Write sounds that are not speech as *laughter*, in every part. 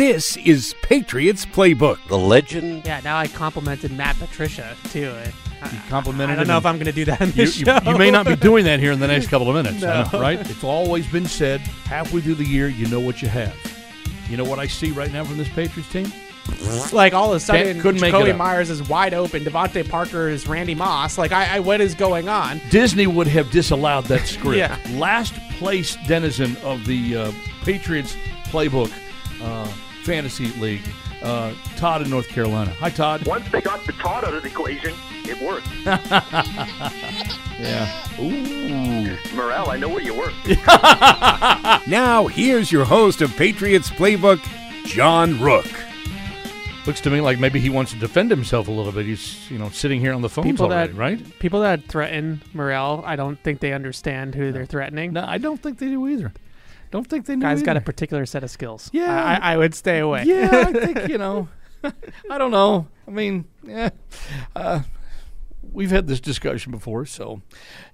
This is Patriots Playbook. The legend. Yeah, now I complimented Matt Patricia too. You complimented I don't know and- if I'm going to do that in You, this you- show. you may not be doing that here in the next couple of minutes, *laughs* No. know, right? It's always been said halfway through the year, you know what you have. You know what I see right now from this Patriots team? like all of a sudden, couldn't Jakobi up. Meyers is wide open. DeVante Parker is Randy Moss. Like, I, I what is going on? Disney would have disallowed that script. *laughs* Yeah. Last place denizen of the uh, Patriots playbook uh, fantasy league, uh, Todd in North Carolina. Hi, Todd. Once they got the Todd out of the equation, it worked. *laughs* Yeah. Ooh. Morale, I know where you work. *laughs* Now, here's your host of Patriots Playbook, John Rooke. Looks to me like maybe he wants to defend himself a little bit. He's, you know, sitting here on the phone People already, that right? people that threaten Morel, I don't think they understand who they're threatening. No, I don't think they do either. Don't think they do Guy's got a particular set of skills. Yeah. I, I, I would stay away. Yeah, I *laughs* think you know. *laughs* I don't know. I mean, yeah, uh, we've had this discussion before, so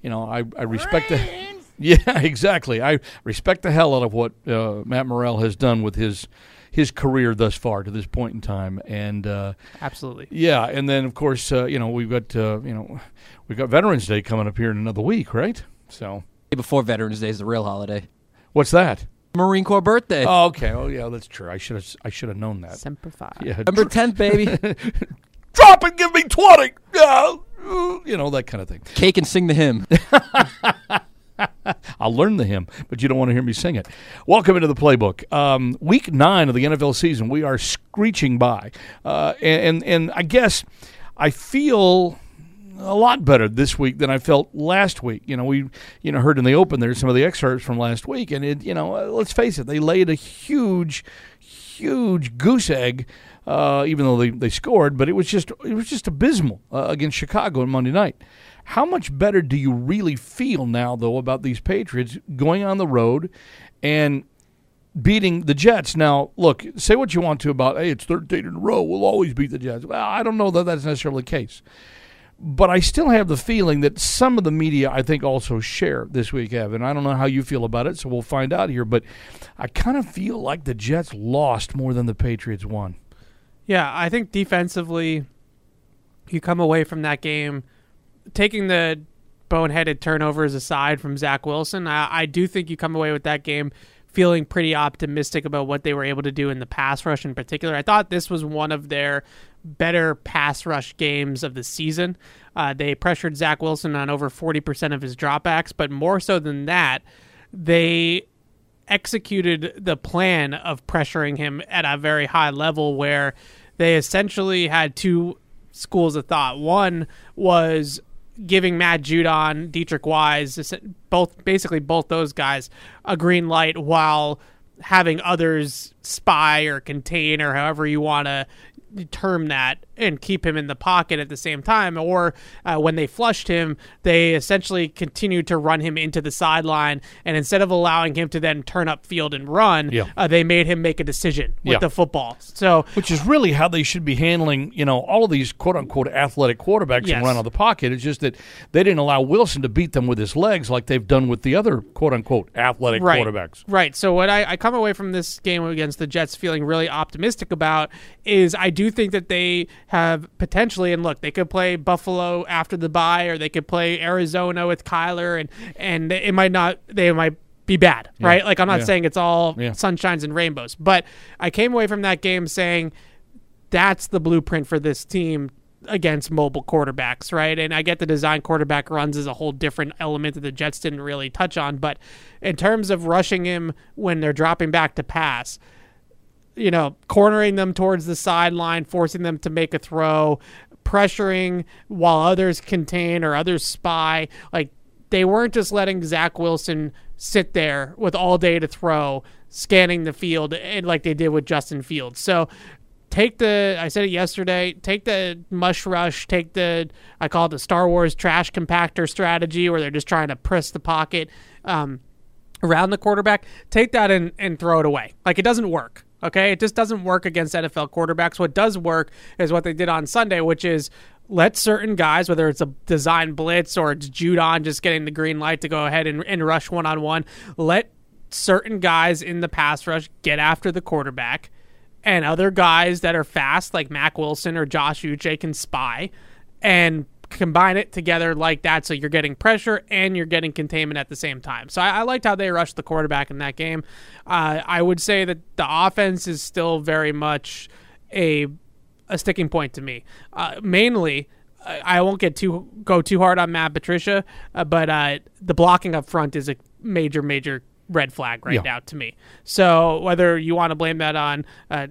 you know, I, I respect the. *laughs* Yeah, exactly. I respect the hell out of what uh, Matt Morrell has done with his his career thus far to this point in time, and uh, absolutely. yeah, and then of course, uh, you know, we've got uh, you know, we've got Veterans Day coming up here in another week, right? So, Before Veterans Day is the real holiday. What's that? Marine Corps birthday. Oh, okay. Oh, yeah, that's true. I should have I should have known that. Semper Fi. Yeah, November 10th, baby. *laughs* drop and give me 20. Uh, you know, that kind of thing. Cake and sing the hymn. *laughs* I'll learn the hymn, but you don't want to hear me sing it. Welcome into the playbook. Um, week nine of the NFL season, we are screeching by. Uh, and, and, and I guess I feel a lot better this week than I felt last week. You know, we you know heard in the open there's some of the excerpts from last week, and it you know uh, let's face it, they laid a huge, huge goose egg. Uh, even though they, they scored, but it was just it was just abysmal uh, against Chicago on Monday night. How much better do you really feel now, though, about these Patriots going on the road and beating the Jets? Now, look, say what you want to about, hey, it's 13 in a row. We'll always beat the Jets. Well, I don't know that that's necessarily the case. But I still have the feeling that some of the media, I think, also share this week, Evan. I don't know how you feel about it, so we'll find out here. But I kind of feel like the Jets lost more than the Patriots won. Yeah, I think defensively, you come away from that game taking the boneheaded turnovers aside from Zach Wilson. I, I do think you come away with that game feeling pretty optimistic about what they were able to do in the pass rush in particular. I thought this was one of their better pass rush games of the season. Uh, they pressured Zach Wilson on over 40% of his dropbacks, but more so than that, they executed the plan of pressuring him at a very high level where they essentially had two schools of thought. One was giving Matt Judon, Deatrich Wise, both basically both those guys a green light while having others spy or contain or however you want to term that and keep him in the pocket at the same time or uh, when they flushed him they essentially continued to run him into the sideline and instead of allowing him to then turn up field and run Yeah. uh, they made him make a decision with Yeah. the football so Which is really how they should be handling, you know, all of these quote unquote athletic quarterbacks Yes. and run out of the pocket. It's just that they didn't allow Wilson to beat them with his legs like they've done with the other quote unquote athletic right. quarterbacks. Right. So what I, I come away from this game against the Jets feeling really optimistic about is I do think that they have potentially and look, they could play Buffalo after the bye or they could play Arizona with Kyler and and it might not they might be bad, right? Like I'm not Yeah. saying it's all Yeah. sunshines and rainbows, but I came away from that game saying that's the blueprint for this team against mobile quarterbacks, right? And I get the design quarterback runs is a whole different element that the Jets didn't really touch on, but in terms of rushing him when they're dropping back to pass, you know, cornering them towards the sideline, forcing them to make a throw, pressuring while others contain or others spy, like they weren't just letting Zach Wilson sit there with all day to throw, scanning the field, and like they did with Justin Fields. So take the I said it yesterday, take the mush rush, take the I call it the Star Wars trash compactor strategy where they're just trying to press the pocket um, around the quarterback. Take that and, and throw it away. Like it doesn't work. Okay, it just doesn't work against NFL quarterbacks. What does work is what they did on Sunday, which is let certain guys, whether it's a design blitz or it's Judon just getting the green light to go ahead and, and rush one on one, let certain guys in the pass rush get after the quarterback and other guys that are fast, like Mack Wilson or Josh Uche, can spy and combine it together like that. So you're getting pressure and you're getting containment at the same time. So I, I liked how they rushed the quarterback in that game. Uh, I would say that the offense is still very much a a sticking point to me. Uh, mainly, I I won't get too go too hard on Matt Patricia, uh, but uh, the blocking up front is a major major red flag right Yeah. now to me. So whether you want to blame that on uh,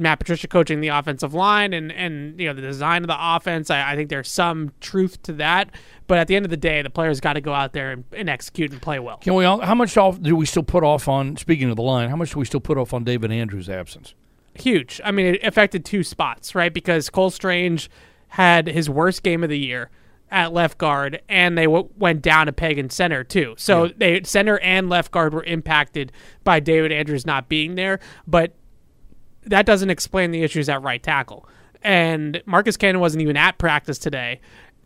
Matt Patricia coaching the offensive line and and you know the design of the offense, I, I think there's some truth to that. But at the end of the day, the players got to go out there and, and execute and play well. Can we? all How much off do we still put off on? Speaking of the line, how much do we still put off on David Andrews' absence? huge. I mean, it affected two spots, right? Because Cole Strange had his worst game of the year at left guard, and they w- went down a peg in center too. So they center and left guard were impacted by David Andrews not being there, but that doesn't explain the issues at right tackle. And Marcus Cannon wasn't even at practice today.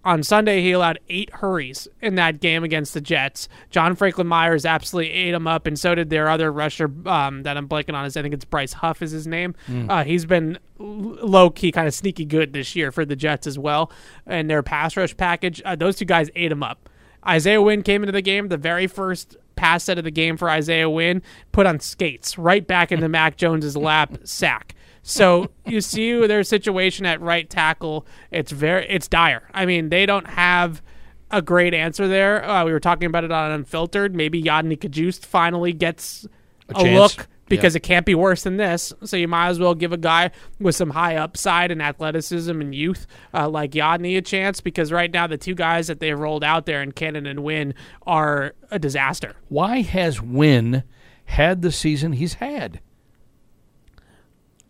On Sunday, he allowed eight hurries in that game against the Jets. John Franklin Myers absolutely ate him up, and so did their other rusher um, that I'm blanking on. His I think it's Bryce Huff is his name. Uh, he's been low key, kind of sneaky good this year for the Jets as well. And their pass rush package, uh, those two guys ate him up. Isaiah Wynn came into the game. The very first pass set of the game for Isaiah Wynn put on skates right back into *laughs* Mac Jones's lap, sack. So you see their situation at right tackle. It's very it's dire. I mean, they don't have a great answer there. Uh, we were talking about it on Unfiltered. Maybe Yodny Cajuste finally gets a, chance. look because it can't be worse than this. So you might as well give a guy with some high upside and athleticism and youth uh, like Yodny a chance because right now the two guys that they've rolled out there in Cannon and Wynn are a disaster. Why has Wynn had the season he's had?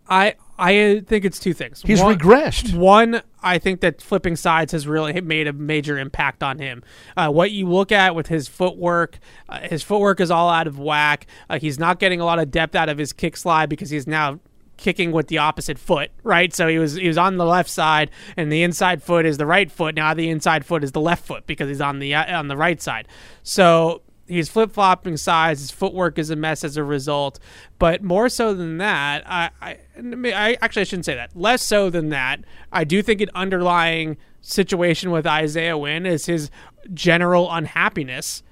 I I think it's two things. He's One- regressed. One, I think that flipping sides has really made a major impact on him. Uh, what you look at with his footwork, uh, his footwork is all out of whack. Uh, he's not getting a lot of depth out of his kick slide because he's now kicking with the opposite foot, right? So he was he was on the left side, and the inside foot is the right foot. Now the inside foot is the left foot because he's on the uh, on the right side. So he's flip flopping sides. His footwork is a mess as a result. But more so than that, I, I, I actually I shouldn't say that. Less so than that, I do think an underlying situation with Isaiah Wynn is his general unhappiness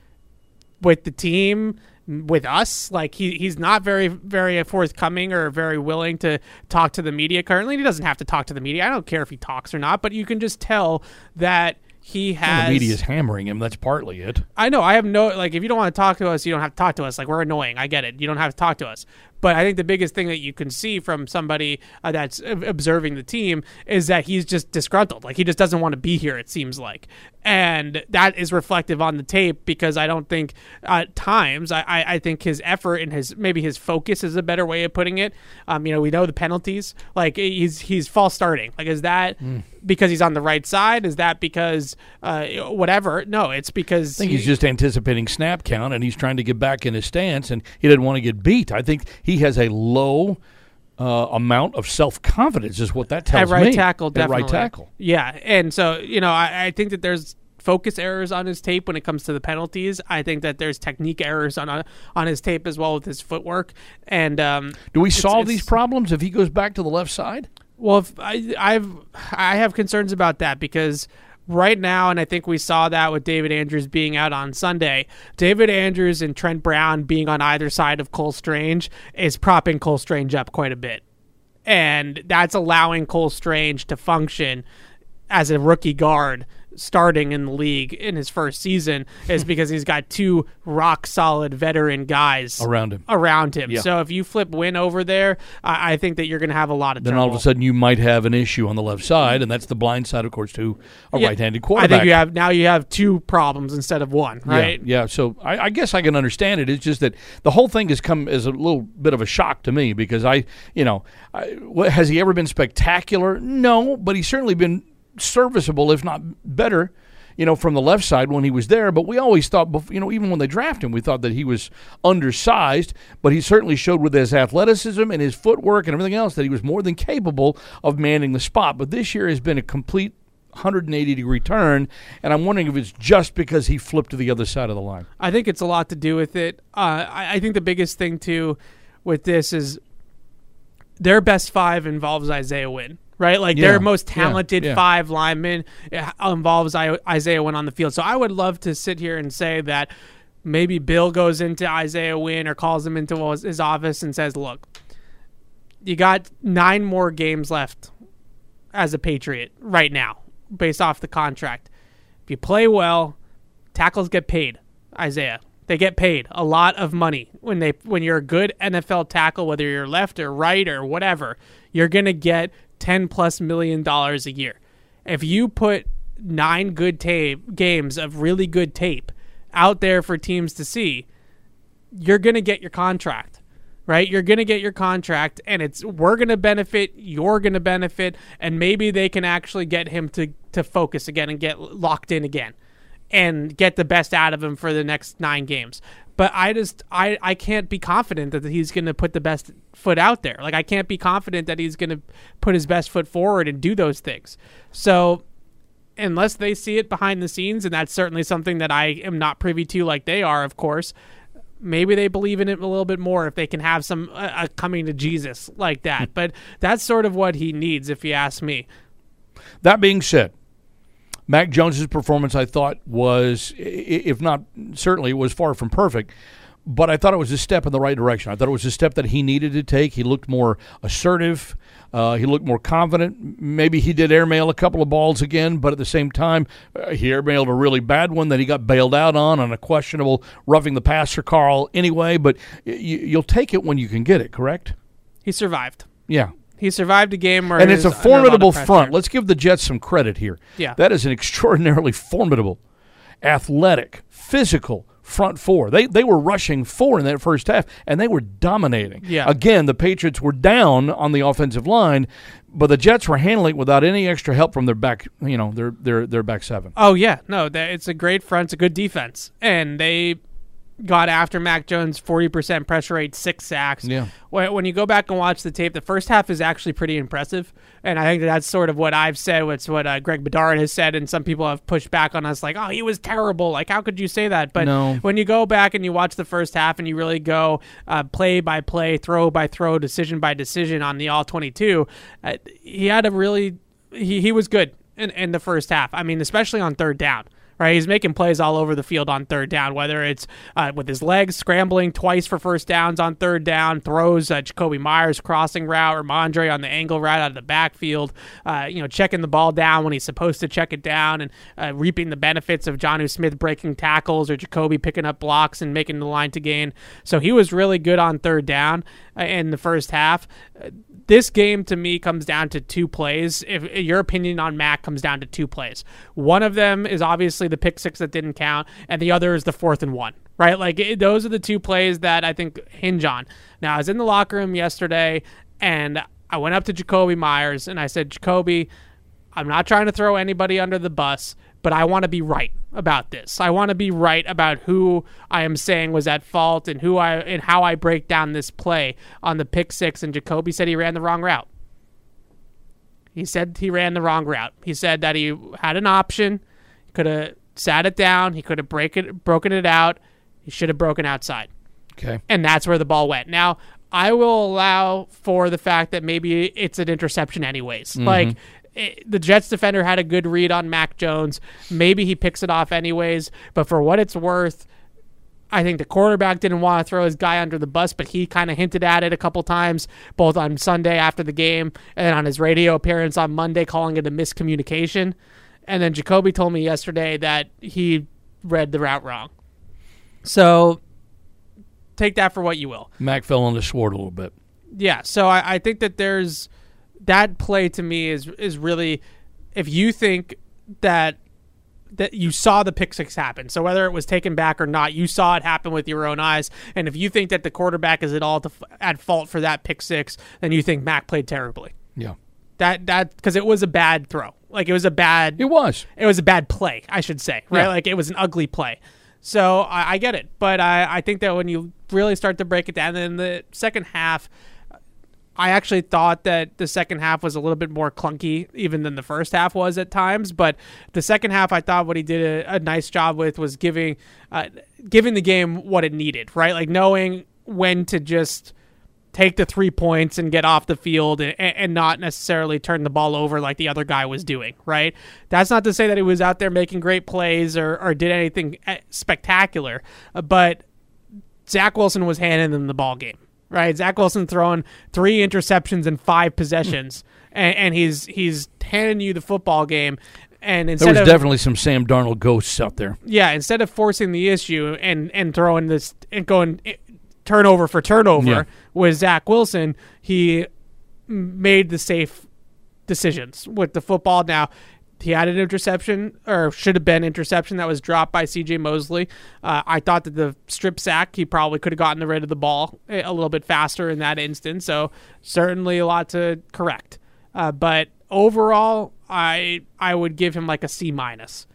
with the team with us like he he's not very very forthcoming or very willing to talk to the media currently he doesn't have to talk to the media i don't care if he talks or not but you can just tell that he has the media is hammering him. That's partly it. I know. I have no like. If you don't want to talk to us, you don't have to talk to us. Like we're annoying. I get it. You don't have to talk to us. But I think the biggest thing that you can see from somebody uh, that's observing the team is that he's just disgruntled. Like he just doesn't want to be here. It seems like, and that is reflective on the tape because I don't think at times I, I, I think his effort and his maybe his focus is a better way of putting it. Um, you know, we know the penalties. Like he's he's false starting. Like is that because he's on the right side? Is that because uh, whatever? No, it's because I think he's just anticipating snap count and he's trying to get back in his stance and he didn't want to get beat. I think he has a low uh, amount of self confidence, is what that tells at right me. tackle, At definitely. right tackle. Yeah, and so you know, I, I think that there's focus errors on his tape when it comes to the penalties. I think that there's technique errors on uh, on his tape as well with his footwork. And um, Do we solve it's- these problems if he goes back to the left side? Well, if I, I've I have concerns about that because right now, and I think we saw that with David Andrews being out on Sunday. David Andrews and Trent Brown being on either side of Cole Strange is propping Cole Strange up quite a bit, and that's allowing Cole Strange to function as a rookie guard starting in the league in his first season is *laughs* because he's got two rock solid veteran guys Around him. around him. Yeah. So if you flip Wynn over there, I, I think that you're going to have a lot of Then trouble. all of a sudden you might have an issue on the left side, and that's the blind side, of course, to a Yeah, right-handed quarterback. I think you have now you have two problems instead of one, right? Yeah, yeah. So I, I guess I can understand it. It's just that the whole thing has come as a little bit of a shock to me because I, you know, I, what, has he ever been spectacular? No, but he's certainly been serviceable, if not better. You know, from the left side when he was there, but we always thought, you know, even when they drafted him, we thought that he was undersized. But he certainly showed with his athleticism and his footwork and everything else that he was more than capable of manning the spot. But this year has been a complete 180 degree turn, and I'm wondering if it's just because he flipped to the other side of the line. I think it's a lot to do with it. Uh, I, I think the biggest thing too with this is their best five involves Isaiah Wynn, right? Like Yeah, their most talented yeah. five linemen uh, involves Isaiah Wynn on the field. So I would love to sit here and say that maybe Bill goes into Isaiah Wynn or calls him into his his office and says, "Look, you got nine more games left as a Patriot right now, based off the contract. If you play well, tackles get paid. Isaiah, they get paid a lot of money when they when you're a good NFL tackle, whether you're left or right or whatever. You're gonna get ten plus million dollars a year. If you put nine good tape games of really good tape out there for teams to see, you're going to get your contract right you're going to get your contract and it's we're going to benefit you're going to benefit and maybe they can actually get him to to focus again and get locked in again and get the best out of him for the next 9 games but I just I I can't be confident that he's going to put the best foot out there like I can't be confident that he's going to put his best foot forward and do those things so unless they see it behind the scenes, and that's certainly something that I am not privy to, like they are, of course. Maybe they believe in it a little bit more if they can have some uh, uh, coming to Jesus like that. but that's sort of what he needs, if you ask me. That being said, Mac Jones's performance I thought was, if not certainly, was far from perfect. But I thought it was a step in the right direction. I thought it was a step that he needed to take. He looked more assertive. Uh, he looked more confident. Maybe he did airmail a couple of balls again, but at the same time, uh, he airmailed a really bad one that he got bailed out on on a questionable roughing the passer call anyway. But y- y- you'll take it when you can get it, correct? He survived. Yeah. He survived a game where and it's a was under lot of formidable pressure. front. Let's give the Jets some credit here. Yeah. that is an extraordinarily formidable, athletic, physical front four. They they were rushing four in that first half, and they were dominating. Yeah. Again, the Patriots were down on the offensive line, but the Jets were handling it without any extra help from their back. You know, their their their back seven. Oh yeah, no, that it's a great front, it's a good defense, and they got after Mac Jones, forty percent pressure rate, six sacks. Yeah. When, when you go back and watch the tape, the first half is actually pretty impressive, and I think that that's sort of what I've said. It's what uh, Greg Bedard has said, and some people have pushed back on us, like, "Oh, he was terrible." Like, how could you say that? But No. when you go back and you watch the first half, and you really go uh, play by play, throw by throw, decision by decision on the all twenty-two, uh, he had a really he, he was good in, in the first half. I mean, especially on third down. Right, he's making plays all over the field on third down, whether it's uh, with his legs scrambling twice for first downs on third down, throws uh, Jakobi Meyers crossing route, or Mondre on the angle route out of the backfield, uh, you know, checking the ball down when he's supposed to check it down, and uh, reaping the benefits of Jonnu Smith breaking tackles or Jakobi picking up blocks and making the line to gain. So he was really good on third down uh, in the first half. This game to me comes down to two plays. If your opinion on Mac comes down to two plays, one of them is obviously the pick six that didn't count, and the other is the fourth and one. Right, like it, those are the two plays that I think hinge on. Now I was in the locker room yesterday, and I went up to Jakobi Meyers and I said, Jakobi, I'm not trying to throw anybody under the bus, but I want to be right about this. I want to be right about who I am saying was at fault and who I and how I break down this play on the pick six. And Jakobi said he ran the wrong route. He said he ran the wrong route. He said that he had an option. Could have sat it down. He could have break it, broken it out. He should have broken outside Okay. and that's where the ball went. Now, I will allow for the fact that maybe it's an interception, anyways. Mm-hmm. Like it, the Jets defender had a good read on Mac Jones. Maybe he picks it off anyways. But for what it's worth, I think the quarterback didn't want to throw his guy under the bus, but he kind of hinted at it a couple times, both on Sunday after the game and on his radio appearance on Monday, calling it a miscommunication. And then Jakobi told me yesterday that he read the route wrong. So take that for what you will. Mac fell on the sword a little bit. Yeah, so I, I think that there's that play to me is is really if you think that that you saw the pick six happen. So whether it was taken back or not, you saw it happen with your own eyes. And if you think that the quarterback is at all to, at fault for that pick six, then you think Mac played terribly. Yeah. That that because it was a bad throw. Like it was a bad It was. it was a bad play, I should say, right? Yeah. Like it was an ugly play. So I, I get it, but I, I think that when you really start to break it down, in the second half, I actually thought that the second half was a little bit more clunky even than the first half was at times. But the second half, I thought what he did a, a nice job with was giving uh, giving the game what it needed, right? Like knowing when to just take the three points and get off the field and, and not necessarily turn the ball over like the other guy was doing, right? That's not to say that he was out there making great plays or, or did anything eh, spectacular, but Zach Wilson was handing them the ball game, right? Zach Wilson throwing three interceptions in five possessions, and, and he's he's handing you the football game. And instead There was of definitely some Sam Darnold ghosts out there. yeah, instead of forcing the issue and and throwing this and going eh, turnover for turnover Yeah. with Zach Wilson, he made the safe decisions with the football. Now he had an interception or should have been interception that was dropped by C.J. Mosley. Uh, I thought that the strip sack he probably could have gotten rid of the ball a a little bit faster in that instance. So certainly a lot to correct. Uh, but overall, I I would give him like a C minus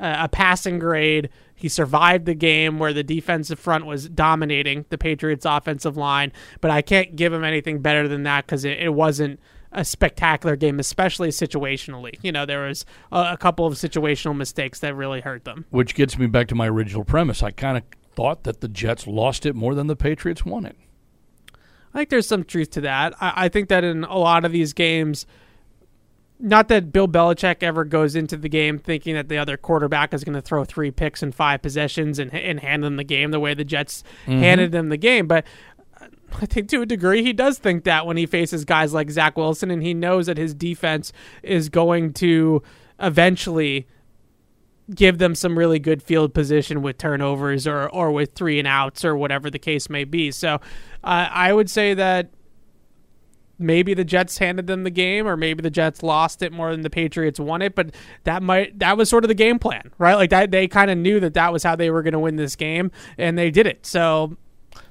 uh, a passing grade. He survived the game where the defensive front was dominating the Patriots' offensive line, but I can't give him anything better than that because it, it wasn't a spectacular game, especially situationally. You know, there was a, a couple of situational mistakes that really hurt them. Which gets me back to my original premise. I kind of thought that the Jets lost it more than the Patriots won it. I think there's some truth to that. I, I think that in a lot of these games, not that Bill Belichick ever goes into the game thinking that the other quarterback is going to throw three picks in five possessions and, and hand them the game the way the Jets mm-hmm. handed them the game, but I think to a degree he does think that when he faces guys like Zach Wilson and he knows that his defense is going to eventually give them some really good field position with turnovers or, or with three and outs or whatever the case may be. So uh, I would say that maybe the Jets handed them the game or maybe the Jets lost it more than the Patriots won it, but that might that was sort of the game plan, right? Like that they kind of knew that that was how they were going to win this game and they did it. So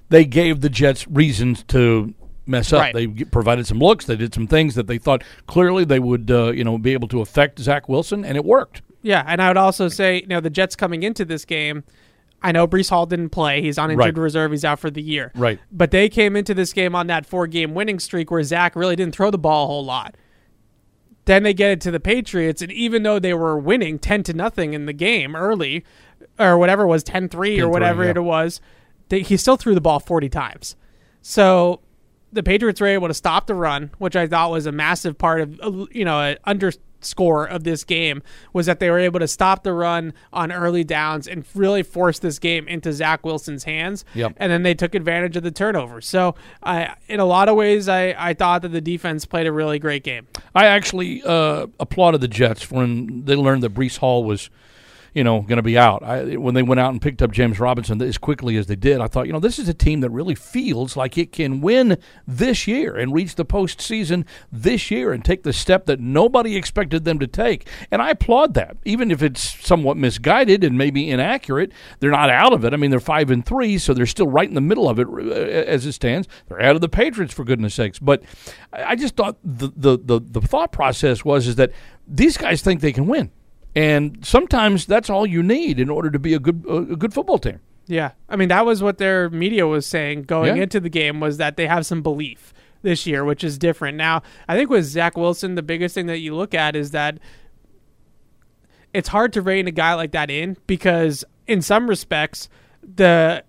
They gave the Jets reasons to mess up. Right. They provided some looks. They did some things that they thought clearly they would, uh, you know, be able to affect Zach Wilson, and it worked. Yeah, and I would also say, you know, the Jets coming into this game, I know Breece Hall didn't play. He's on injured Right. reserve. He's out for the year. Right. But they came into this game on that four game winning streak where Zach really didn't throw the ball a whole lot. Then they get it to the Patriots, and even though they were winning 10 to nothing in the game early, or whatever it was, 10 3 or whatever yeah. it was, they, he still threw the ball 40 times. So the Patriots were able to stop the run, which I thought was a massive part of, uh, you know, an underscore of this game was that they were able to stop the run on early downs and really force this game into Zach Wilson's hands. Yep. And then they took advantage of the turnover. So, I, in a lot of ways, I, I thought that the defense played a really great game. I actually uh, applauded the Jets when they learned that Breece Hall was, you know, going to be out. I, when they went out and picked up James Robinson as quickly as they did, I thought, you know, this is a team that really feels like it can win this year and reach the postseason this year and take the step that nobody expected them to take. And I applaud that, even if it's somewhat misguided and maybe inaccurate. They're not out of it. I mean, they're five and three, so they're still right in the middle of it uh, as it stands. They're out of the Patriots for goodness sakes. But I just thought the the the, the thought process was is that these guys think they can win. And sometimes that's all you need in order to be a good a good football team. Yeah. I mean, that was what their media was saying going Yeah. into the game was that they have some belief this year, which is different. Now, I think with Zach Wilson, the biggest thing that you look at is that it's hard to rein a guy like that in because in some respects, the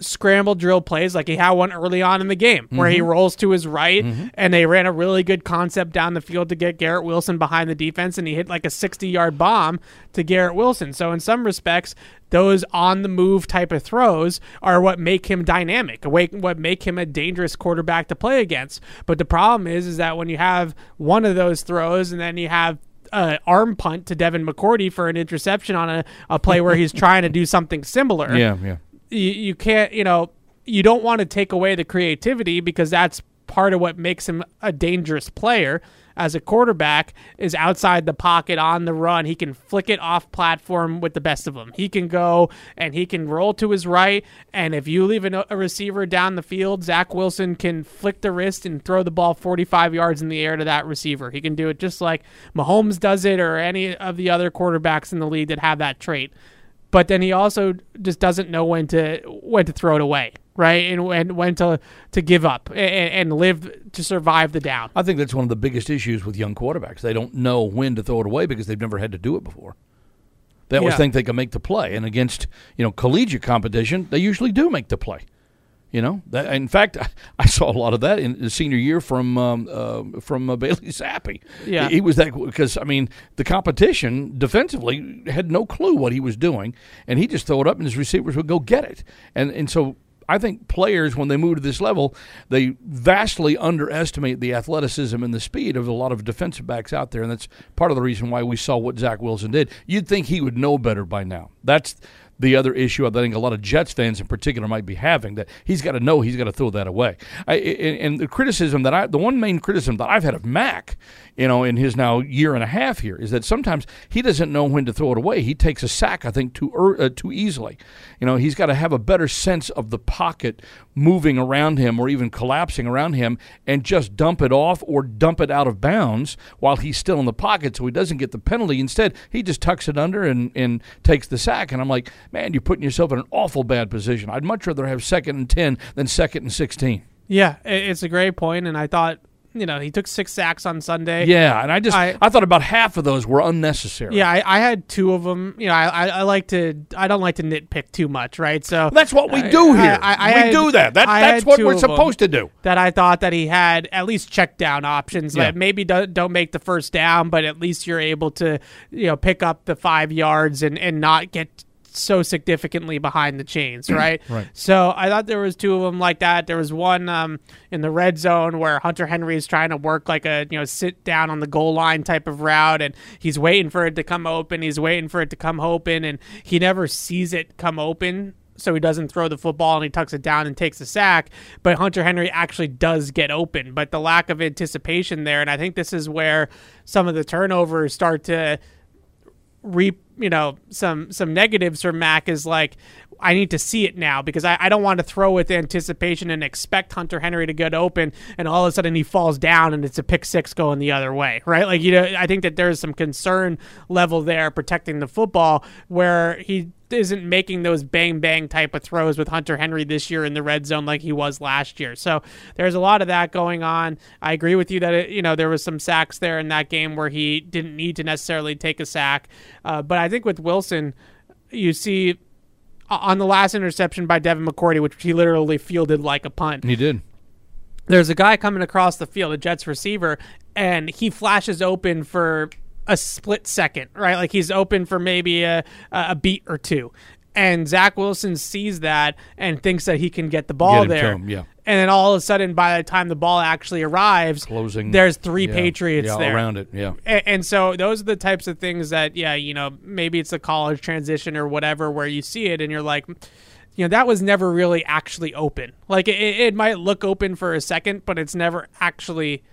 scramble drill plays like he had one early on in the game where he rolls to his right and they ran a really good concept down the field to get Garrett Wilson behind the defense and he hit like a 60 yard bomb to Garrett Wilson. So in some respects, those on the move type of throws are what make him dynamic, what what make him a dangerous quarterback to play against. But the problem is is that when you have one of those throws and then you have uh, arm punt to Devin McCourty for an interception on a, a play where he's *laughs* trying to do something similar Yeah, yeah. You, you can't you know you don't want to take away the creativity because that's part of what makes him a dangerous player as a quarterback is outside the pocket on the run. He can flick it off platform with the best of them he can go and he can roll to his right and if you leave a, receiver down the field zach wilson can flick the wrist and throw the ball 45 yards in the air to that receiver. He can do it just like mahomes does it or any of the other quarterbacks in the league that have that trait but then he also just doesn't know when to when to throw it away, right? And when when to to give up and, and live to survive the down. I think that's one of the biggest issues with young quarterbacks. They don't know when to throw it away because they've never had to do it before. They always Yeah. think they can make the play, and against you know collegiate competition, they usually do make the play. You know, that, in fact, *laughs* I saw a lot of that in the senior year from um, uh, from uh, *laughs* Bailey Zappe. Yeah. he, he was that because I mean the competition defensively had no clue what he was doing, and he just throw it up, and his receivers would go get it, and and so. I think players, when they move to this level, they vastly underestimate the athleticism and the speed of a lot of defensive backs out there, and that's part of the reason why we saw what Zach Wilson did. You'd think he would know better by now. That's the other issue I think a lot of Jets fans in particular might be having that he's got to know he's got to throw that away. I, and, the criticism that I, the one main criticism that I've had of Mac, you know, in his now year and a half here, is that sometimes he doesn't know when to throw it away. He takes a sack, I think, too uh, too easily. You know, he's got to have a better sense of the pocket moving around him or even collapsing around him and just dump it off or dump it out of bounds while he's still in the pocket so he doesn't get the penalty. Instead, he just tucks it under and, and takes the sack. And I'm like, man, you're putting yourself in an awful bad position. I'd much rather have second and 10 than second and 16. Yeah, it's a great point, and I thought you know he took six sacks on Sunday. Yeah, and I just I, I- thought about half of those were unnecessary. Yeah, I, I had two of them. You know, I, I, I like to I don't like to nitpick too much, right? So That's what we do here. I- I we had- do that. that that's what we're supposed to do. that I thought that he had at least check down options Yeah. that maybe don't, don't make the first down, but at least you're able to you know pick up the five yards and and not get so significantly behind the chains, *clears throat* right? Right. So I thought there was two of them like that. There was one um, in the red zone where Hunter Henry is trying to work like a you know sit down on the goal line type of route, and he's waiting for it to come open. He's waiting for it to come open, and he never sees it come open. So he doesn't throw the football and he tucks it down and takes a sack. But Hunter Henry actually does get open. But the lack of anticipation there, and I think this is where some of the turnovers start to reap you know some some negatives from Mac is like I need to see it now because I, I don't want to throw with anticipation and expect Hunter Henry to get open and all of a sudden he falls down and it's a pick six going the other way right? Like you know I think that there's some concern level there protecting the football where he isn't making those bang bang type of throws with Hunter Henry this year in the red zone like he was last year. So there's a lot of that going on. I agree with you that it, you know there was some sacks there in that game where he didn't need to necessarily take a sack, uh, but I think with Wilson, you see on the last interception by Devin McCourty, which he literally fielded like a punt He did. there's a guy coming across the field, a Jets receiver, and he flashes open for a split second, right? Like he's open for maybe a, a beat or two. And Zach Wilson sees that and thinks that he can get the ball Get there. him, yeah. And then all of a sudden, by the time the ball actually arrives, Closing. there's three Yeah. Patriots yeah, there around it. Yeah. and, and so those are the types of things that yeah you know maybe it's a college transition or whatever where you see it and you're like you know that was never really actually open like it, it might look open for a second but it's never actually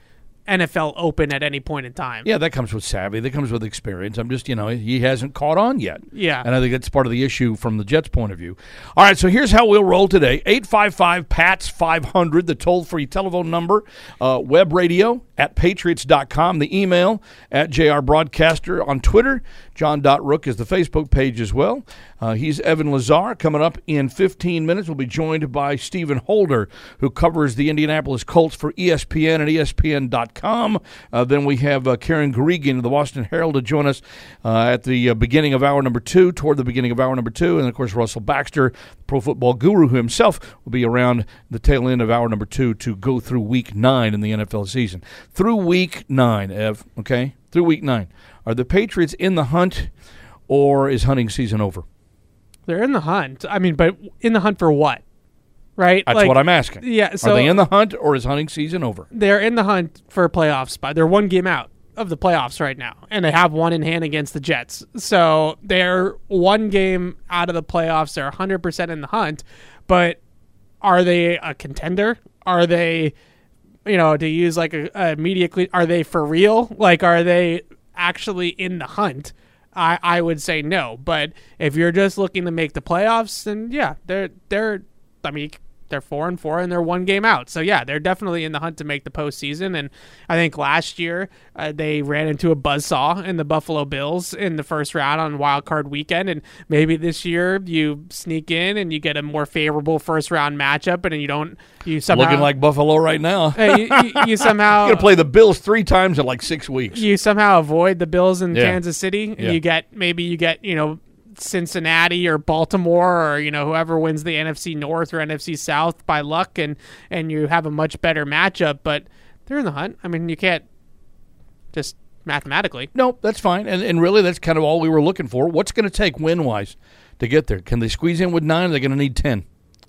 nfl open at any point in time Yeah, that comes with savvy. That comes with experience. I'm just, you know, he hasn't caught on yet. Yeah. And I think that's part of the issue from the Jets' point of view. All right, so here's how we'll roll today 855 PATS 500, the toll free telephone number, uh, web radio at patriots.com, the email at JR Broadcaster on Twitter. John.Rooke is the Facebook page as well. Uh, he's Evan Lazar. Coming up in 15 minutes, we'll be joined by Stephen Holder, who covers the Indianapolis Colts for ESPN and ESPN.com. Uh, then we have uh, Karen Gregan of the Washington Herald to join us uh, at the uh, beginning of hour number two, toward the beginning of hour number two. And of course, Russell Baxter, pro football guru himself, will be around the tail end of hour number two to go through week nine in the NFL season. Through week nine, Ev, okay? Through week nine. Are the Patriots in the hunt or is hunting season over? they're in the hunt i mean but in the hunt for what right That's Like, what I'm asking. yeah so Are they in the hunt or is hunting season over? they're in the hunt for a playoff spot. They're one game out of the playoffs right now, and they have one in hand against the Jets. So they're one game out of the playoffs. They're 100% in the hunt, but are they a contender? Are they, you know, to use like a, a media, cle- are they for real? Like, are they actually in the hunt? I, I would say no. But if you're just looking to make the playoffs, then yeah, they're they're. I mean, they're four and four and they're one game out. So yeah, they're definitely in the hunt to make the postseason. And I think last year uh, they ran into a buzzsaw in the Buffalo Bills in the first round on Wild Card Weekend. And maybe this year you sneak in and you get a more favorable first round matchup, and you don't you somehow Looking like Buffalo right now. Hey, you, you, you *laughs* somehow Going to play the Bills three times in like six weeks. you somehow avoid the Bills in Yeah. Kansas City, and Yeah. you get maybe you get you know Cincinnati or Baltimore or you know whoever wins the NFC North or NFC South by luck and and you have a much better matchup but they're in the hunt. I mean, you can't just mathematically. No, that's fine. And, and really, that's kind of all we were looking for. What's going to take win wise to get there? Can they squeeze in with nine? Or are they going to need 10?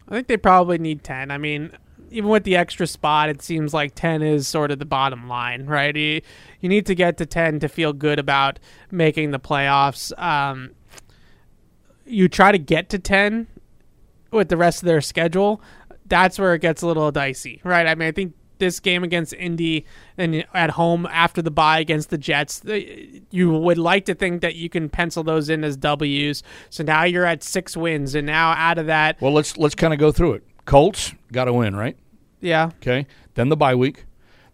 I think they probably need 10. I mean, even with the extra spot, it seems like 10 is sort of the bottom line, right? You, you need to get to 10 to feel good about making the playoffs. Um, you try to get to 10 with the rest of their schedule, that's where it gets a little dicey, right? I mean, I think this game against Indy and at home after the bye against the Jets, you would like to think that you can pencil those in as W's. So now you're at six wins, and now out of that, Well, let's let's kind of go through it. Colts got to win, right? yeah, Okay. Then the bye week.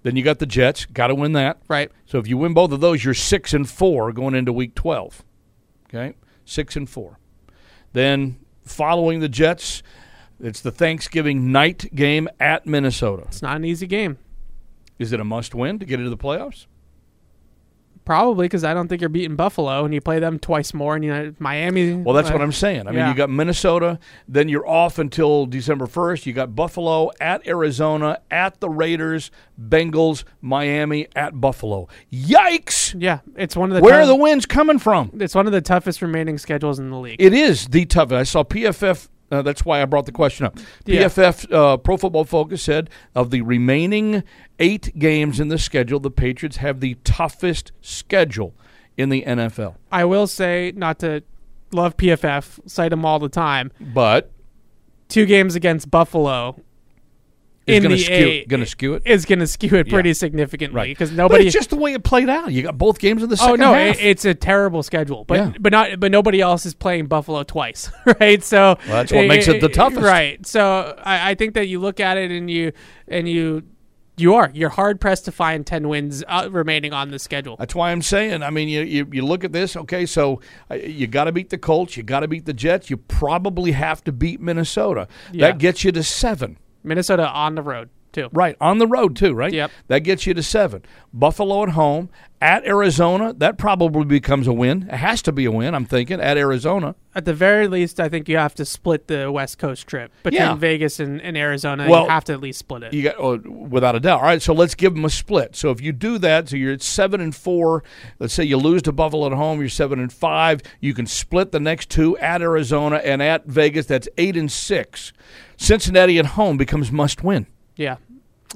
Then you got the Jets, got to win that. right. So if you win both of those, you're six and four going into week twelve. Okay, six and four. Then following the Jets, it's the Thanksgiving night game at Minnesota. It's not an easy game. Is it a must win to get into the playoffs? Probably because I don't think you're beating Buffalo, and you play them twice more, and you know Miami. Well, that's uh, what I'm saying. I mean, yeah. you got Minnesota, then you're off until December 1st. You got Buffalo at Arizona, at the Raiders, Bengals, Miami, at Buffalo. Yikes! Yeah, it's one of the Where are the wins coming from? It's one of the toughest remaining schedules in the league. It is the toughest. I saw PFF. Uh, that's why I brought the question up. Yeah. PFF, uh, Pro Football Focus, said of the remaining eight games in the schedule, the Patriots have the toughest schedule in the NFL. I will say, not to love PFF, cite them all the time. But Two games against Buffalo it's in going to skew, A going to skew it. is going to skew it pretty Yeah. significantly Right. because But nobody. it's just the way it played out. You got both games in the second. Oh no, half. it, it's a terrible schedule, but Yeah. but not but nobody else is playing Buffalo twice, *laughs* right? So Well, that's what makes it the toughest. right? So I, I think that you look at it and you and you you are you're hard pressed to find ten wins uh, remaining on the schedule. That's why I'm saying. I mean, you you, you look at this. Okay, so uh, you got to beat the Colts. You got to beat the Jets. You probably have to beat Minnesota. Yeah. That gets you to seven. Minnesota on the road too. Right on the road too. Right. Yep. That gets you to seven. Buffalo at home at Arizona. That probably becomes a win. It has to be a win. I'm thinking at Arizona. At the very least, I think you have to split the West Coast trip between Yeah. Vegas and, and Arizona. Well, you have to at least split it. You got oh, without a doubt. All right, so let's give them a split. So if you do that, so you're at seven and four. Let's say you lose to Buffalo at home, you're seven and five. You can split the next two at Arizona and at Vegas. That's eight and six. Cincinnati at home becomes must win. yeah,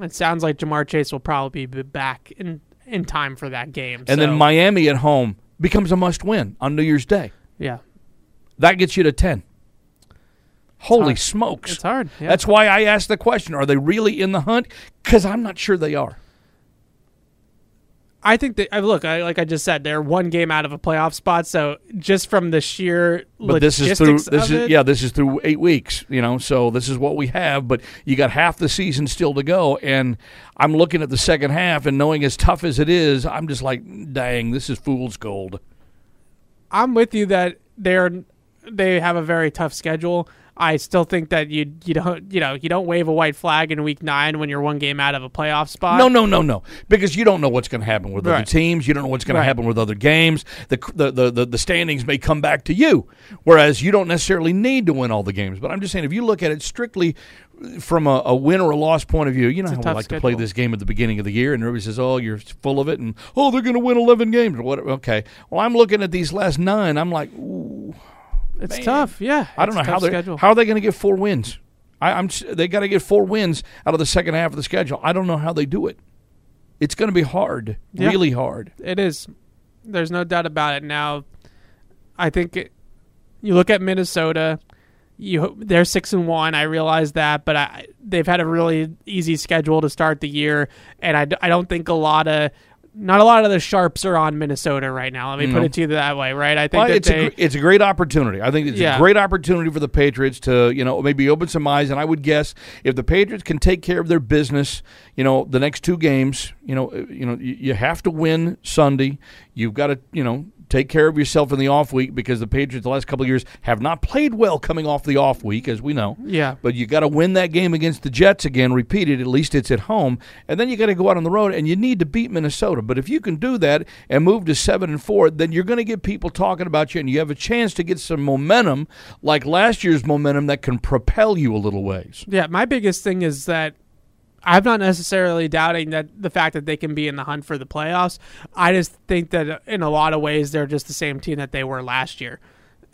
it sounds like Ja'Marr Chase will probably be back in in time for that game. And then Miami at home becomes a must win on New Year's Day. yeah, That gets you to 10. Holy smokes. it's hard. Yeah. That's why I asked the question are they really in the hunt? Because I'm not sure they are. I think that I look, I, like I just said, they're one game out of a playoff spot. So just from the sheer But this is through this is it, yeah this is through eight weeks you know so this is what we have but you got half the season still to go and I'm looking at the second half and knowing as tough as it is I'm just like dang this is fool's gold I'm with you that they're they have a very tough schedule. I still think that you you don't you know you don't wave a white flag in week nine when you're one game out of a playoff spot. no no no no because you don't know what's going to happen with other teams you don't know what's going Right. to happen with other games the, the the the the standings may come back to you whereas you don't necessarily need to win all the games but I'm just saying if you look at it strictly from a, a win or a loss point of view, you know how we like to play this game at the beginning of the year, and everybody says, "Oh, you're full of it," and "Oh, they're going to win 11 games." Or what? Okay, well, I'm looking at these last nine. I'm like, ooh, it's man. tough. Yeah, I don't know how they schedule. how are they going to get four wins. I, I'm they got to get four wins out of the second half of the schedule. I don't know how they do it. It's going to be hard, Yeah. really hard. It is. There's no doubt about it. Now, I think it, you look at Minnesota. You they're six and one. I realize that, but I, they've had a really easy schedule to start the year, and I, I don't think a lot of not a lot of the sharps are on Minnesota right now. Let me put it to you that way, right? I think Well, that it's they a it's a great opportunity. I think it's Yeah. a great opportunity for the Patriots to you know maybe open some eyes. And I would guess if the Patriots can take care of their business, you know, the next two games, you know, you know, you have to win Sunday. You've got to you know take care of yourself in the off week because the Patriots the last couple of years have not played well coming off the off week, as we know. Yeah. But you got to win that game against the Jets again, repeated. At least it's at home, and then you got to go out on the road and you need to beat Minnesota. But if you can do that and move to seven and four, then you're going to get people talking about you, and you have a chance to get some momentum, like last year's momentum, that can propel you a little ways. Yeah, my biggest thing is that I'm not necessarily doubting that the fact that they can be in the hunt for the playoffs. I just think that in a lot of ways they're just the same team that they were last year.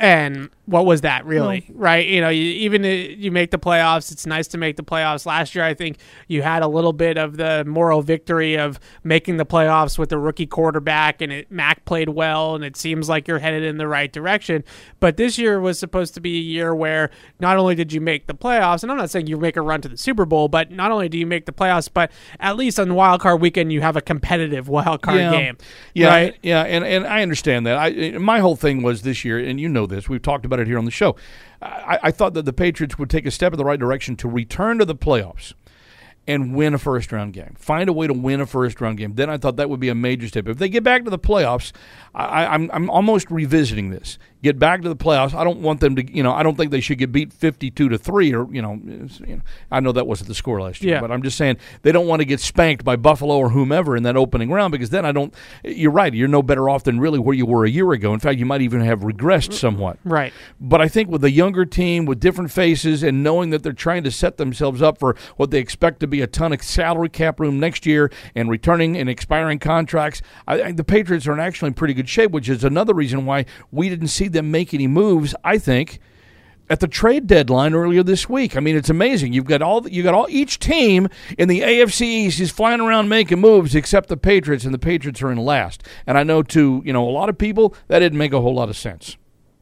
And what was that really, right? You know, you, even if you make the playoffs. It's nice to make the playoffs. Last year, I think you had a little bit of the moral victory of making the playoffs with the rookie quarterback, and it, Mac played well, and it seems like you're headed in the right direction. But this year was supposed to be a year where not only did you make the playoffs, and I'm not saying you make a run to the Super Bowl, but not only do you make the playoffs, but at least on wild card weekend you have a competitive wild card yeah. game, Yeah, right? yeah, and, and I understand that. I my whole thing was this year, and you know this. We've talked about it here on the show. I, I thought that the Patriots would take a step in the right direction to return to the playoffs and win a first round game. Find a way to win a first round game. Then I thought that would be a major step. If they get back to the playoffs, I, I'm I'm almost revisiting this. Get back to the playoffs. I don't want them to, you know, I don't think they should get beat 52 to 3 or, you know, you know, I know that wasn't the score last year, Yeah. but I'm just saying they don't want to get spanked by Buffalo or whomever in that opening round because then I don't you're right, you're no better off than really where you were a year ago. In fact, you might even have regressed somewhat. Right. But I think with a younger team with different faces and knowing that they're trying to set themselves up for what they expect to be a ton of salary cap room next year and returning and expiring contracts, I think the Patriots are in actually in pretty good shape, which is another reason why we didn't see them make any moves. I think at the trade deadline earlier this week. I mean, it's amazing. You've got all you got all each team in the AFC East is flying around making moves except the Patriots, and the Patriots are in last. And I know to you know a lot of people that didn't make a whole lot of sense.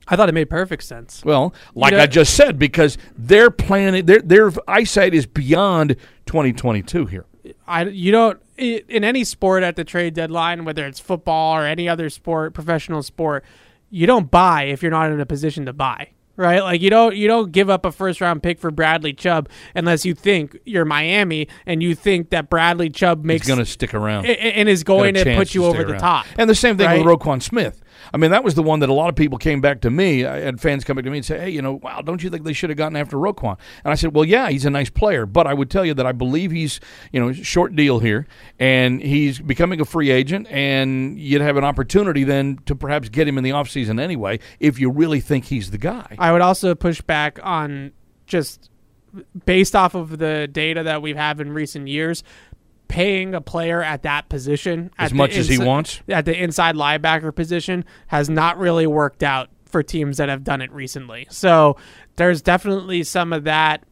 I thought it made perfect sense. Well, like know- I just said, because their plan, their their eyesight is beyond 2022 here. I you don't in any sport at the trade deadline, whether it's football or any other sport, professional sport, you don't buy if you're not in a position to buy. Right, like you don't you don't give up a first round pick for Bradley Chubb unless you think you're Miami and you think that Bradley Chubb He's makes going to stick around. a- a- and is going to put you stay over the top. And the same thing with? Roquan Smith. I mean, that was the one that a lot of people came back to me. I had fans come to me and say, "Hey, you know, wow, don't you think they should have gotten after Roquan?" And I said, "Well, yeah, he's a nice player, but I would tell you that I believe he's, you know, short deal here, and he's becoming a free agent, and you'd have an opportunity then to perhaps get him in the offseason anyway if you really think he's the guy." I would also push back on just based off of the data that we have in recent years, paying a player at that position As at much as he wants? at the inside linebacker position has not really worked out for teams that have done it recently. So there's definitely some of that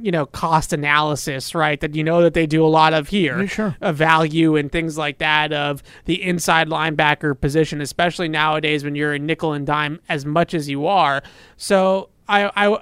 you know cost analysis right that you know that they do a lot of here Yeah, sure. of value and things like that of the inside linebacker position especially nowadays when you're in nickel and dime as much as you are so i i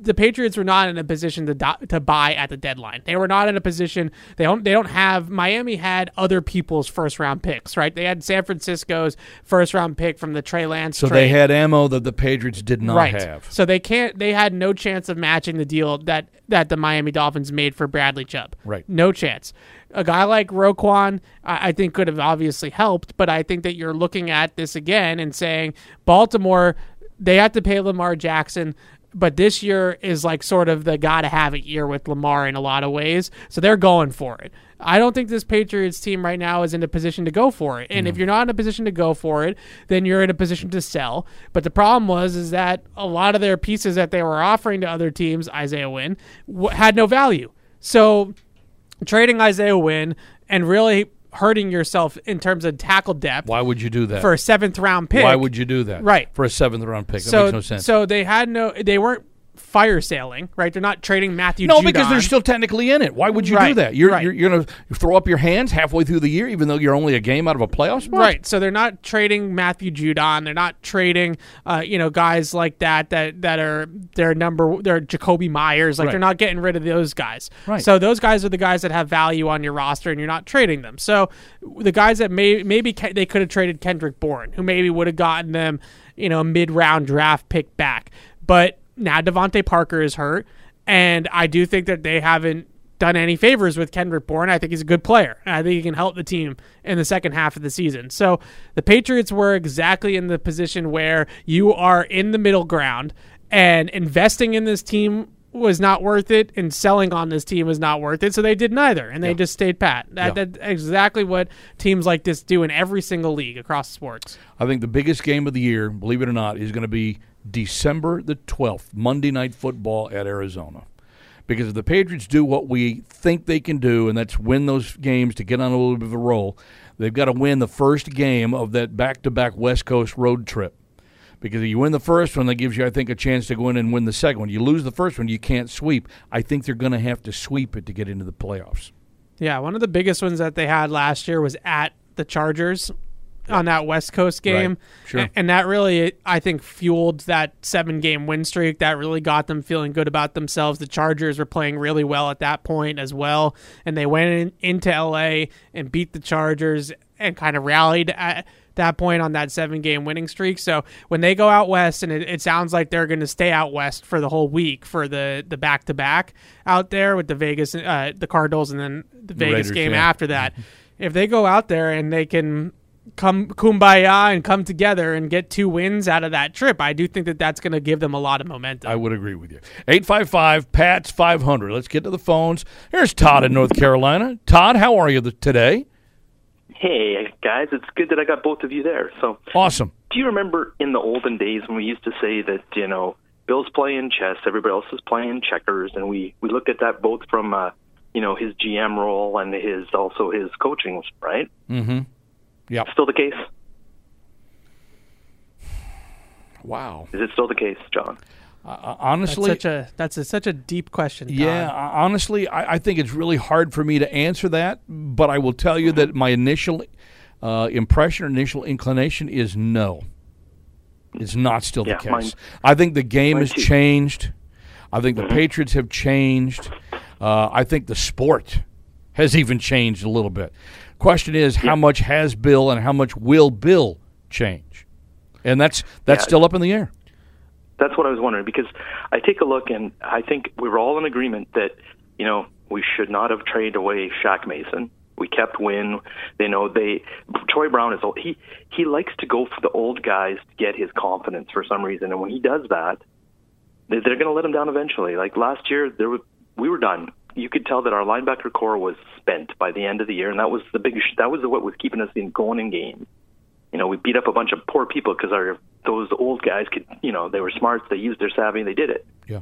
the Patriots were not in a position to do, to buy at the deadline. They were not in a position. They don't. They don't have. Miami had other people's first round picks, right? They had San Francisco's first round pick from the Trey Lance. So trade. they had ammo that the Patriots did not right. have. So they can't. They had no chance of matching the deal that that the Miami Dolphins made for Bradley Chubb. Right. No chance. A guy like Roquan, I, I think, could have obviously helped, but I think that you're looking at this again and saying Baltimore, they have to pay Lamar Jackson. But this year is like sort of the gotta have it year with Lamar in a lot of ways. So they're going for it. I don't think this Patriots team right now is in a position to go for it. And if you're not in a position to go for it, then you're in a position to sell. But the problem was is that a lot of their pieces that they were offering to other teams, Isaiah Wynn, w- had no value. So trading Isaiah Wynn and really hurting yourself in terms of tackle depth Why would you do that? for a seventh round pick. Why would you do that? Right. For a seventh round pick. so that makes no sense. so they had no they weren't fire sailing, right? They're not trading Matthew No, because they're still technically in it. Why would you do that? You're, right. you're, you're going to throw up your hands halfway through the year, even though you're only a game out of a playoff spot? Right. So they're not trading Matthew Judon. They're not trading, uh, you know, guys like that that that are their number. They're Jakobi Meyers. Like Right. they're not getting rid of those guys. Right. So those guys are the guys that have value on your roster, and you're not trading them. So the guys that may maybe Ke- they could have traded Kendrick Bourne, who maybe would have gotten them, you know, a mid round draft pick back. But now DeVante Parker is hurt, and I do think that they haven't done any favors with Kendrick Bourne. I think he's a good player. I think he can help the team in the second half of the season. So the Patriots were exactly in the position where you are in the middle ground and investing in this team was not worth it and selling on this team was not worth it. So they did neither and they just stayed pat. That, Yeah. That's exactly what teams like this do in every single league across sports. I think the biggest game of the year, believe it or not, is going to be December the 12th, Monday Night Football at Arizona. Because if the Patriots do what we think they can do, and that's win those games to get on a little bit of a roll, they've got to win the first game of that back to back West Coast road trip. Because if you win the first one, that gives you, I think, a chance to go in and win the second one. You lose the first one, you can't sweep. I think they're going to have to sweep it to get into the playoffs. Yeah, one of the biggest ones that they had last year was at the Chargers on that West Coast game. Sure. A- And that really, I think, fueled that seven game win streak. That really got them feeling good about themselves. The Chargers were playing really well at that point as well. And they went in, into LA and beat the Chargers and kind of rallied at that point on that seven game winning streak. So when they go out west, and it, it sounds like they're going to stay out west for the whole week for the the back to back out there with the Vegas, uh, the Cardinals, and then the Vegas Raiders, game yeah. after that. If they go out there and they can come kumbaya and come together and get two wins out of that trip, I do think that that's going to give them a lot of momentum. I would agree with you. 855 PATS 500. Let's get to the phones. Here's Todd in North Carolina. Todd, how are you today? Hey guys, it's good that I got both of you there. So, Awesome. do you remember in the olden days when we used to say that you know Bill's playing chess, everybody else is playing checkers, and we we looked at that both from uh, you know his GM role and his also his coaching, right? Mm-hmm. Yep. Still the case? Wow. Is it still the case, John? Uh, that's honestly, such a that's a, such a deep question. Todd. yeah, uh, honestly, I, I think it's really hard for me to answer that, but I will tell you that my initial uh, impression, initial inclination is no. It's not still Yeah, the case. mine- I think the game has too. changed. I think the Patriots have changed. Uh, I think the sport has even changed a little bit. Question is, how much has Bill and how much will Bill change? And that's that's Yeah. still up in the air. That's what I was wondering because I take a look and I think we were all in agreement that you know we should not have traded away Shaq Mason. We kept Wynn. They know they. Troy Brown is old. he he likes to go for the old guys to get his confidence for some reason, and when he does that, they- they're going to let him down eventually. Like last year, there was we were done. You could tell that our linebacker corps was spent by the end of the year, and that was the big. That was what was keeping us in going in games you know, we beat up a bunch of poor people because our those old guys could, you know, they were smart, they used their savvy, they did it. Yeah,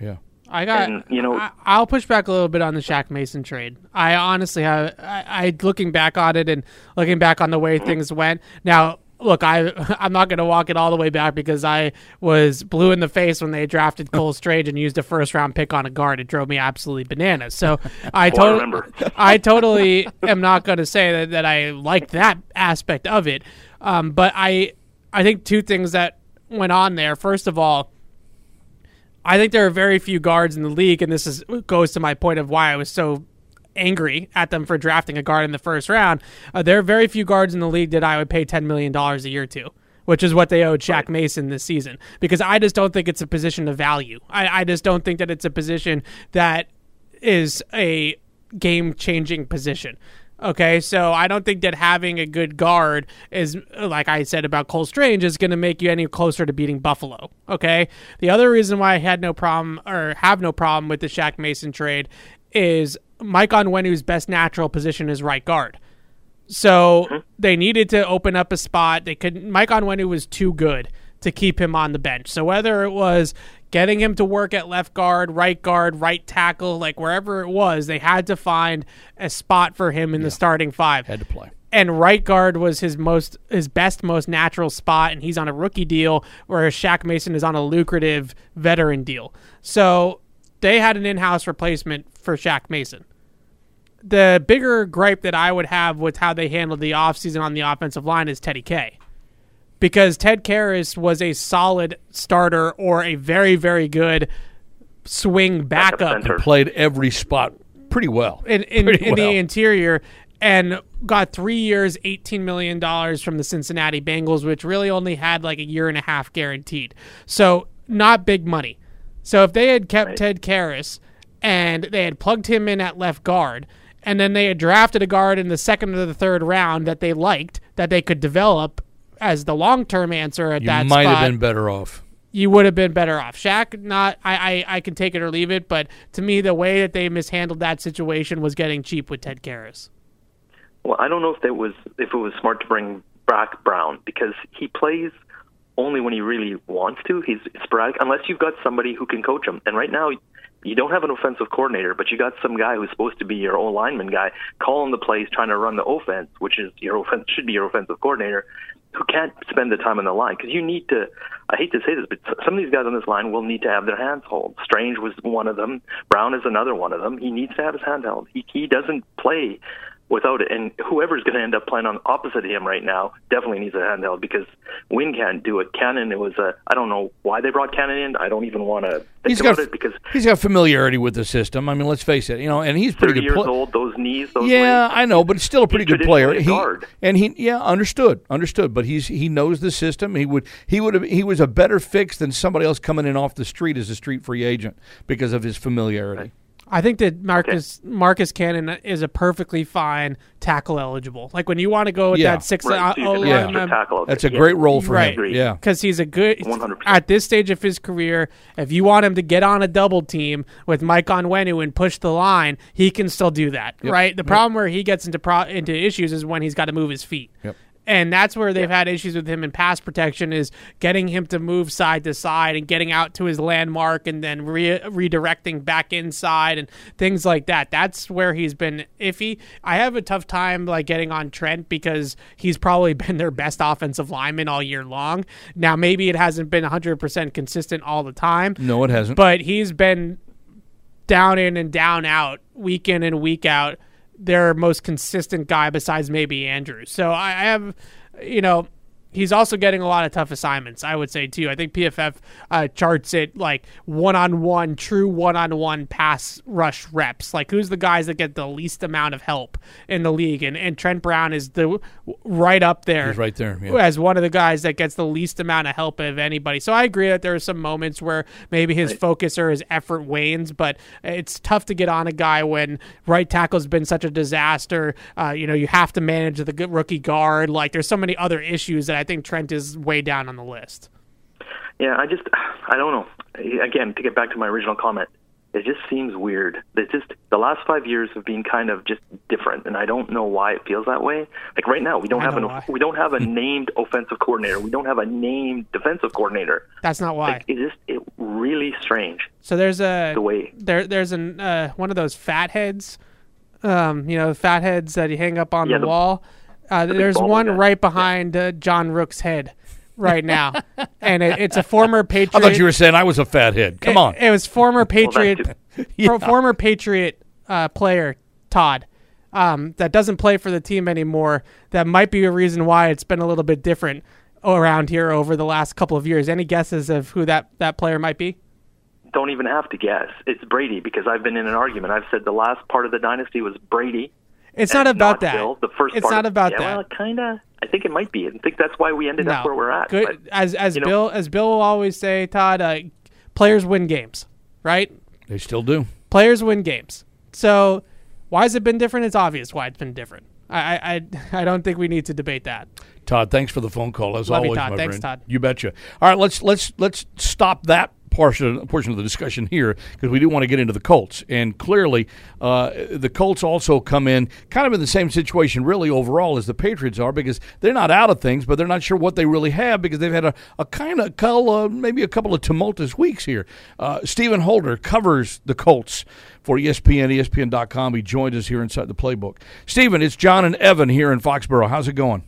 yeah. I got. And, you know- I, I'll push back a little bit on the Shaq Mason trade. I honestly have. I, I looking back on it and looking back on the way things went. Now, look, I *laughs* I'm not going to walk it all the way back because I was blue in the face when they drafted *laughs* Cole Strange and used a first round pick on a guard. It drove me absolutely bananas. So *laughs* I Oh, totally. I totally am not going to say that, that I liked that aspect of it. Um, but I I think two things that went on there. First of all. I think there are very few guards in the league, and this is goes to my point of why I was so angry at them for drafting a guard in the first round. Uh, there are very few guards in the league that I would pay ten million dollars a year to, which is what they owed Shaq Mason this season. Because I just don't think it's a position of value. I, I just don't think that it's a position that is a game changing position. Okay, so I don't think that having a good guard is, like I said about Cole Strange, is going to make you any closer to beating Buffalo. Okay, the other reason why I had no problem or have no problem with the Shaq Mason trade is Mike Onwenu's best natural position is right guard. So mm-hmm. they needed to open up a spot. They could Mike Onwenu was too good to keep him on the bench. So whether it was getting him to work at left guard, right guard, right tackle, like wherever it was, they had to find a spot for him in the starting five. Had to play. And right guard was his most his best, most natural spot, and he's on a rookie deal, whereas Shaq Mason is on a lucrative veteran deal. So they had an in-house replacement for Shaq Mason the bigger gripe that I would have with how they handled the offseason on the offensive line is Teddy K. Because Ted Karras was a solid starter or a very, very good swing Backup backup. Played every spot pretty well. in, in, Pretty in well. the interior and got three years, $18 million from the Cincinnati Bengals, which really only had like a year and a half guaranteed. So, not big money. So, if they had kept Ted Karras and they had plugged him in at left guard. And then they had drafted a guard in the second or the third round that they liked, that they could develop as the long term answer at that situation. You that might spot have been better off. you would have been better off. Shaq, not I, I, I can take it or leave it, but to me, the way that they mishandled that situation was getting cheap with Ted Karras. Well, I don't know if it was if it was smart to bring back Brown because he plays only when he really wants to. He's sporadic unless you've got somebody who can coach him. And right now, you don't have an offensive coordinator, but you got some guy who's supposed to be your O lineman guy calling the plays, trying to run the offense, which is your offense should be your offensive coordinator, who can't spend the time on the line because you need to. I hate to say this, but some of these guys on this line will need to have their hands held. Strange was one of them. Brown is another one of them. He needs to have his hand held. He he doesn't play without it. And whoever's going to end up playing on opposite of him right now definitely needs a handheld because Wynn can't do it. Cannon, it was a. I don't know why they brought Cannon in. I don't even want to think He's about got it because he's got familiarity with the system. I mean, let's face it, you know, and he's pretty good. years pla- old, those knees, those Yeah, legs. I know, but it's still a pretty good player. He and he, yeah, understood, understood. But he's he knows the system. He would he would have he was a better fix than somebody else coming in off the street as a street free agent because of his familiarity. I think that Marcus Marcus Cannon is a perfectly fine tackle eligible. Like when you want to go with Yeah. that six Right, so you uh, O Yeah. tackle. That's a Yeah. great role for Right. him. Yeah, because he's a good 100%. at this stage of his career. If you want him to get on a double team with Mike Onwenu and push the line, he can still do that. Right. The problem where he gets into pro- into issues is when he's got to move his feet. Yep. And that's where they've had issues with him in pass protection is getting him to move side to side and getting out to his landmark and then re- redirecting back inside and things like that. That's where he's been iffy. I have a tough time like getting on Trent because he's probably *laughs* been their best offensive lineman all year long. Now maybe it hasn't been 100% consistent all the time, no, it hasn't. but he's been down in and down out, week in and week out, their most consistent guy besides maybe Andrews. So I I have, you know, he's also getting a lot of tough assignments. I would say too. I think PFF uh, charts it like one-on-one, true one-on-one pass rush reps. Like who's the guys that get the least amount of help in the league, and and Trent Brown is the right up there He's right there. Yeah. as one of the guys that gets the least amount of help of anybody. So I agree that there are some moments where maybe his focus or his effort wanes, but it's tough to get on a guy when right tackle's been such a disaster. Uh, you know, you have to manage the good rookie guard. Like there's so many other issues that I think Trent is way down on the list. Yeah, I just, I don't know. Again, to get back to my original comment, it just seems weird. That just the last five years have been kind of just different, and I don't know why it feels that way. Like right now, we don't I have an why. we don't have a *laughs* named offensive coordinator. We don't have a named defensive coordinator. That's not why. Like, it just it really strange So there's a the way. there there's an uh, one of those fat heads, um, you know, fat heads that you hang up on Yeah, the, the- wall. Uh, there's one guy. right behind uh, John Rooke's head right now, *laughs* and it, it's a former Patriot. I thought you were saying I was a fat head. Come it, on. It was former *laughs* Patriot, *laughs* for- former Patriot uh, player Todd. Um, that doesn't play for the team anymore. That might be a reason why it's been a little bit different around here over the last couple of years. Any guesses of who that, that player might be? Don't even have to guess. It's Brady because I've been in an argument. I've said the last part of the dynasty was Brady. It's not about that. Bill. The first it's part not of- about yeah, that. Well, kind of. I think it might be. I think that's why we ended up where we're at. Good But, as as you know- Bill as Bill will always say, Todd, uh, players win games, right? They still do. Players win games. So why has it been different? It's obvious why it's been different. I I I, *laughs* I don't think we need to debate that. Todd, thanks for the phone call as Love you, always, Todd. my Thanks, friend. Todd. You betcha. All right, let's let's let's stop that portion portion of the discussion here because we do want to get into the Colts. And clearly, uh, the Colts also come in kind of in the same situation, really overall, as the Patriots are because they're not out of things, but they're not sure what they really have because they've had a, a kind of uh, maybe a couple of tumultuous weeks here. Uh, Stephen Holder covers the Colts for ESPN, ESPN.com. He joined us here inside the playbook. Stephen, it's John and Evan here in Foxborough. How's it going?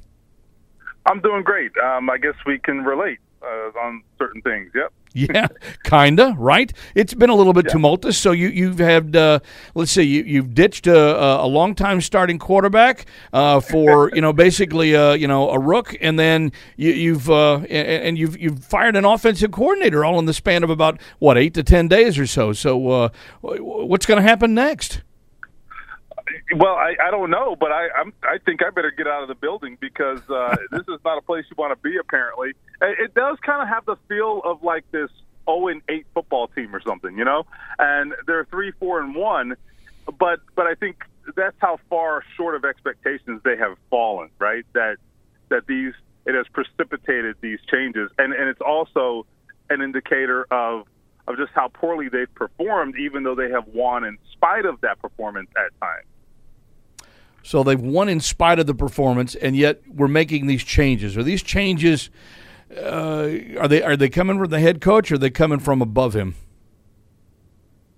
I'm doing great. Um, I guess we can relate uh, on certain things. Yep. *laughs* Yeah, kinda right. It's been a little bit tumultuous. So you you've had uh, let's see, you you've ditched a, a, a longtime starting quarterback uh, for you know basically uh, you know a rook, and then you, you've uh, and, and you've you've fired an offensive coordinator all in the span of about what eight to ten days or so. So uh, what's going to happen next? Well, I, I don't know, but I I'm, I think I better get out of the building because uh, *laughs* this is not a place you want to be. Apparently, it, it does kind of have the feel of like this zero and eight football team or something, you know, and they're three, four, and one. But but I think that's how far short of expectations they have fallen, right? That that these it has precipitated these changes, and and it's also an indicator of of just how poorly they've performed, even though they have won in spite of that performance at times. So they've won in spite of the performance, and yet we're making these changes. Are these changes? Uh, are they are they coming from the head coach, or are they coming from above him?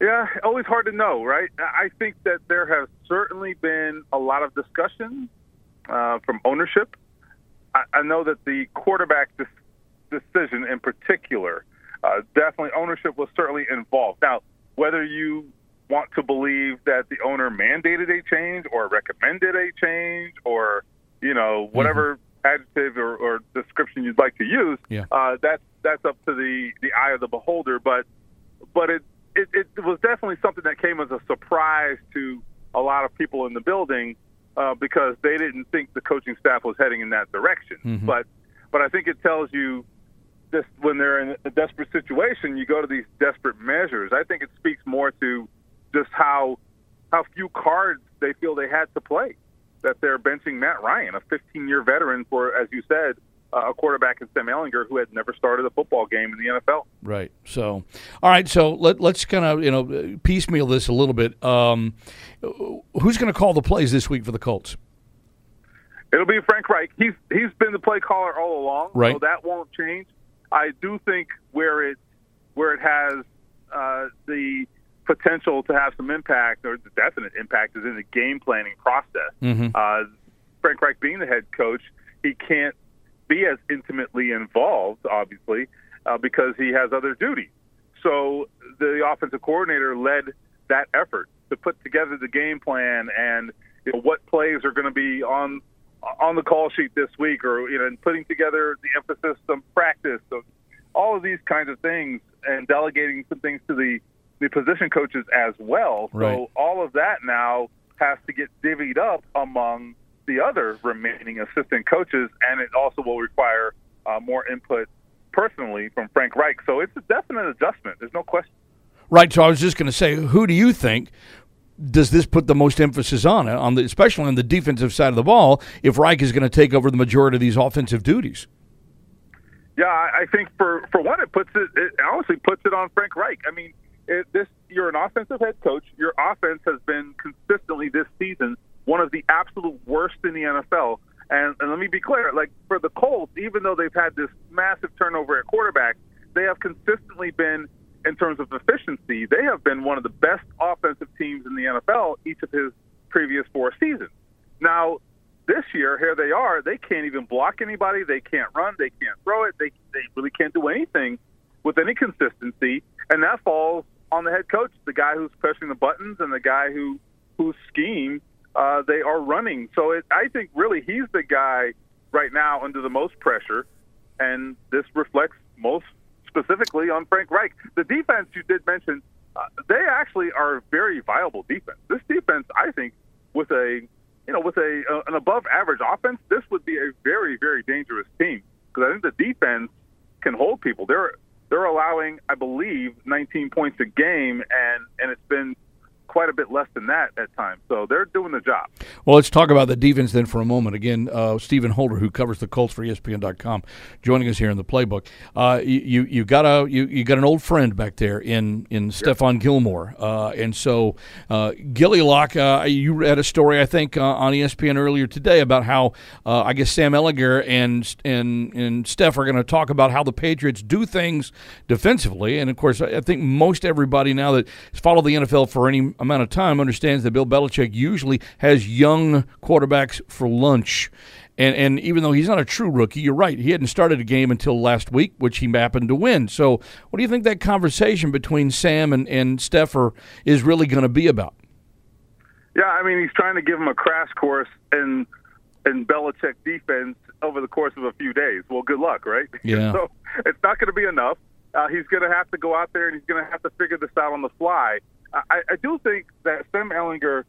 Yeah, always hard to know, right? I think that there has certainly been a lot of discussion uh, from ownership. I, I know that the quarterback decision in particular, uh, definitely ownership was certainly involved. Now, whether you want to believe that the owner mandated a change or recommended a change or you know whatever adjective or, or description you'd like to use, Yeah. uh, that's that's up to the the eye of the beholder. But but it, it it was definitely something that came as a surprise to a lot of people in the building uh, because they didn't think the coaching staff was heading in that direction. But but I think it tells you this when they're in a desperate situation, you go to these desperate measures. I think it speaks more to just how how few cards they feel they had to play. That they're benching Matt Ryan, a 15-year veteran, for as you said, uh, a quarterback in Sam Ehlinger who had never started a football game in the NFL. Right. So, all right. So let, let's kind of you know piecemeal this a little bit. Um, who's going to call the plays this week for the Colts? It'll be Frank Reich. He's he's been the play caller all along, Right. so that won't change. I do think where it where it has uh, the potential to have some impact or the definite impact is in the game planning process. Mhm. Uh, Frank Reich being the head coach, he can't be as intimately involved, obviously, uh, because he has other duties. So the offensive coordinator led that effort to put together the game plan and you know, what plays are going to be on on the call sheet this week, or you know, and putting together the emphasis on practice, so all of these kinds of things, and delegating some things to the the position coaches as well. Right. So all of that now has to get divvied up among the other remaining assistant coaches, and it also will require uh, more input personally from Frank Reich. So it's a definite adjustment. There's no question. Right. So I was just going to say, who do you think does this put the most emphasis on? On the especially on the defensive side of the ball, if Reich is going to take over the majority of these offensive duties. Yeah, I I think for for one, it puts it, it honestly puts it on Frank Reich. I mean, it, this you're an offensive head coach. Your offense has been consistently this season one of the absolute worst in the NFL. And, and let me be clear, like for the Colts, even though they've had this massive turnover at quarterback, they have consistently been, in terms of efficiency, they have been one of the best offensive teams in the NFL each of his previous four seasons. Now, this year, here they are. They can't even block anybody. They can't run. They can't throw it. They they really can't do anything with any consistency, and that falls on the head coach, the guy who's pressing the buttons, and the guy who whose scheme uh, they are running. So it, I think really he's the guy right now under the most pressure, and this reflects most specifically on Frank Reich. The defense you did mention, uh, they actually are a very viable defense. This defense, I think, with a you know with a an above average offense, this would be a very very dangerous team because I think the defense can hold people. They're they're allowing, I believe, 19 points a game, and and it's been quite a bit less than that at times. So they're doing the job. Well, let's talk about the defense then for a moment. Again, uh, Stephen Holder, who covers the Colts for ESPN.com, joining us here in the playbook. Uh, you, you got a you, you got an old friend back there in in Stephon Gilmore, uh, and so uh, Gilly Lock. Uh, you read a story I think uh, on ESPN earlier today about how uh, I guess Sam Ehlinger and and and Steph are going to talk about how the Patriots do things defensively, and of course I I think most everybody now that has followed the NFL for any amount of time understands that Bill Belichick usually has young quarterbacks for lunch. And, and even though he's not a true rookie, you're right. He hadn't started a game until last week, which he happened to win. So, what do you think that conversation between Sam and, and Steffer is really going to be about? Yeah, I mean he's trying to give him a crash course in in Belichick defense over the course of a few days. Well, good luck, right? *laughs* Yeah. so it's not going to be enough. Uh, he's going to have to go out there and he's going to have to figure this out on the fly. I, I do think that Sam Ehlinger,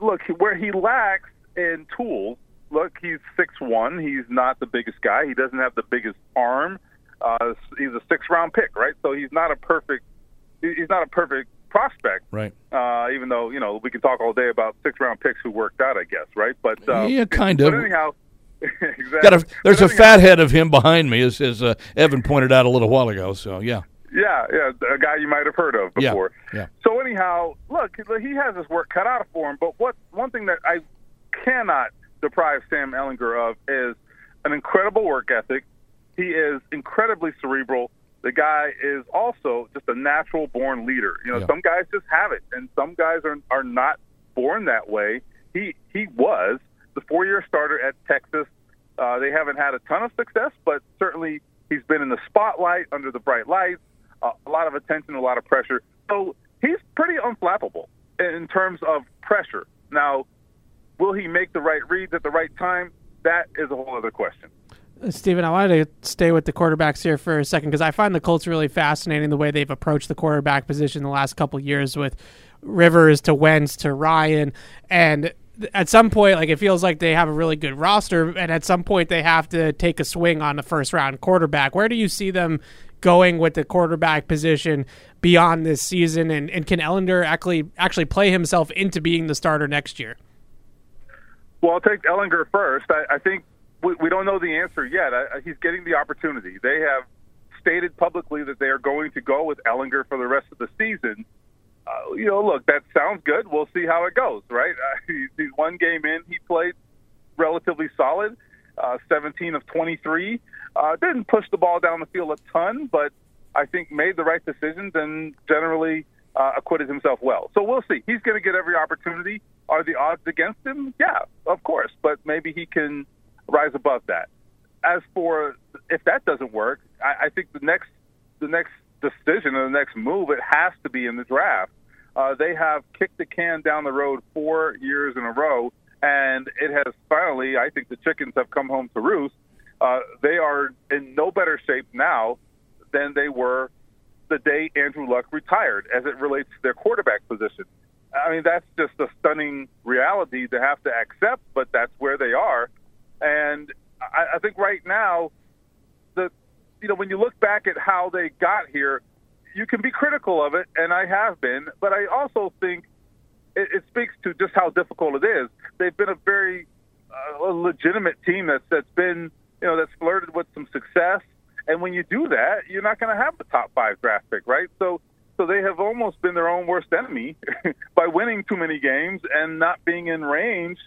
look, where he lacks in tools. Look, he's six one. He's not the biggest guy. He doesn't have the biggest arm. Uh, he's a six round pick, right? So he's not a perfect. He's not a perfect prospect. Right. Uh, even though you know we can talk all day about six round picks who worked out, I guess, right? But uh, Yeah, kind But of. anyhow, *laughs* exactly. A, there's But a anyhow- fat head of him behind me, as, as uh, Evan pointed out a little while ago. So yeah, Yeah, yeah, a guy you might have heard of before. yeah. So anyhow, look, he has his work cut out for him. But what one thing that I cannot deprive Sam Ehlinger of is an incredible work ethic. He is incredibly cerebral. The guy is also just a natural born leader. You know, Yeah. some guys just have it, and some guys are are not born that way. He he was the four year starter at Texas. Uh, they haven't had a ton of success, but certainly he's been in the spotlight under the bright lights, a lot of attention, a lot of pressure. So he's pretty unflappable in terms of pressure. Now, will he make the right reads at the right time? That is a whole other question. Uh, Stephen, I wanted to stay with the quarterbacks here for a second because I find the Colts really fascinating the way they've approached the quarterback position the last couple years with Rivers to Wentz to Ryan. And at some point, like it feels like they have a really good roster, and at some point they have to take a swing on the first round quarterback. Where do you see them going with the quarterback position beyond this season? And, and can Ehlinger actually actually play himself into being the starter next year? Well, I'll take Ehlinger first. I, I think we, we don't know the answer yet. I- he's getting the opportunity. They have stated publicly that they are going to go with Ehlinger for the rest of the season. Uh, you know, look, that sounds good. We'll see how it goes, right? *laughs* Uh, he's, he's one game in. He played relatively solid, uh, 17 of 23. Uh, didn't push the ball down the field a ton, but I think made the right decisions and generally uh, acquitted himself well. So we'll see. He's going to get every opportunity. Are the odds against him? Yeah, of course, but maybe he can rise above that. As for if that doesn't work, I, I think the next the next decision or the next move it has to be in the draft. Uh, they have kicked the can down the road four years in a row, and it has finally. I think the chickens have come home to roost. Uh, they are in no better shape now than they were the day Andrew Luck retired, as it relates to their quarterback position. I mean, that's just a stunning reality to have to accept, but that's where they are. And I, I think right now, the you know when you look back at how they got here, you can be critical of it, and I have been, but I also think it, it speaks to just how difficult it is. They've been a very uh, legitimate team that's that's been you know that's flirted with some success, and when you do that, you're not going to have the top five draft pick, right? So so they have almost been their own worst enemy *laughs* by winning too many games and not being in range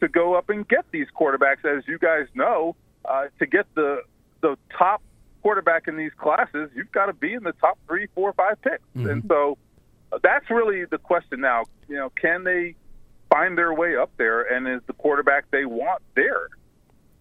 to go up and get these quarterbacks, as you guys know, uh, to get the the top quarterback in these classes, you've got to be in the top three, four, five picks, and so uh, that's really the question now. You know, can they find their way up there, and is the quarterback they want there?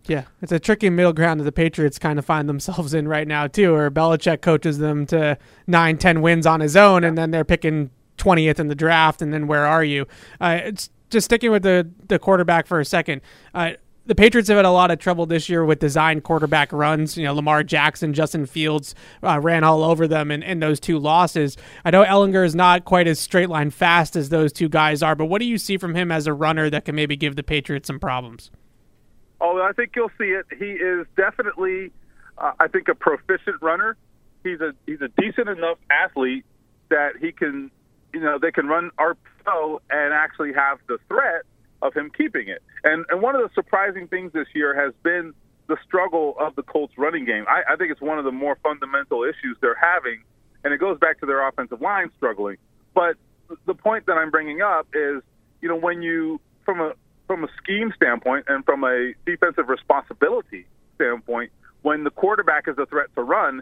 Yeah, it's a tricky middle ground that the Patriots kind of find themselves in right now too, where Belichick coaches them to nine, ten wins on his own, and then they're picking twentieth in the draft, and then where are you? Uh, it's just sticking with the the quarterback for a second. Uh, the Patriots have had a lot of trouble this year with design quarterback runs. You know, Lamar Jackson, Justin Fields uh, ran all over them in, in those two losses. I know Ehlinger is not quite as straight line fast as those two guys are, but what do you see from him as a runner that can maybe give the Patriots some problems? Oh, I think you'll see it. He is definitely, uh, I think, a proficient runner. He's a he's a decent enough athlete that he can, you know, they can run RPO and actually have the threat of him keeping it. And and one of the surprising things this year has been the struggle of the Colts running game. I, I think it's one of the more fundamental issues they're having, and it goes back to their offensive line struggling. But the point that I'm bringing up is, you know, when you from a from a scheme standpoint and from a defensive responsibility standpoint, when the quarterback is a threat to run,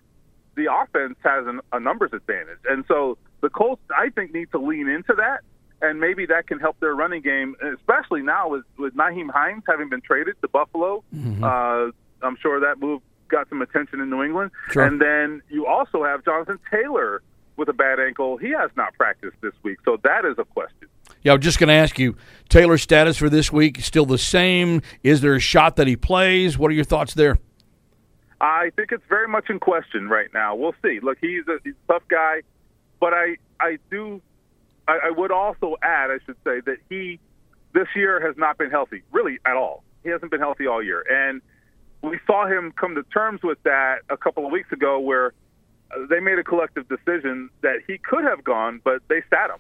the offense has an, a numbers advantage. And so the Colts, I think, need to lean into that, and maybe that can help their running game, especially now with, with Nyheim Hines having been traded to Buffalo. Uh, I'm sure that move got some attention in New England. Sure. And then you also have Jonathan Taylor with a bad ankle. He has not practiced this week, so that is a question. Yeah, I'm just going to ask you, Taylor's status for this week still the same? Is there a shot that he plays? What are your thoughts there? I think it's very much in question right now. We'll see. Look, he's a, he's a tough guy, but I I do I, I would also add, I should say, that he this year has not been healthy really at all. He hasn't been healthy all year, and we saw him come to terms with that a couple of weeks ago, where uh, they made a collective decision that he could have gone, but they sat him,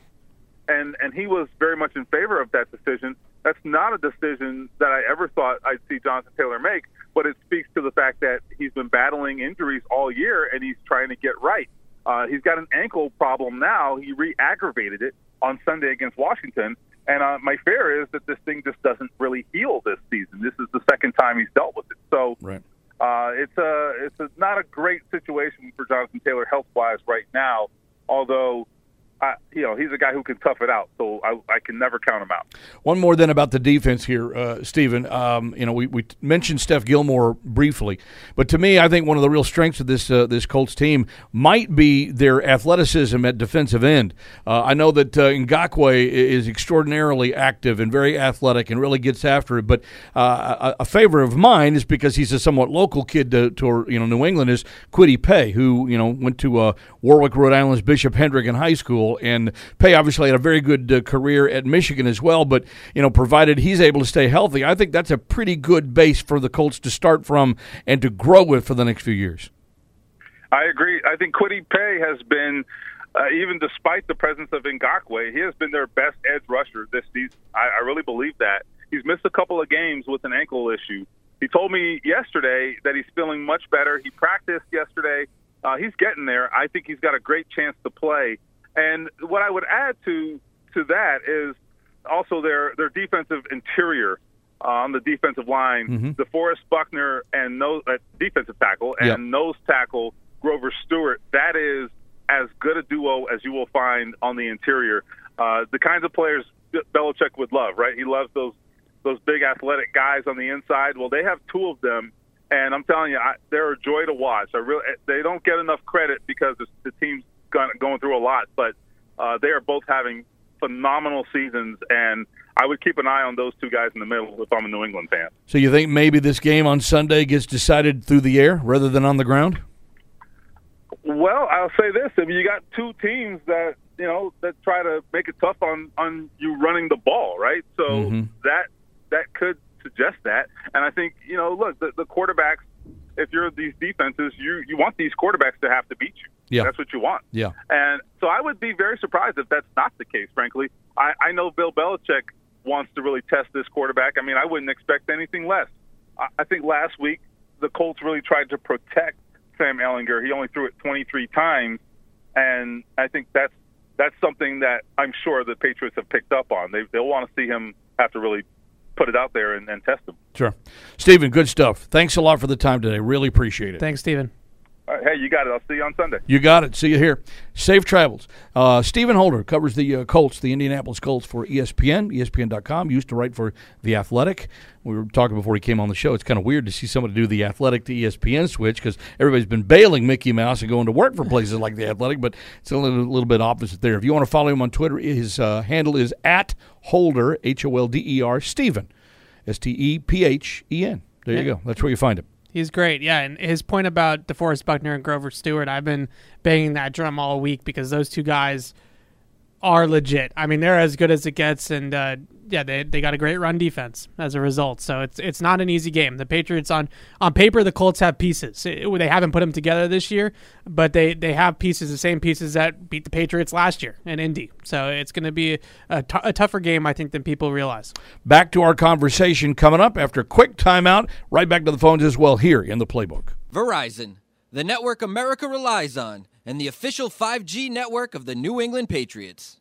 and and he was very much in favor of that decision. That's not a decision that I ever thought I'd see Jonathan Taylor make, but it speaks to the fact that he's been battling injuries all year and he's trying to get right. Uh, he's got an ankle problem now. He re-aggravated it on Sunday against Washington, and uh, my fear is that this thing just doesn't really heal this season. This is the second time he's dealt with it, so Right. uh, it's a it's a, not a great situation for Jonathan Taylor health wise right now. Although, I, you know, he's a guy who can tough it out, so I, I can never count him out. One more then about the defense here, uh, Stephen. Um, you know, we, we mentioned Steph Gilmore briefly, but to me, I think one of the real strengths of this uh, this Colts team might be their athleticism at defensive end. Uh, I know that uh, Ngakoue is extraordinarily active and very athletic and really gets after it. But uh, a, a favor of mine is because he's a somewhat local kid to, to you know New England is Kwity Paye, who you know went to uh, Warwick, Rhode Island's Bishop Hendrick in high school, and Paye obviously had a very good uh, career at Michigan as well. But you know, provided he's able to stay healthy, I think that's a pretty good base for the Colts to start from and to grow with for the next few years. I agree. I think Kwity Paye has been, uh, even despite the presence of Ngakoue, he has been their best edge rusher this season. I, I really believe that. He's missed a couple of games with an ankle issue. He told me yesterday that he's feeling much better. He practiced yesterday. Uh, he's getting there. I think he's got a great chance to play. And what I would add to to that is also their their defensive interior uh, on the defensive line. Mhm. DeForest Buckner and nose uh, defensive tackle and Yep. nose tackle Grover Stewart. That is as good a duo as you will find on the interior. Uh, the kinds of players Belichick would love, right? He loves those those big athletic guys on the inside. Well, they have two of them, and I'm telling you, I, they're a joy to watch. I really, they don't get enough credit because the, the team's going through a lot, but uh, they are both having phenomenal seasons, and I would keep an eye on those two guys in the middle if I'm a New England fan. So you think maybe this game on Sunday gets decided through the air rather than on the ground? Well, I'll say this: if you got two teams that you know that try to make it tough on on you running the ball, right? So Mhm. that that could suggest that, and I think you know, look, the, the quarterbacks. If you're these defenses, you you want these quarterbacks to have to beat you. Yeah. that's what you want. Yeah. And so I would be very surprised if that's not the case, frankly. I, I know Bill Belichick wants to really test this quarterback. I mean, I wouldn't expect anything less. I, I think last week the Colts really tried to protect Sam Ehlinger. He only threw it 23 times, and I think that's that's something that I'm sure the Patriots have picked up on. They, they'll want to see him have to really put it out there and, and test him. Sure. Stephen, good stuff. Thanks a lot for the time today. Really appreciate it. Thanks, Stephen. All right, hey, you got it. I'll see you on Sunday. You got it. See you here. Safe travels. Uh, Stephen Holder covers the uh, Colts, the Indianapolis Colts for ESPN, ESPN.com. Used to write for The Athletic. We were talking before he came on the show. It's kind of weird to see somebody do The Athletic to ESPN switch because everybody's been bailing Mickey Mouse and going to work for places like The Athletic, but it's a little, little bit opposite there. If you want to follow him on Twitter, his uh, handle is at Holder, H O L D E R, Stephen, S T E P H E N. There you go. That's where you find him. He's great, yeah. And his point about DeForest Buckner and Grover Stewart, I've been banging that drum all week because those two guys are legit. I mean, they're as good as it gets, and uh, yeah, they they got a great run defense as a result. So it's it's not an easy game. The Patriots on on paper, the Colts have pieces. It- they haven't put them together this year, but they they have pieces, the same pieces that beat the Patriots last year in Indy. So it's going to be a, t- a tougher game, I think, than people realize. Back to our conversation coming up after a quick timeout. Right back to the phones as well here in the playbook. Verizon, the network America relies on, and the official 5G network of the New England Patriots.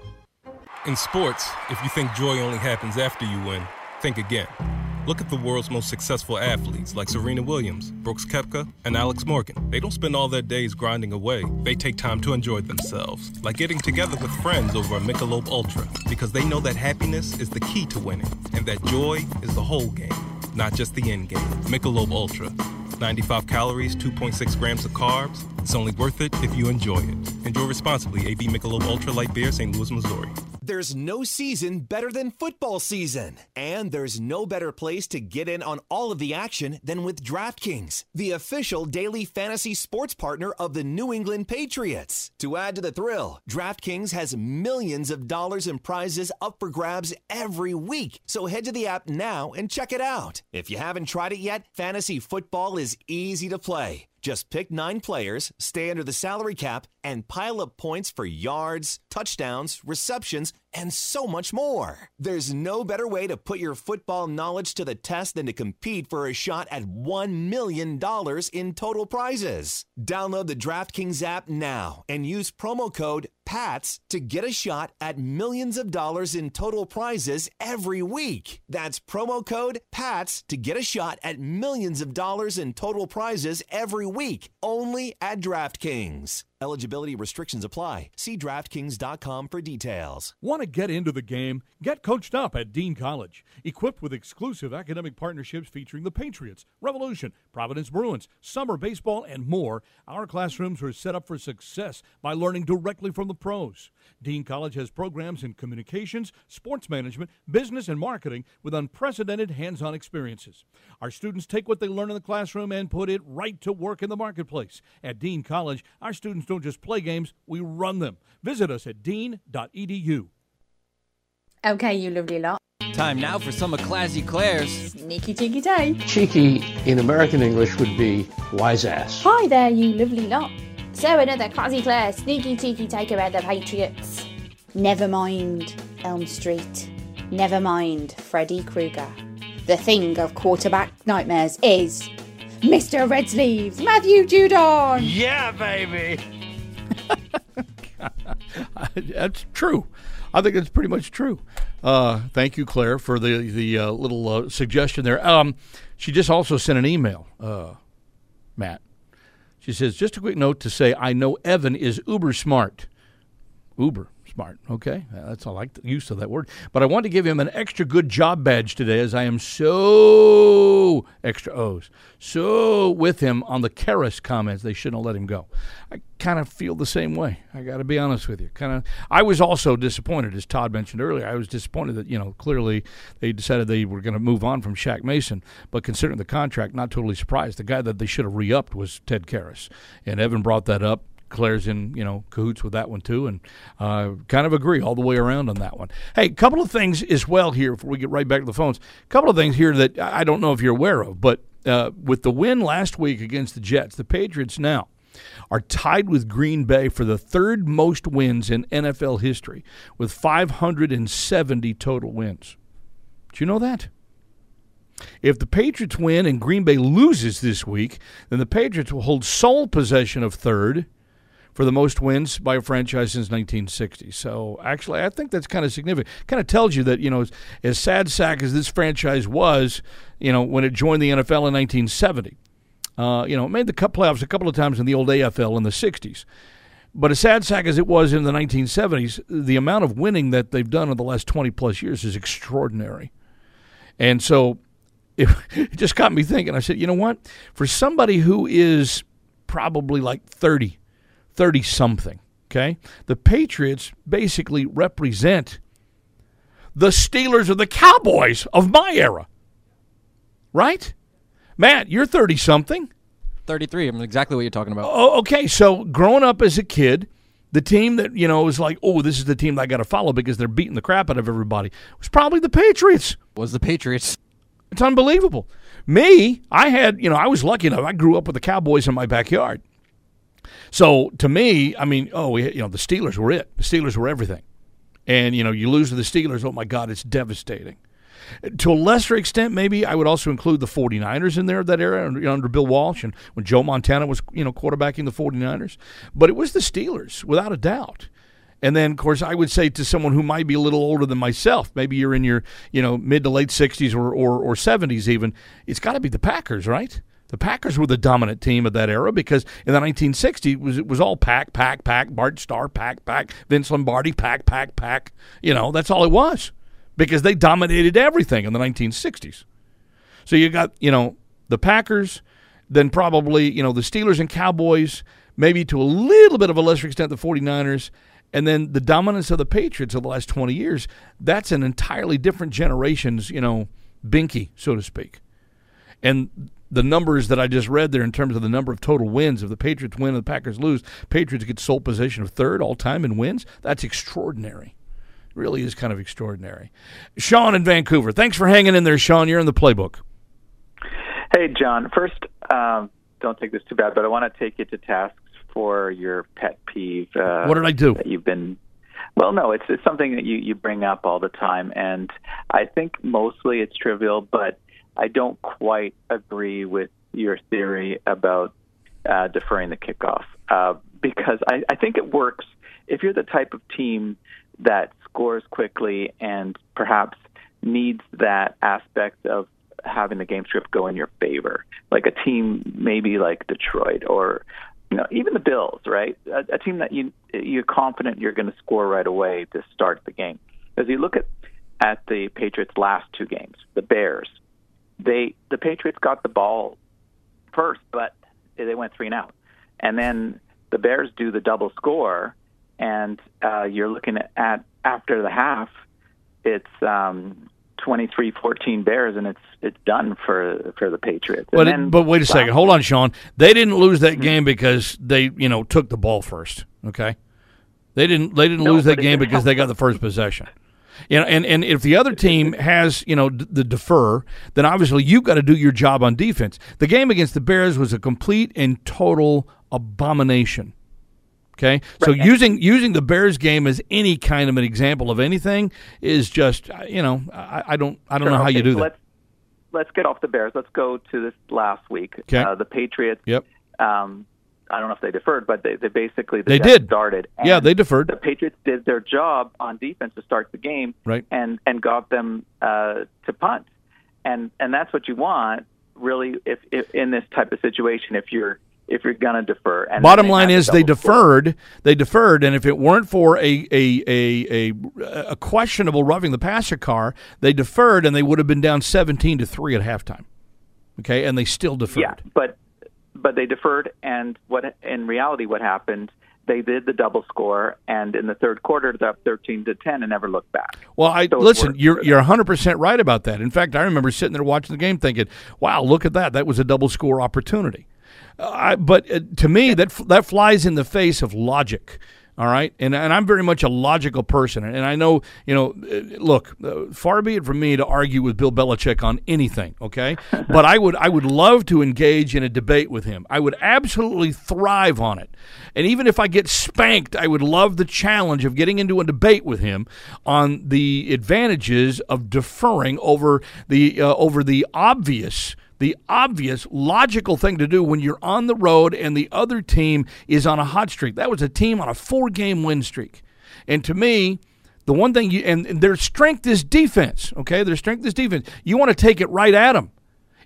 In sports, if you think joy only happens after you win, think again. Look at the world's most successful athletes like Serena Williams, Brooks Koepka, and Alex Morgan. They don't spend all their days grinding away. They take time to enjoy themselves, like getting together with friends over a Michelob Ultra, because they know that happiness is the key to winning, and that joy is the whole game, not just the end game. Michelob Ultra. 95 calories, 2.6 grams of carbs. It's only worth it if you enjoy it. Enjoy responsibly. AB Michelob Ultra Light Beer, St. Louis, Missouri. There's no season better than football season. And there's no better place to get in on all of the action than with DraftKings, the official daily fantasy sports partner of the New England Patriots. To add to the thrill, DraftKings has millions of dollars in prizes up for grabs every week. So head to the app now and check it out. If you haven't tried it yet, fantasy football is easy to play. Just pick nine players, stay under the salary cap, and pile up points for yards, touchdowns, receptions, and so much more. There's no better way to put your football knowledge to the test than to compete for a shot at $1 million in total prizes. Download the DraftKings app now and use promo code PATS to get a shot at millions of dollars in total prizes every week. That's promo code PATS to get a shot at millions of dollars in total prizes every week, only at DraftKings. Eligibility restrictions apply. See DraftKings.com for details. Want to get into the game? Get coached up at Dean College. Equipped with exclusive academic partnerships featuring the Patriots, Revolution, Providence Bruins, summer baseball, and more, our classrooms are set up for success by learning directly from the pros. Dean College has programs in communications, sports management, business, and marketing with unprecedented hands on experiences. Our students take what they learn in the classroom and put it right to work in the marketplace. At Dean College, our students don't just play games, we run them. Visit us at dean.edu. Okay, you lovely lot. Time now for some of Classy Claire's Sneaky cheeky day. Cheeky in American English would be wise ass. Hi there, you lovely lot. So another Classy Claire sneaky cheeky take about the Patriots. Never mind Elm Street. Never mind Freddy Krueger. The thing of quarterback nightmares is Mr. Red Sleeves, Matthew Judon. Yeah, baby. *laughs* That's true. I think it's pretty much true. Uh, thank you, Claire, for the the uh, little uh, suggestion there. Um, she just also sent an email, uh, Matt. She says, just a quick note to say, I know Evan is uber smart. Uber smart. Okay, that's all I like the use of that word. But I want to give him an extra good job badge today, as I am so extra O's so with him on the Karras comments. They shouldn't have let him go. I kind of feel the same way. I got to be honest with you. Kind of. I was also disappointed, as Todd mentioned earlier. I was disappointed that you know clearly they decided they were to move on from Shaq Mason, but considering the contract, not totally surprised. The guy that they should have re-upped was Ted Karras, and Evan brought that up. Claire's in, you know, cahoots with that one too, and uh, kind of agree all the way around on that one. Hey, a couple of things as well here before we get right back to the phones. A couple of things here that I don't know if you're aware of, but uh, with the win last week against the Jets, the Patriots now are tied with Green Bay for the third most wins in NFL history, with 570 total wins. Do you know that? If the Patriots win and Green Bay loses this week, then the Patriots will hold sole possession of third for the most wins by a franchise since 1960. So actually, I think that's kind of significant. Kind of tells you that you know, as, as sad sack as this franchise was, you know, when it joined the NFL in 1970, uh, you know, it made the cup playoffs a couple of times in the old AFL in the 60s. But as sad sack as it was in the 1970s, the amount of winning that they've done in the last 20 plus years is extraordinary. And so it, *laughs* it just got me thinking. I said, you know what? For somebody who is probably like 30, 30 something, okay? The Patriots basically represent the Steelers or the Cowboys of my era. Right? Matt, you're 30 something. 33. I'm exactly what you're talking about. Oh, okay. So growing up as a kid, the team that, you know, was like, oh, this is the team that I got to follow because they're beating the crap out of everybody was probably the Patriots. Was the Patriots. It's unbelievable. Me, I had, you know, I was lucky enough. I grew up with the Cowboys in my backyard. So to me, I mean, oh, we, you know, the Steelers were it. The Steelers were everything. And, you know, you lose to the Steelers, oh my God, it's devastating. To a lesser extent, maybe I would also include the 49ers in there that era under, under Bill Walsh and when Joe Montana was, you know, quarterbacking the 49ers. But it was the Steelers, without a doubt. And then, of course, I would say to someone who might be a little older than myself, maybe you're in your, you know, mid to late 60s or, or, or 70s even, it's got to be the Packers, right? The Packers were the dominant team of that era because in the 1960s it was, it was all pack, pack, pack, Bart Starr, pack, pack, Vince Lombardi, pack, pack, pack. You know, that's all it was because they dominated everything in the 1960s. So you got, you know, the Packers, then probably, you know, the Steelers and Cowboys, maybe to a little bit of a lesser extent the 49ers, and then the dominance of the Patriots of the last 20 years. That's an entirely different generation's, you know, binky, so to speak. And the numbers that I just read there in terms of the number of total wins, if the Patriots win and the Packers lose, Patriots get sole position of third all time in wins. That's extraordinary. Really is kind of extraordinary. Sean in Vancouver. Thanks for hanging in there, Sean. You're in the playbook. Hey, John. First, um, don't take this too bad, but I want to take you to task for your pet peeve. Uh, What did I do? That you've been. Well, no, it's it's something that you you bring up all the time, and I think mostly it's trivial, but I don't quite agree with your theory about uh, deferring the kickoff uh, because I, I think it works if you're the type of team that scores quickly and perhaps needs that aspect of having the game script go in your favor, like a team maybe like Detroit or you know even the Bills, right? A, a team that you you're confident you're going to score right away to start the game. As you look at at the Patriots' last two games, the Bears, they the Patriots got the ball first, but they went three and out, and then the Bears do the double score, and uh, you're looking at, at after the half, it's um, 23-14 Bears, and it's it's done for for the Patriots. But, then but wait a second. Hold on, Sean. They didn't lose that game because they, you know, took the ball first. Okay, they didn't. They didn't No, lose that game because they got the first possession. You know, and, and if the other team has, you know, d- the defer, then obviously you've got to do your job on defense. The game against the Bears was a complete and total abomination. Okay, so using using the Bears game as any kind of an example of anything is just, uh, you know, I, I don't I don't Sure, know how okay, you do so that. Let's let's get off the Bears. Let's go to this last week. Okay. Uh, the Patriots. Yep. Um, I don't know if they deferred, but they, they basically the They did. started. Yeah, they deferred. The Patriots did their job on defense to start the game, Right. and and got them uh, to punt, and and that's what you want really if, if in this type of situation if you're if you're gonna defer. And Bottom line is they double score. deferred. They deferred, and if it weren't for a a, a a a questionable roughing the passer car, they deferred, and they would have been down seventeen to three at halftime. Okay, and they still deferred. Yeah, but but they deferred, and what in reality what happened? They did the double score, and in the third quarter, they're up thirteen to ten, and never looked back. Well, I So listen. You're you're 100 percent right about that. In fact, I remember sitting there watching the game, thinking, "Wow, look at that! That was a double score opportunity." Uh, I, but uh, to me, that that flies in the face of logic. All right, and and I'm very much a logical person, and I know you know. uh, Look, uh, far be it from me to argue with Bill Belichick on anything. Okay, *laughs* but I would I would love to engage in a debate with him. I would absolutely thrive on it, and even if I get spanked, I would love the challenge of getting into a debate with him on the advantages of deferring over the uh, over the obvious the obvious logical thing to do when you're on the road and the other team is on a hot streak. That was a team on a four game win streak. And to me, the one thing you and, their strength is defense, okay? Their strength is defense. You want to take it right at them.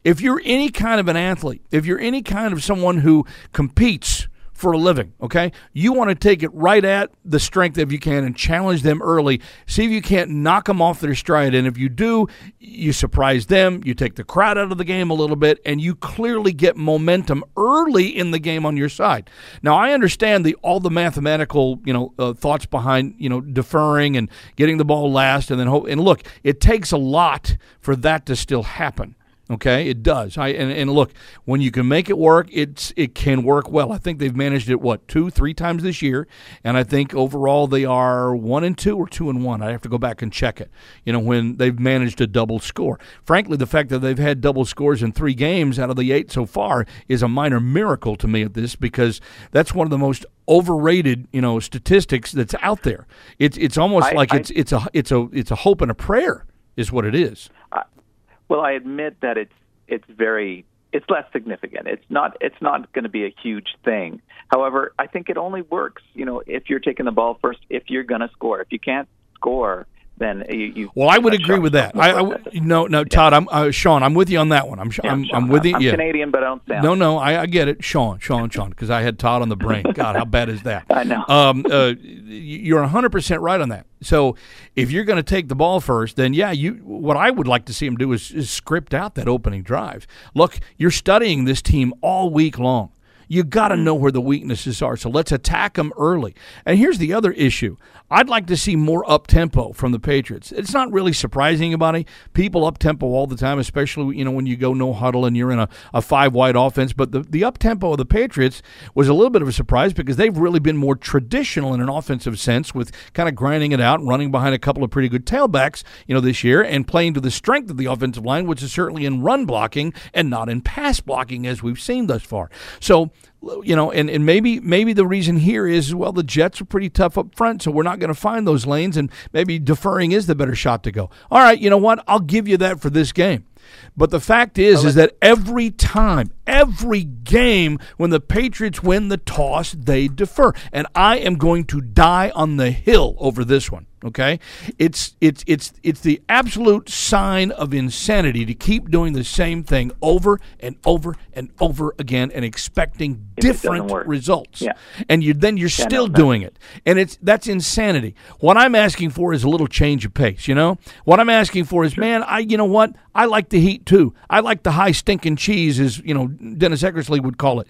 If you're any kind of an athlete, if you're any kind of someone who competes for a living, okay? You want to take it right at the strength if you can and challenge them early. See if you can't knock them off their stride. And if you do, you surprise them, you take the crowd out of the game a little bit, and you clearly get momentum early in the game on your side. Now, I understand the all the mathematical, you know, uh, thoughts behind, you know, deferring and getting the ball last and then hope. And look, it takes a lot for that to still happen. Okay, it does. I and, and look, when you can make it work, it's it can work well. I think they've managed it what two, three times this year, and I think overall they are one and two or two and one. I have to go back and check it. You know when they've managed a double score. Frankly, the fact that they've had double scores in three games out of the eight so far is a minor miracle to me at this because that's one of the most overrated you know statistics that's out there. It's it's almost I- like I- it's it's a it's a it's a hope and a prayer is what it is. Well, I admit that it's it's very it's less significant. It's not it's not going to be a huge thing. However, I think it only works, you know, if you're taking the ball first, if you're going to score. If you can't score, then you. you well, I would agree with that. I, I no no Todd, I'm uh, Sean. I'm with you on that one. I'm yeah, I'm, Sean, I'm with you. I'm yeah. Canadian, but I don't sound. No, no, I, I get it, Sean, Sean, Sean, because I had Todd on the brain. God, how bad is that? *laughs* I know. Um, uh, you're 100 percent right on that. So if you're going to take the ball first, then yeah, you. What I would like to see him do is, is script out that opening drive. Look, you're studying this team all week long. You got to know where the weaknesses are. So let's attack them early. And here's the other issue. I'd like to see more up tempo from the Patriots. It's not really surprising it. People up tempo all the time, especially you know when you go no huddle and you're in a, a five wide offense. But the, the up tempo of the Patriots was a little bit of a surprise because they've really been more traditional in an offensive sense with kind of grinding it out and running behind a couple of pretty good tailbacks, you know, this year and playing to the strength of the offensive line, which is certainly in run blocking and not in pass blocking as we've seen thus far. So you know, and, and maybe maybe the reason here is well the Jets are pretty tough up front, so we're not going to find those lanes, and maybe deferring is the better shot to go. All right, you know what? I'll give you that for this game. But the fact is, is that every time, every game, when the Patriots win the toss, they defer, and I am going to die on the hill over this one. Okay, it's it's it's it's the absolute sign of insanity to keep doing the same thing over and over and over again and expecting If different results. Yeah. And you then you're Yeah, still no, doing it. And it's that's insanity. What I'm asking for is a little change of pace, you know? What I'm asking for is man, I you know what? I like the heat too. I like the high stinking cheese as, you know, Dennis Eckersley would call it.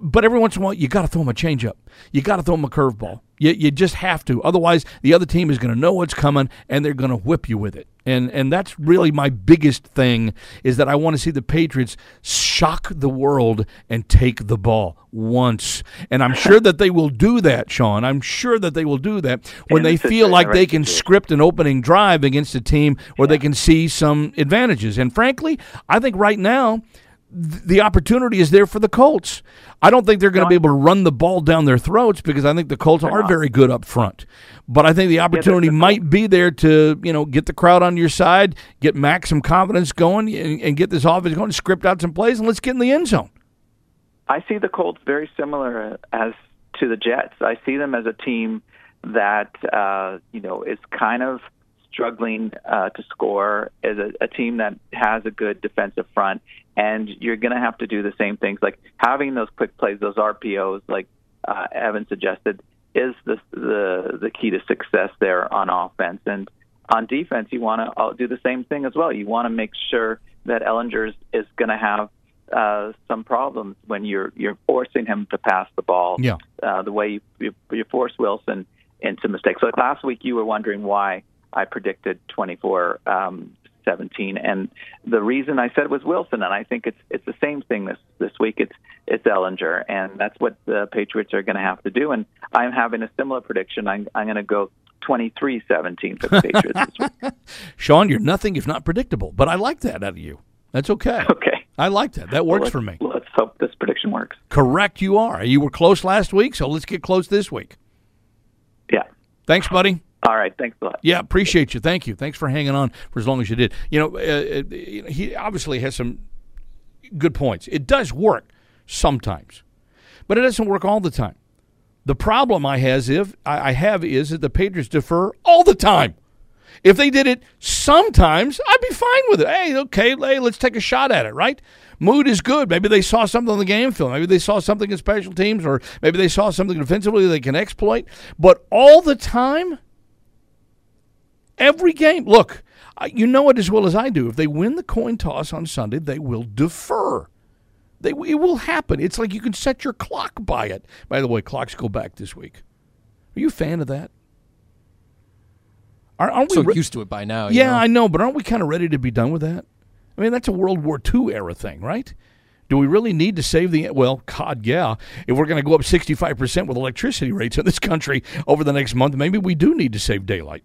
But every once in a while you got to throw him a change up. You got to throw him a curveball. You, you just have to. Otherwise, the other team is going to know what's coming and they're going to whip you with it. And and that's really my biggest thing is that I want to see the Patriots shock the world and take the ball once. And I'm sure that they will do that, Sean. I'm sure that they will do that when In they feel like they can script an opening drive against a team where they can see some advantages. And frankly, I think right now the opportunity is there for the Colts. I don't think they're going to be able to run the ball down their throats because I think the Colts are very good up front. But I think the opportunity might be there to you know get the crowd on your side, get Max some confidence going, and, and get this offense going, script out some plays, and let's get in the end zone. I see the Colts very similar uh, as to the Jets. I see them as a team that uh, you know is kind of struggling uh, to score, as a, a team that has a good defensive front, and you're going to have to do the same things like having those quick plays, those RPOs, like uh, Evan suggested, is the the the key to success there on offense and. On defense, you want to do the same thing as well. You want to make sure that Ehlinger is, is going to have uh, some problems when you're you're forcing him to pass the ball. Yeah. Uh, the way you, you, you force Wilson into mistakes. So like last week, you were wondering why I predicted 24 um, 17, and the reason I said was Wilson, and I think it's it's the same thing this this week. It's it's Ehlinger, and that's what the Patriots are going to have to do. And I'm having a similar prediction. I'm I'm going to go 23-17 for the Patriots this week. *laughs* Sean, you're nothing if not predictable, but I like that out of you. That's okay. Okay. I like that. That works Let's- for me. Let's hope this prediction works. Correct, you are. You were close last week, so let's get close this week. Yeah. Thanks, buddy. All right. Thanks a lot. Yeah, appreciate you. Thank you. Thanks for hanging on for as long as you did. You know, uh, uh, he obviously has some good points. It does work sometimes, but it doesn't work all the time. The problem I has if I have is that the Patriots defer all the time. If they did it sometimes, I'd be fine with it. Hey, okay, hey, let's take a shot at it, right? Mood is good. Maybe they saw something on the game film. Maybe they saw something in special teams, or maybe they saw something defensively they can exploit. But all the time, every game, look, you know it as well as I do. If they win the coin toss on Sunday, they will defer. They, it will happen. It's like you can set your clock by it. By the way, clocks go back this week. Are you a fan of that? Are, aren't we So re- used to it by now. you yeah, know? I know, but aren't we kind of ready to be done with that? I mean, that's a World War II era thing, right? Do we really need to save the well? God, yeah. If we're going to go up sixty-five percent with electricity rates in this country over the next month, maybe we do need to save daylight.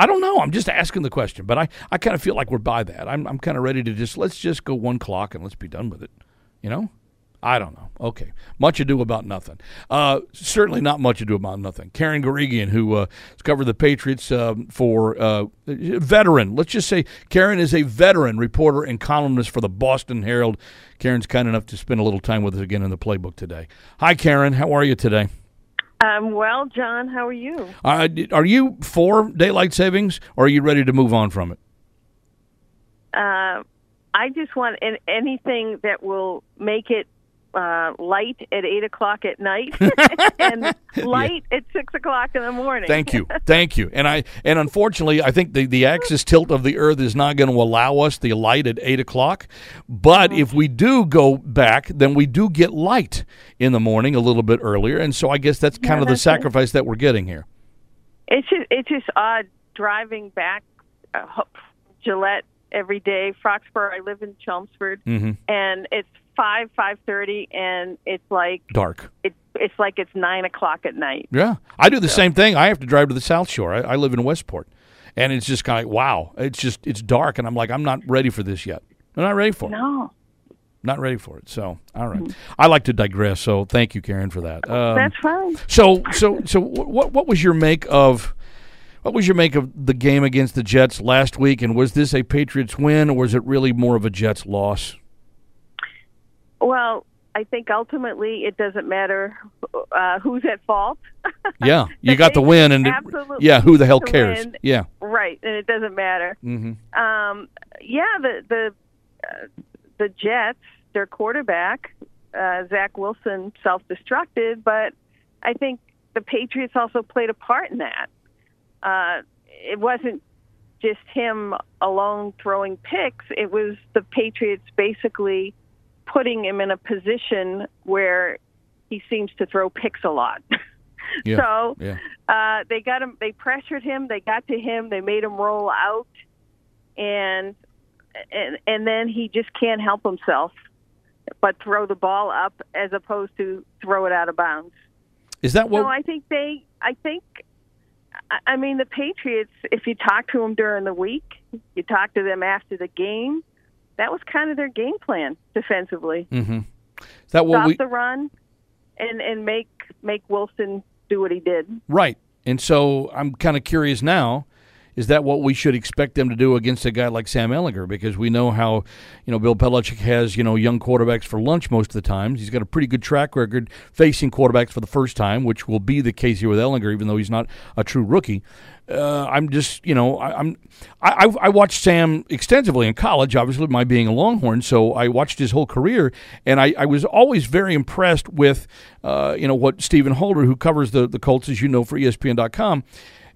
I don't know. I'm just asking the question, but I, I kind of feel like we're by that. I'm I'm kind of ready to just let's just go one clock and let's be done with it. You know? I don't know. Okay. Much ado about nothing. Uh, certainly not much ado about nothing. Karen Guregian, who uh, has covered the Patriots um, for uh, veteran. Let's just say Karen is a veteran reporter and columnist for the Boston Herald. Karen's kind enough to spend a little time with us again in the playbook today. Hi, Karen. How are you today? Um, well, John, how are you? Uh, are you for daylight savings, or are you ready to move on from it? Uh, I just want anything that will make it uh, light at eight o'clock at night *laughs* and light at six o'clock in the morning. Thank you, *laughs* thank you. And I and unfortunately, I think the the axis tilt of the Earth is not going to allow us the light at eight o'clock. But if we do go back, then we do get light in the morning a little bit earlier, and so I guess that's kind Yeah, of the that's it. sacrifice that we're getting here. It's just it's just odd driving back uh, Gillette every day. Foxborough, I live in Chelmsford, Mhm. and it's five five thirty, and it's like Dark. it, it's like it's nine o'clock at night. Yeah, I do the same thing. I have to drive to the South Shore. I, I live in Westport, and it's just kind of like, wow. It's just it's dark, and I'm like, I'm not ready for this yet. I'm not ready for it. No, Not ready for it. So, all right. I like to digress. So, thank you, Karen, for that. Um, that's fine. So, so, so, what what was your make of? What was your make of the game against the Jets last week? And was this a Patriots win, or was it really more of a Jets loss? Well, I think ultimately it doesn't matter uh, who's at fault. *laughs* Yeah, you got the win, and Absolutely yeah, who the hell cares? win. Yeah. right, and it doesn't matter. hmm Um, yeah, the the uh, the Jets, their quarterback uh, Zach Wilson, self-destructed, but I think the Patriots also played a part in that. Uh, it wasn't just him alone throwing picks; it was the Patriots basically putting him in a position where he seems to throw picks a lot. *laughs* Yeah. So yeah. uh, they got him. They pressured him. They got to him. They made him roll out, and and and then he just can't help himself but throw the ball up as opposed to throw it out of bounds. Is that what? So I think they. I think. I- I mean, the Patriots. If you talk to them during the week, you talk to them after the game. That was kind of their game plan defensively. hmm Is that what Stop we? the run, and and make make Wilson do what he did. Right. And so I'm kind of curious now. Is that what we should expect them to do against a guy like Sam Ehlinger? Because we know how, you know, Bill Belichick has, you know, young quarterbacks for lunch most of the times. He's got a pretty good track record facing quarterbacks for the first time, which will be the case here with Ehlinger, even though he's not a true rookie. Uh, I'm just, you know, I, I'm, I, I I watched Sam extensively in college. Obviously, my being a Longhorn, so I watched his whole career, and I, I was always very impressed with, uh, you know, what Stephen Holder, who covers the the Colts, as you know, for ESPN.com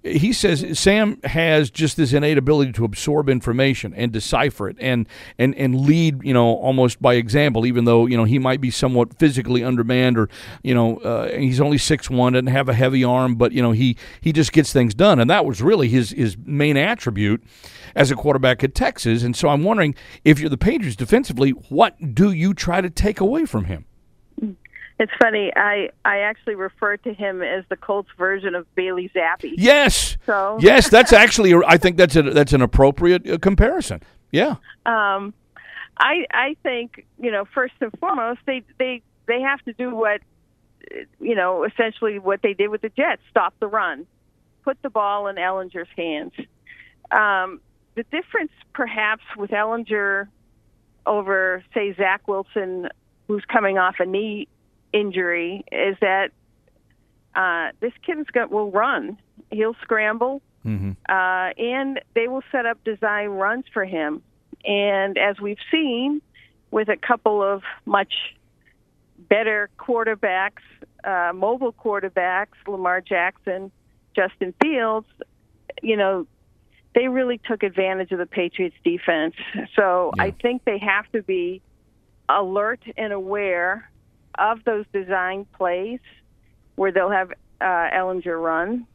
he says Sam has just this innate ability to absorb information and decipher it and and and lead you know almost by example even though you know he might be somewhat physically undermanned or you know uh, he's only six one doesn't have a heavy arm but you know he he just gets things done. And that was really his his main attribute as a quarterback at Texas. And so I'm wondering if you're the Patriots defensively what do you try to take away from him It's funny. I I actually refer to him as the Colts version of Bailey Zappe. yes So yes that's actually I think that's a that's an appropriate uh, comparison yeah um, I I think you know first and foremost they they they have to do what uh, you know essentially what they did with the Jets: stop the run, put the ball in Ehlinger's hands. Um, the difference, perhaps, with Ehlinger over say Zach Wilson, who's coming off a knee injury, is that uh, this kid's got will run. He'll scramble mm-hmm. uh, and they will set up design runs for him. And as we've seen with a couple of much better quarterbacks, uh, mobile quarterbacks, Lamar Jackson, Justin Fields, you know, they really took advantage of the Patriots defense. So I think they have to be alert and aware of those design plays where they'll have uh, Ehlinger run,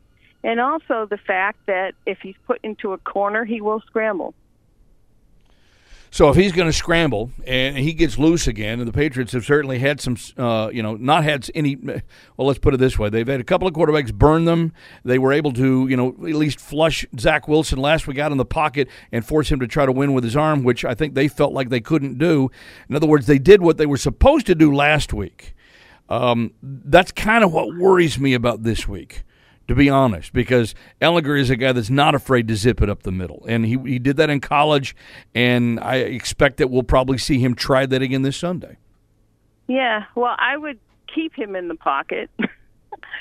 and also the fact that if he's put into a corner, he will scramble. So if he's going to scramble and he gets loose again, and the Patriots have certainly had some, uh, you know, not had any. Well, let's put it this way: they've had a couple of quarterbacks burn them. They were able to, you know, at least flush Zach Wilson last week out in the pocket and force him to try to win with his arm, which I think they felt like they couldn't do. In other words, they did what they were supposed to do last week. Um, that's kind of what worries me about this week to be honest, because Ehlinger is a guy that's not afraid to zip it up the middle. And he, he did that in college, and I expect that we'll probably see him try that again this Sunday. Yeah, well, I would keep him in the pocket. *laughs*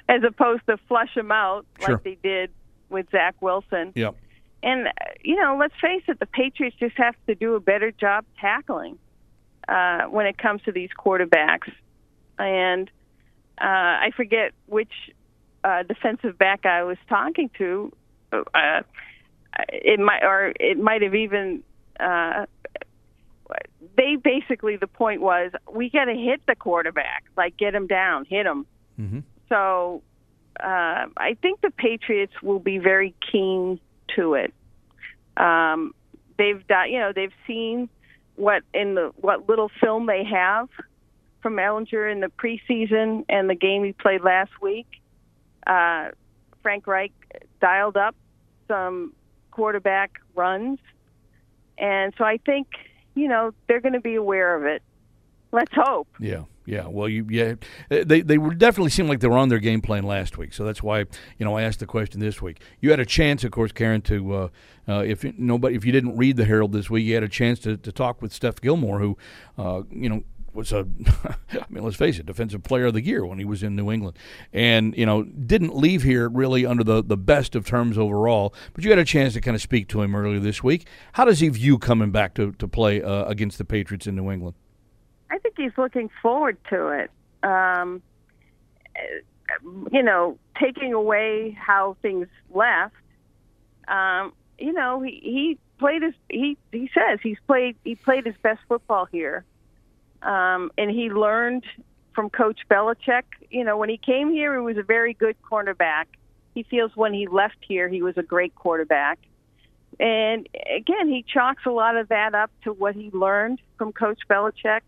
as opposed to flush him out Sure. like they did with Zach Wilson. Yep. And uh, you know, let's face it, the Patriots just have to do a better job tackling uh, when it comes to these quarterbacks. And uh, I forget which uh, defensive back I was talking to. Uh, it might, or it might have even. Uh, they basically the point was we got to hit the quarterback, like get him down, hit him. Mm-hmm. So uh, I think the Patriots will be very keen to it. Um, they've done, you know, they've seen what in the what little film they have from Ehlinger in the preseason and the game he played last week. Uh, Frank Reich dialed up some quarterback runs, and so I think you know they're going to be aware of it. Let's hope. Yeah, yeah. Well, you yeah, they they definitely seemed like they were on their game plan last week. So that's why you know I asked the question this week. You had a chance, of course, Karen, to uh, uh, if nobody if you didn't read the Herald this week, you had a chance to, to talk with Steph Gilmore, who uh, you know was a *laughs* I mean let's face it, defensive player of the year when he was in New England, and you know didn't leave here really under the the best of terms overall. But you had a chance to kind of speak to him earlier this week. How does he view coming back to to play uh, against the Patriots in New England? I think he's looking forward to it. Um, you know, taking away how things left. Um, you know, he, he played his he he says he's played he played his best football here, um, and he learned from Coach Belichick. You know, when he came here, he was a very good cornerback. He feels when he left here, he was a great quarterback. And again, he chalks a lot of that up to what he learned from Coach Belichick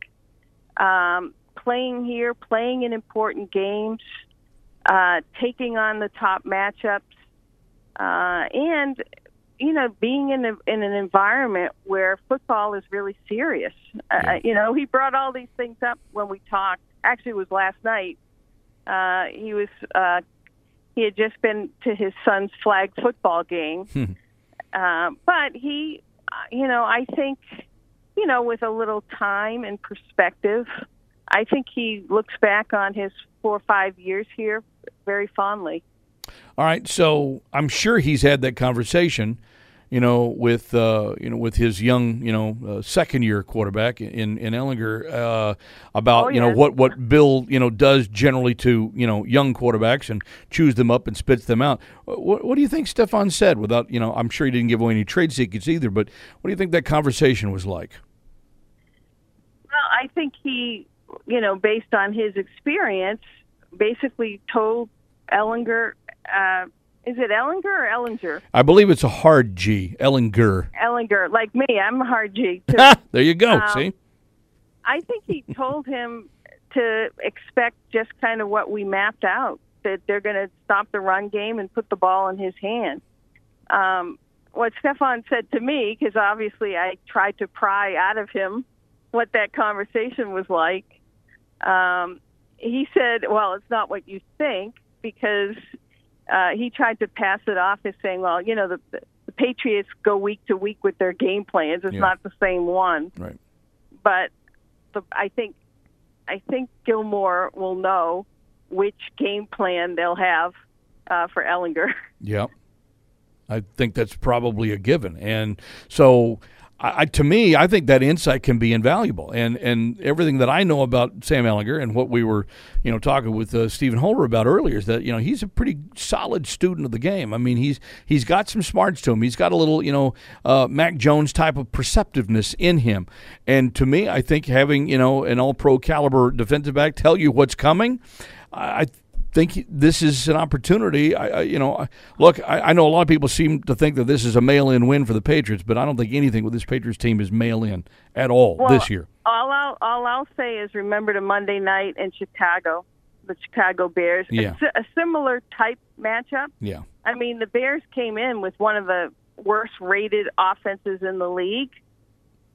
um, playing here, playing in important games, uh, taking on the top matchups, uh, and you know, being in a, in an environment where football is really serious. Uh, you know, he brought all these things up when we talked. Actually, it was last night. Uh, he was uh, he had just been to his son's flag football game, uh, but he, uh, you know, I think you know, with a little time and perspective, I think he looks back on his four or five years here very fondly. All right, so I'm sure he's had that conversation, you know, with uh, you know with his young, you know, uh, second year quarterback in in Ehlinger uh, about Oh, you know what what Bill you know does generally to you know young quarterbacks and chews them up and spits them out. What, what do you think Stephon said? Without you know, I'm sure he didn't give away any trade secrets either. But what do you think that conversation was like? Well, I think he, you know, based on his experience, basically told Ehlinger, uh, is it Ehlinger or Ehlinger? I believe it's a hard G, Ehlinger. Ehlinger, like me, I'm a hard G. Too. *laughs* there you go. Um, See. I think he told him to expect just kind of what we mapped out that they're going to stop the run game and put the ball in his hand. Um, what Stephon said to me, because obviously I tried to pry out of him what that conversation was like. Um, he said, "Well, it's not what you think," because uh, he tried to pass it off as saying, "Well, you know, the, the Patriots go week to week with their game plans. It's Yeah. not the same one." Right. But the, I think I think Gilmore will know which game plan they'll have uh, for Ehlinger. *laughs* Yep. I think that's probably a given. And so, I, to me, I think that insight can be invaluable. And and everything that I know about Sam Ehlinger and what we were, you know, talking with uh, Stephen Holder about earlier is that you know he's a pretty solid student of the game. I mean, he's he's got some smarts to him. He's got a little, you know, uh, Mac Jones type of perceptiveness in him. And to me, I think having you know an All Pro caliber defensive back tell you what's coming, I. Think this is an opportunity. I, I you know, I- look, I, I know a lot of people seem to think that this is a mail-in win for the Patriots, but I don't think anything with this Patriots team is mail-in at all Well, this year. All I'll, all I'll say is remember the Monday night in Chicago, the Chicago Bears. Yeah. A, a similar type matchup. Yeah, I mean, the Bears came in with one of the worst rated offenses in the league.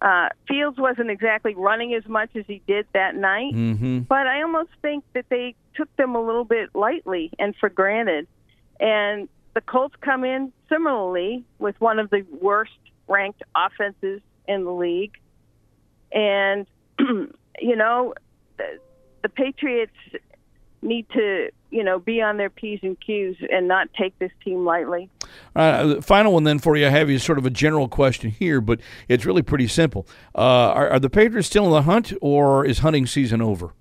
Uh, Fields wasn't exactly running as much as he did that night, mm-hmm. but I almost think that they took them a little bit lightly and for granted. And the Colts come in similarly with one of the worst ranked offenses in the league. And, *clears throat* you know, the, the Patriots need to, you know, be on their P's and Q's and not take this team lightly. Uh, final one then for you. I have you sort of a general question here, but it's really pretty simple. Uh, are, are the Patriots still in the hunt, or is hunting season over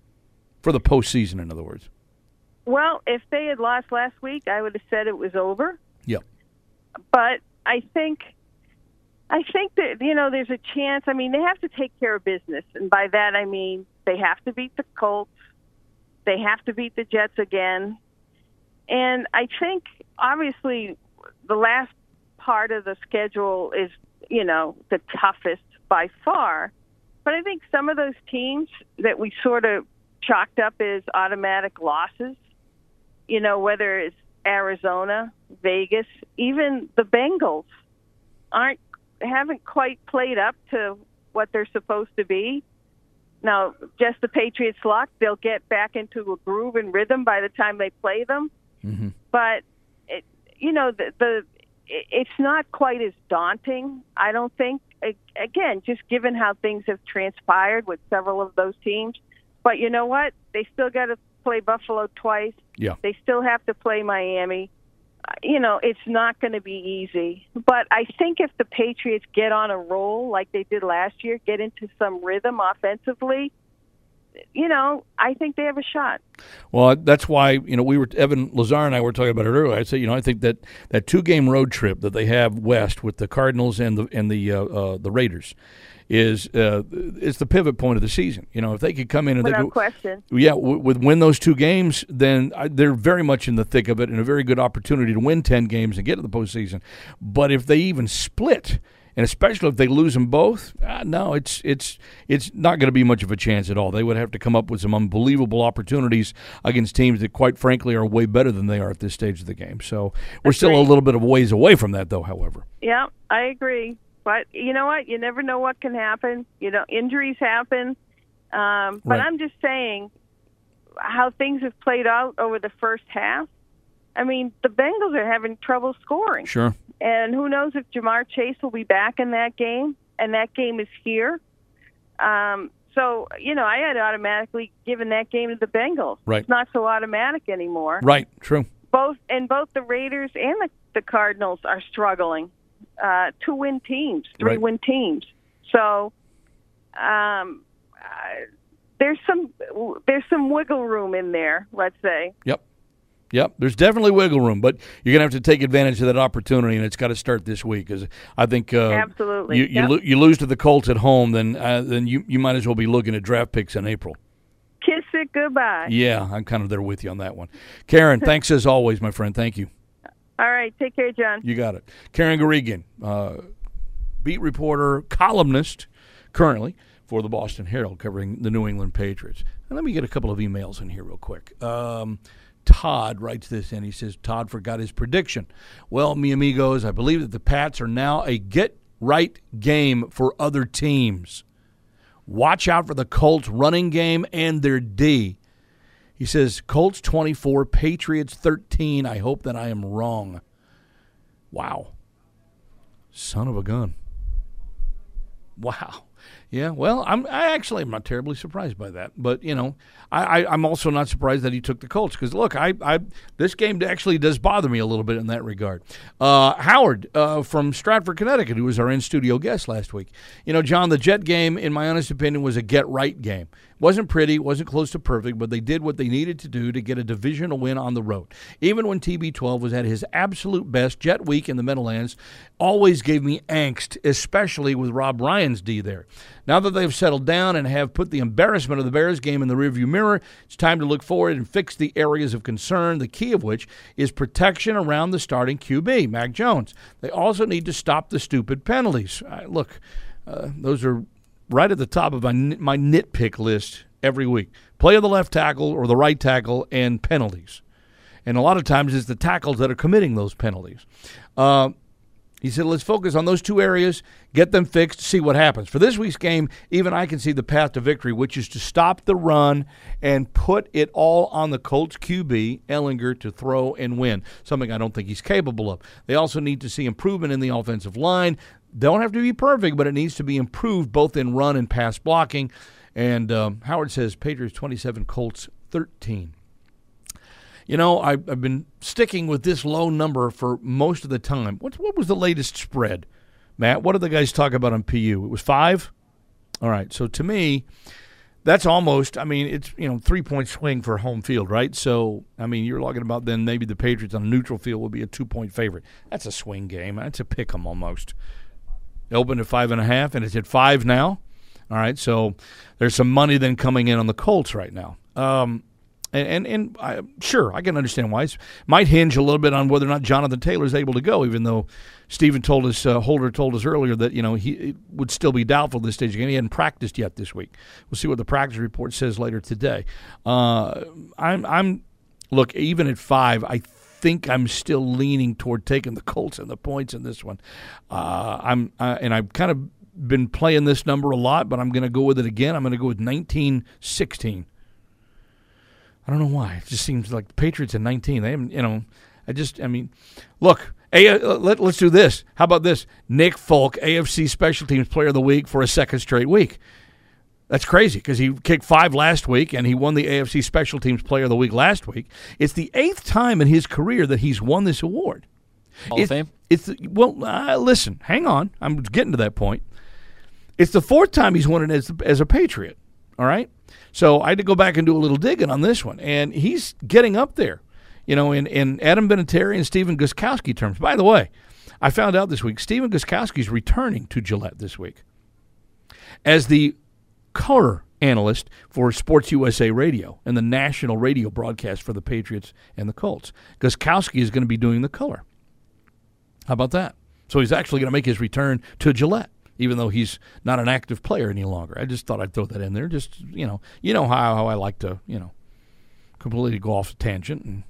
for the postseason? In other words. Well, if they had lost last week, I would have said it was over. Yep. But I think I think that you know there's a chance. I mean, they have to take care of business, and by that I mean they have to beat the Colts, they have to beat the Jets again, and I think obviously the last part of the schedule is you know the toughest by far. But I think some of those teams that we sort of chalked up as automatic losses, you know, whether it's Arizona, Vegas, even the Bengals aren't haven't quite played up to what they're supposed to be. Now, just the Patriots' luck, they'll get back into a groove and rhythm by the time they play them. Mm-hmm. But you know, the, the it's not quite as daunting. I don't think. Again, just given how things have transpired with several of those teams, but you know what? They still got to play Buffalo twice. Yeah. They still have to play Miami uh, you know, it's not going to be easy. But I think if the Patriots get on a roll like they did last year, get into some rhythm offensively, you know, I think they have a shot. Well, that's why you know we were Evan Lazar and I were talking about it earlier. I said you know I think that that two game road trip that they have west with the Cardinals and the and the uh, uh, the Raiders is uh, is the pivot point of the season. You know, if they could come in and Without they go, question, yeah, w- with win those two games, then they're very much in the thick of it and a very good opportunity to win ten games and get to the postseason. But if they even split, and especially if they lose them both, uh, no, it's it's it's not going to be much of a chance at all. They would have to come up with some unbelievable opportunities against teams that, quite frankly, are way better than they are at this stage of the game. So we're still a little bit of ways away from that, though. However, yeah, I agree. But you know what? You never know what can happen. You know, injuries happen. Um, but Right. I'm just saying how things have played out over the first half. I mean, the Bengals are having trouble scoring. sure. And who knows if Ja'Marr Chase will be back in that game, and that game is here. Um, so, you know, I had automatically given that game to the Bengals. Right. It's not so automatic anymore. Right. True. Both and both the Raiders and the, the Cardinals are struggling uh, to win teams, three Right. win teams. So, um, uh, there's some there's some wiggle room in there. Let's say. Yep. Yep, there's definitely wiggle room, but you're going to have to take advantage of that opportunity, and it's got to start this week. Because I think uh, Absolutely. you you, Yep. lo- you lose to the Colts at home, then uh, then you you might as well be looking at draft picks in April. Kiss it goodbye. Yeah, I'm kind of there with you on that one. Karen, *laughs* thanks as always, my friend. Thank you. All right. Take care, John. You got it. Karen Guregian, uh, beat reporter, columnist, currently for the Boston Herald, covering the New England Patriots. And let me get a couple of emails in here real quick. Um, Todd writes this in. He says, Todd forgot his prediction. Well, mi amigos, I believe that the Pats are now a get right game for other teams. Watch out for the Colts running game and their D. He says, Colts 24, Patriots 13. I hope that I am wrong. Wow. Son of a gun. Wow. Yeah, well, I'm I actually am not terribly surprised by that, but you know, I, I I'm also not surprised that he took the Colts because look, I I this game actually does bother me a little bit in that regard. Uh, Howard uh, from Stratford, Connecticut, who was our in studio guest last week. You know, John, the Jet game, in my honest opinion, was a get right game. wasn't pretty, wasn't close to perfect, but they did what they needed to do to get a divisional win on the road. Even when TB12 was at his absolute best, Jet Week in the Meadowlands always gave me angst, especially with Rob Ryan's D there. Now that they've settled down and have put the embarrassment of the Bears game in the rearview mirror, it's time to look forward and fix the areas of concern, the key of which is protection around the starting QB, Mac Jones. They also need to stop the stupid penalties. Uh, look, uh, those are right at the top of my, my nitpick list every week. Play of the left tackle or the right tackle and penalties. And a lot of times it's the tackles that are committing those penalties. Uh, he said, let's focus on those two areas, get them fixed, see what happens. For this week's game, even I can see the path to victory, which is to stop the run and put it all on the Colts QB, Ehlinger, to throw and win, something I don't think he's capable of. They also need to see improvement in the offensive line. Don't have to be perfect, but it needs to be improved both in run and pass blocking. And um, Howard says Patriots 27, Colts 13. You know, I, I've been sticking with this low number for most of the time. What, what was the latest spread, Matt? What did the guys talk about on PU? It was five? All right. So to me, that's almost, I mean, it's, you know, three point swing for home field, right? So, I mean, you're talking about then maybe the Patriots on a neutral field will be a two point favorite. That's a swing game. That's a pick 'em almost. It opened at five and a half, and it's at five now. All right. So there's some money then coming in on the Colts right now. Um, and and, and I, sure, I can understand why. It might hinge a little bit on whether or not Jonathan Taylor is able to go, even though Stephen told us, uh, Holder told us earlier that you know he would still be doubtful this stage again. He hadn't practiced yet this week. We'll see what the practice report says later today. Uh, I'm I'm look even at five. I think I'm still leaning toward taking the Colts and the points in this one. Uh, I'm uh, and I've kind of been playing this number a lot, but I'm going to go with it again. I'm going to go with 1916. I don't know why. It just seems like the Patriots in 19. They haven't, you know, I just, I mean, look, a, uh, let, us do this. How about this? Nick Folk, AFC Special Teams Player of the Week for a second straight week. That's crazy because he kicked five last week and he won the AFC Special Teams Player of the Week last week. It's the eighth time in his career that he's won this award. Hall it's, of Fame? It's well, uh, listen, hang on. I'm getting to that point. It's the fourth time he's won it as as a Patriot. All right, so I had to go back and do a little digging on this one, and he's getting up there. You know, in in Adam Vinatieri and Stephen Gostkowski terms. By the way, I found out this week Stephen Gostkowski is returning to Gillette this week as the color analyst for Sports USA Radio and the national radio broadcast for the Patriots and the Colts. Gostkowski is going to be doing the color. How about that? So he's actually going to make his return to Gillette even though he's not an active player any longer. I just thought I'd throw that in there. Just you know, you know how, how I like to you know completely go off tangent, and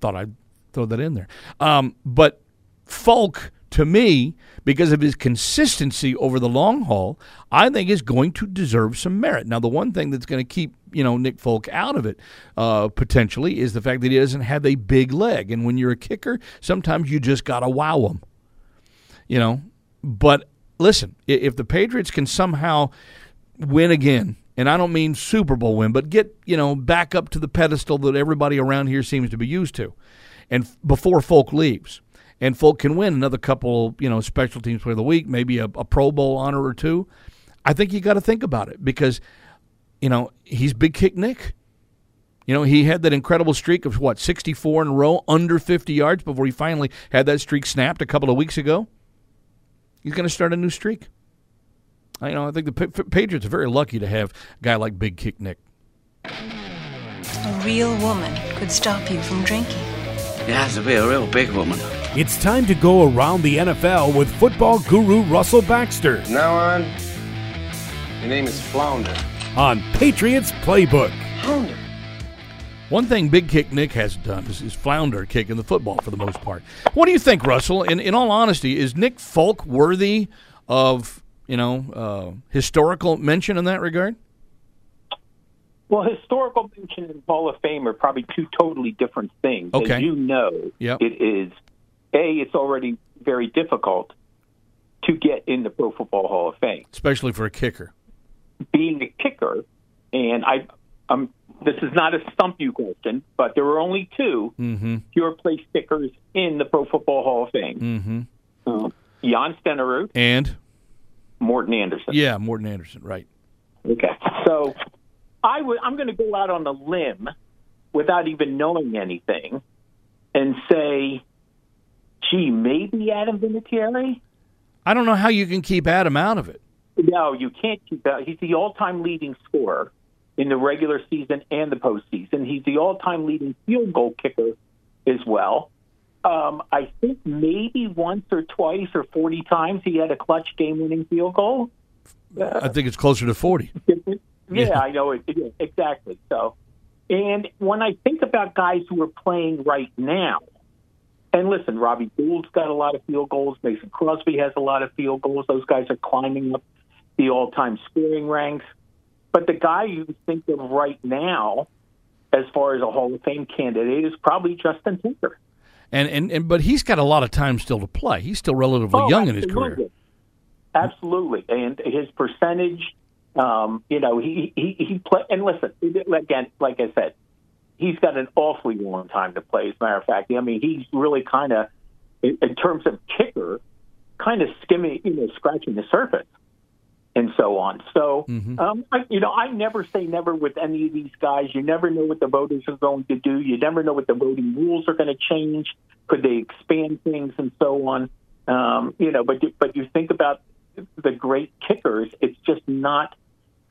thought I'd throw that in there. Um, but Folk, to me, because of his consistency over the long haul, I think is going to deserve some merit. Now, the one thing that's going to keep you know Nick Folk out of it uh, potentially is the fact that he doesn't have a big leg, and when you're a kicker, sometimes you just got to wow him. You know, but listen, if the Patriots can somehow win again, and I don't mean Super Bowl win, but get you know back up to the pedestal that everybody around here seems to be used to, and before Folk leaves, and Folk can win another couple you know special teams player of the week, maybe a, a Pro Bowl honor or two, I think you got to think about it because you know he's Big Kick Nick. You know, he had that incredible streak of what, 64 in a row, under 50 yards before he finally had that streak snapped a couple of weeks ago. He's going to start a new streak. I you know I think the P- Patriots are very lucky to have a guy like Big Kick Nick. A real woman could stop you from drinking. It has to be a real big woman. It's time to go around the NFL with football guru Russell Baxter. Now on, your name is Flounder. On Patriots Playbook. Flounder. One thing Big Kick Nick hasn't done is, is flounder kicking the football for the most part. What do you think, Russell? In, in all honesty, is Nick Folk worthy of you know uh, historical mention in that regard? Well, historical mention and Hall of Fame are probably two totally different things. Okay. As you know, Yep. it is a. It's already very difficult to get in the Pro Football Hall of Fame. especially for a kicker. Being a kicker, and I, um, this is not a stump you question, but there were only two Mm-hmm. pure play kickers in the Pro Football Hall of Fame: Mm-hmm. um, Jan Stenerud, And Morten Andersen. yeah, Morten Andersen, right? Okay. So I would I'm going to go out on a limb without even knowing anything and say, gee, maybe Adam Vinatieri? I don't know how you can keep Adam out of it. No, you can't keep that. He's the all-time leading scorer in the regular season and the postseason. He's the all-time leading field goal kicker as well. Um, I think maybe once or twice or 40 times he had a clutch game-winning field goal. I think it's closer to forty. Yeah, Yeah. I know it, it- exactly. So, and when I think about guys who are playing right now, and listen, Robbie Gould's got a lot of field goals. Mason Crosby has a lot of field goals. Those guys are climbing up the all-time scoring ranks. But the guy you think of right now, as far as a Hall of Fame candidate, is probably Justin Tucker. And, and and but he's got a lot of time still to play. He's still relatively Oh, young in his career. absolutely. Absolutely, and his percentage, um, you know, he he he play. And listen, again, like I said, he's got an awfully long time to play. As a matter of fact, I mean, he's really kind of, in, in terms of kicker, kind of skimming, you know, scratching the surface, and so on. So, um, I, you know, I never say never with any of these guys. You never know what the voters are going to do. You never know what the voting rules are going to change. Could they expand things and so on? Um, you know, but you- but you think about the great kickers. It's just not.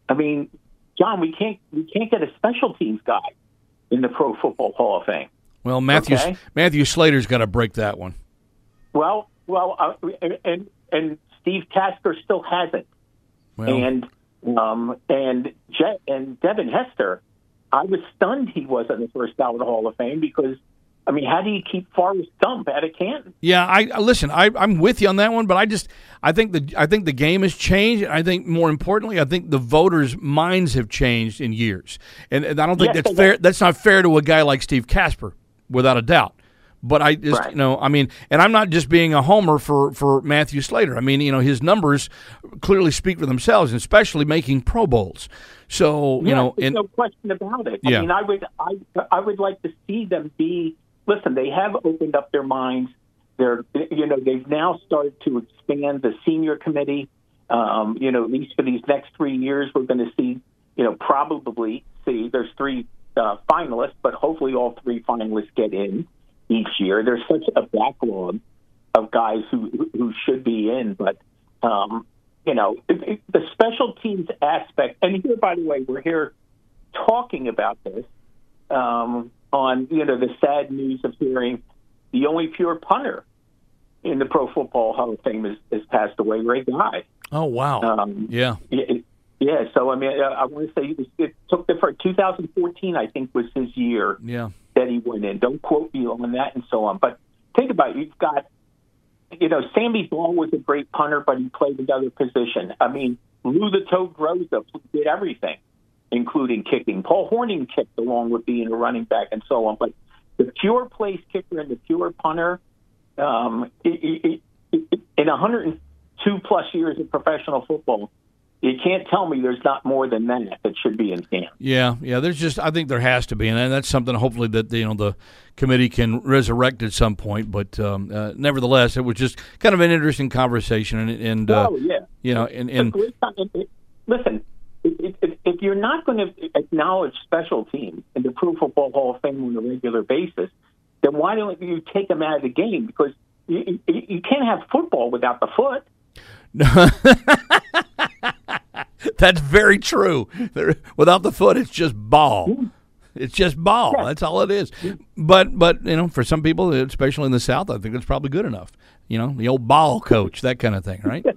I mean, John, we can't we can't get a special teams guy in the Pro Football Hall of Fame. Well, Matthew Okay. Matthew Slater's got to break that one. Well, well, uh, and and Steve Tasker still hasn't, Well, and um, and Je- and Devin Hester, I was stunned he wasn't the first ballot of the Hall of Fame because, I mean, how do you keep Forrest Gump out of Canton? Yeah, I listen. I, I'm with you on that one, but I just I think the I think the game has changed. I think more importantly, I think the voters' minds have changed in years, and, and I don't think Yes, that's fair. That's not fair to a guy like Steve Tasker, without a doubt. But I just Right. you know I mean, and I'm not just being a homer for for Matthew Slater. I mean, you know, his numbers clearly speak for themselves, especially making Pro Bowls. So you know, and no question about it. Yeah. I mean, I would, I, I would like to see them be. Listen, they have opened up their minds. They're, you know, they've now started to expand the senior committee. Um, you know, at least for these next three years, we're going to see, you know, probably see. There's three uh, finalists, but hopefully all three finalists get in each year. There's such a backlog of guys who who should be in, but um, you know it, it, the special teams aspect. And here, by the way, we're here talking about this um, on you know the sad news of hearing the only pure punter in the Pro Football Hall of Fame has, has passed away, Ray Guy. oh wow, Um, yeah, yeah, yeah. So I mean, I, I want to say it, it took the for 2014. I think was his year yeah. That he went in. Don't quote me on that and so on. But think about it. You've got, you know, Sammy Baugh was a great punter, but he played another position. I mean, Lou the Toad Groza did everything, including kicking. Paul Hornung kicked along with being a running back and so on. But the pure place kicker and the pure punter, um, it, it, it, in 102 plus years of professional football, you can't tell me there's not more than that that should be in camp. Yeah, yeah. There's just I think there has to be, and that's something hopefully that you know the committee can resurrect at some point. But um, uh, nevertheless, it was just kind of an interesting conversation, and, and uh, oh yeah. you know, and, and great time. It- it- Listen, if, if, if you're not going to acknowledge special teams in the Pro Football Hall of Fame on a regular basis, then why don't you take them out of the game? Because you, you, you can't have football without the foot. *laughs* *laughs* *laughs* that's very true. There, without the foot, it's just ball. It's just ball. That's all it is. But but you know, for some people, especially in the South, I think it's probably good enough. You know, the old ball coach, that kind of thing, right? *laughs*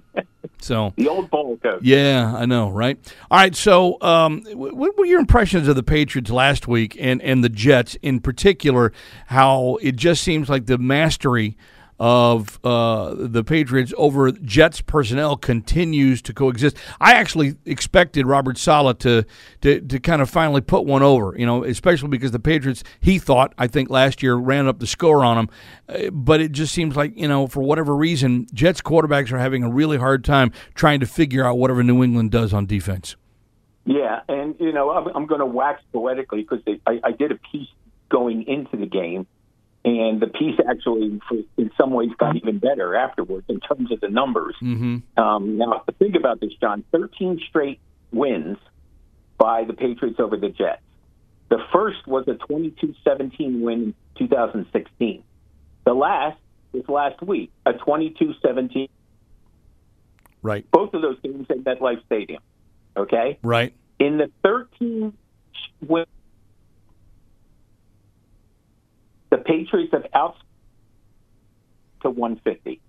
So The old ball coach. Yeah, I know, right? All right, so um, what were your impressions of the Patriots last week and, and the Jets in particular? How it just seems like the mastery of uh, the Patriots over Jets personnel continues to coexist. I actually expected Robert Saleh to, to to kind of finally put one over, you know, especially because the Patriots, he thought, I think last year ran up the score on them, uh, but it just seems like you know for whatever reason, Jets quarterbacks are having a really hard time trying to figure out whatever New England does on defense. Yeah, and you know I'm, I'm going to wax poetically because I, I did a piece going into the game, and the piece actually, in some ways, got even better afterwards in terms of the numbers. Mm-hmm. Um, now, think about this, John. 13 straight wins by the Patriots over the Jets. The first was a 22-17 win in 2016. The last was last week, a 22-17. Right. Both of those games at MetLife Stadium. Okay. Right. In the 13 win, the Patriots have out to 150.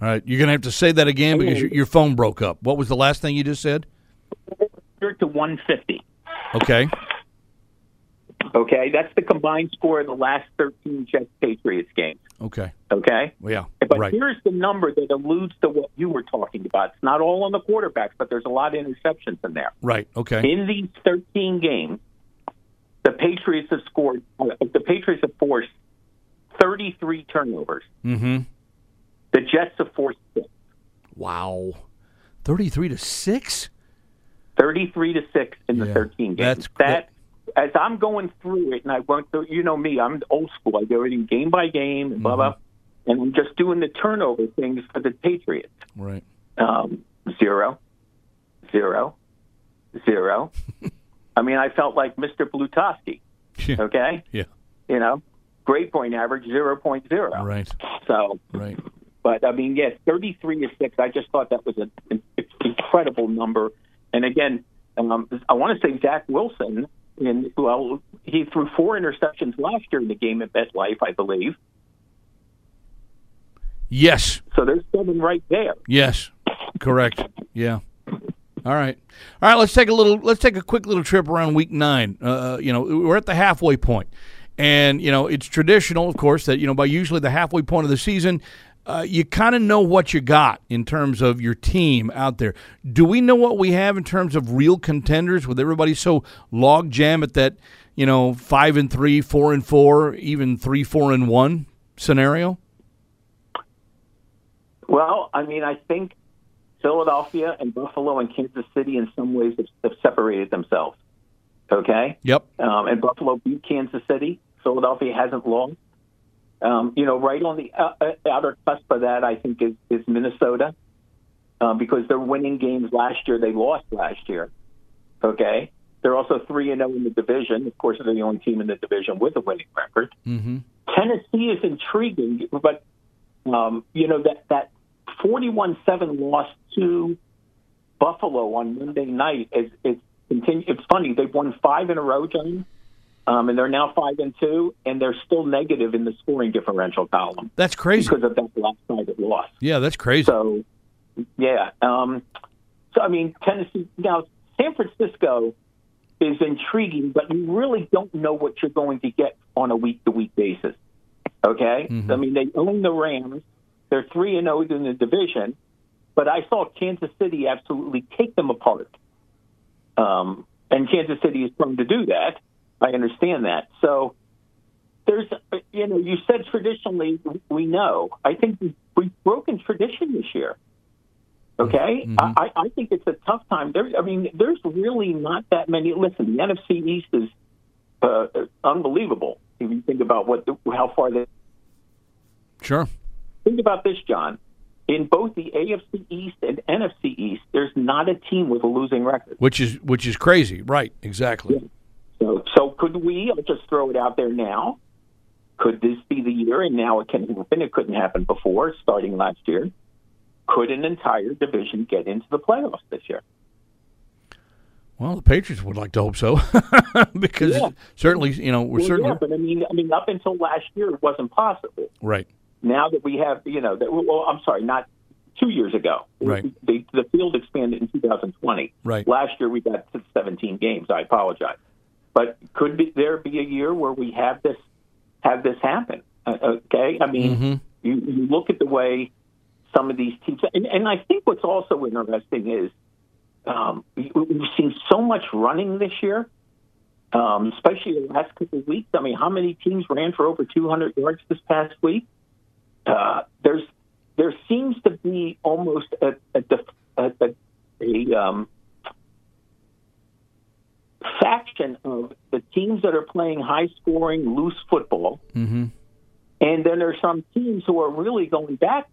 All right, you're going to have to say that again because your, your phone broke up. What was the last thing you just said? to 150. Okay. Okay, that's the combined score of the last 13 Jets Patriots games. Okay. Okay. Well, yeah. But right. here's the number that alludes to what you were talking about. It's not all on the quarterbacks, but there's a lot of interceptions in there. Right. Okay. In these 13 games, the Patriots have scored. Uh, the Patriots have forced 33 turnovers. Mm-hmm. The Jets have forced six. Wow. 33 to 6? 33 to six in the 13 games. that's- that as I'm going through it, and I went through, you know me, I'm old school. I go reading game by game and blah blah, and I'm just doing the turnover things for the Patriots. Right. Um, zero, zero, zero. *laughs* I mean, I felt like Mr. Blutowski. Okay. Yeah. You know, grade point average zero point zero. Right. So. Right. But I mean, yes, 33 to six. I just thought that was an, incredible number. And again, um, I want to say Zach Wilson. In well, he threw four interceptions last year in the game at MetLife, I believe. Yes. So there's seven right there. Yes. Correct. Yeah. All right. All right. Let's take a little. Let's take a quick little trip around Week Nine. Uh, you know, we're at the halfway point, and you know it's traditional, of course, that you know by usually the halfway point of the season, uh, you kind of know what you got in terms of your team out there. Do we know what we have in terms of real contenders with everybody so log jam at that, you know, five and three, four and four, even three, four and one scenario? Well, I mean, I think Philadelphia and Buffalo and Kansas City, in some ways, have, have separated themselves. Okay. Yep. Um, and Buffalo beat Kansas City. Philadelphia hasn't lost. Um, you know, right on the uh, uh, outer cusp of that, I think is, is Minnesota uh, because they're winning games last year. They lost last year. Okay. They're also three and zero in the division. Of course, they're the only team in the division with a winning record. Mm-hmm. Tennessee is intriguing, but um, you know that that forty-one-seven loss to Buffalo on Monday night is is continue. It's funny they've won five in a row, John, um, and they're now five and two, and they're still negative in the scoring differential column. That's crazy because of that lopsided loss. Yeah, that's crazy. So, yeah. Um, so I mean, Tennessee now San Francisco is intriguing, but you really don't know what you're going to get on a week to week basis. Okay, Mm-hmm. I mean they own the Rams. They're three and zero in the division, but I saw Kansas City absolutely take them apart. Um, and Kansas City is prone to do that. I understand that. So there's, you know, you said traditionally we know. I think we- we've broken tradition this year. Okay, I, I think it's a tough time. There, I mean, there's really not that many. Listen, the NFC East is uh, unbelievable. If you think about what, the, how far they Sure. Think about this, John. In both the AFC East and NFC East, there's not a team with a losing record. Which is which is crazy, right? Exactly. So, so could we? I'll just throw it out there now. Could this be the year? And now it can happen. It couldn't happen before, starting last year. Could an entire division get into the playoffs this year? Well, the Patriots would like to hope so, *laughs* because Yeah. certainly, you know, we're Well, certainly yeah, but I mean, I mean, up until last year, it wasn't possible. right. Now that we have, you know, that, well, I'm sorry, not two years ago. Right. The, the field expanded in 2020. Right. Last year we got to 17 games. I apologize, but could be, there be a year where we have this have this happen? Uh, okay, I mean, Mhm. you, you look at the way some of these teams, and, and I think what's also interesting is um, we- we've seen so much running this year, um, especially the last couple of weeks. I mean, how many teams ran for over 200 yards this past week? Uh, there's there seems to be almost a a, def- a, a, a um, faction of the teams that are playing high scoring, loose football, Mm-hmm. and then there's some teams who are really going back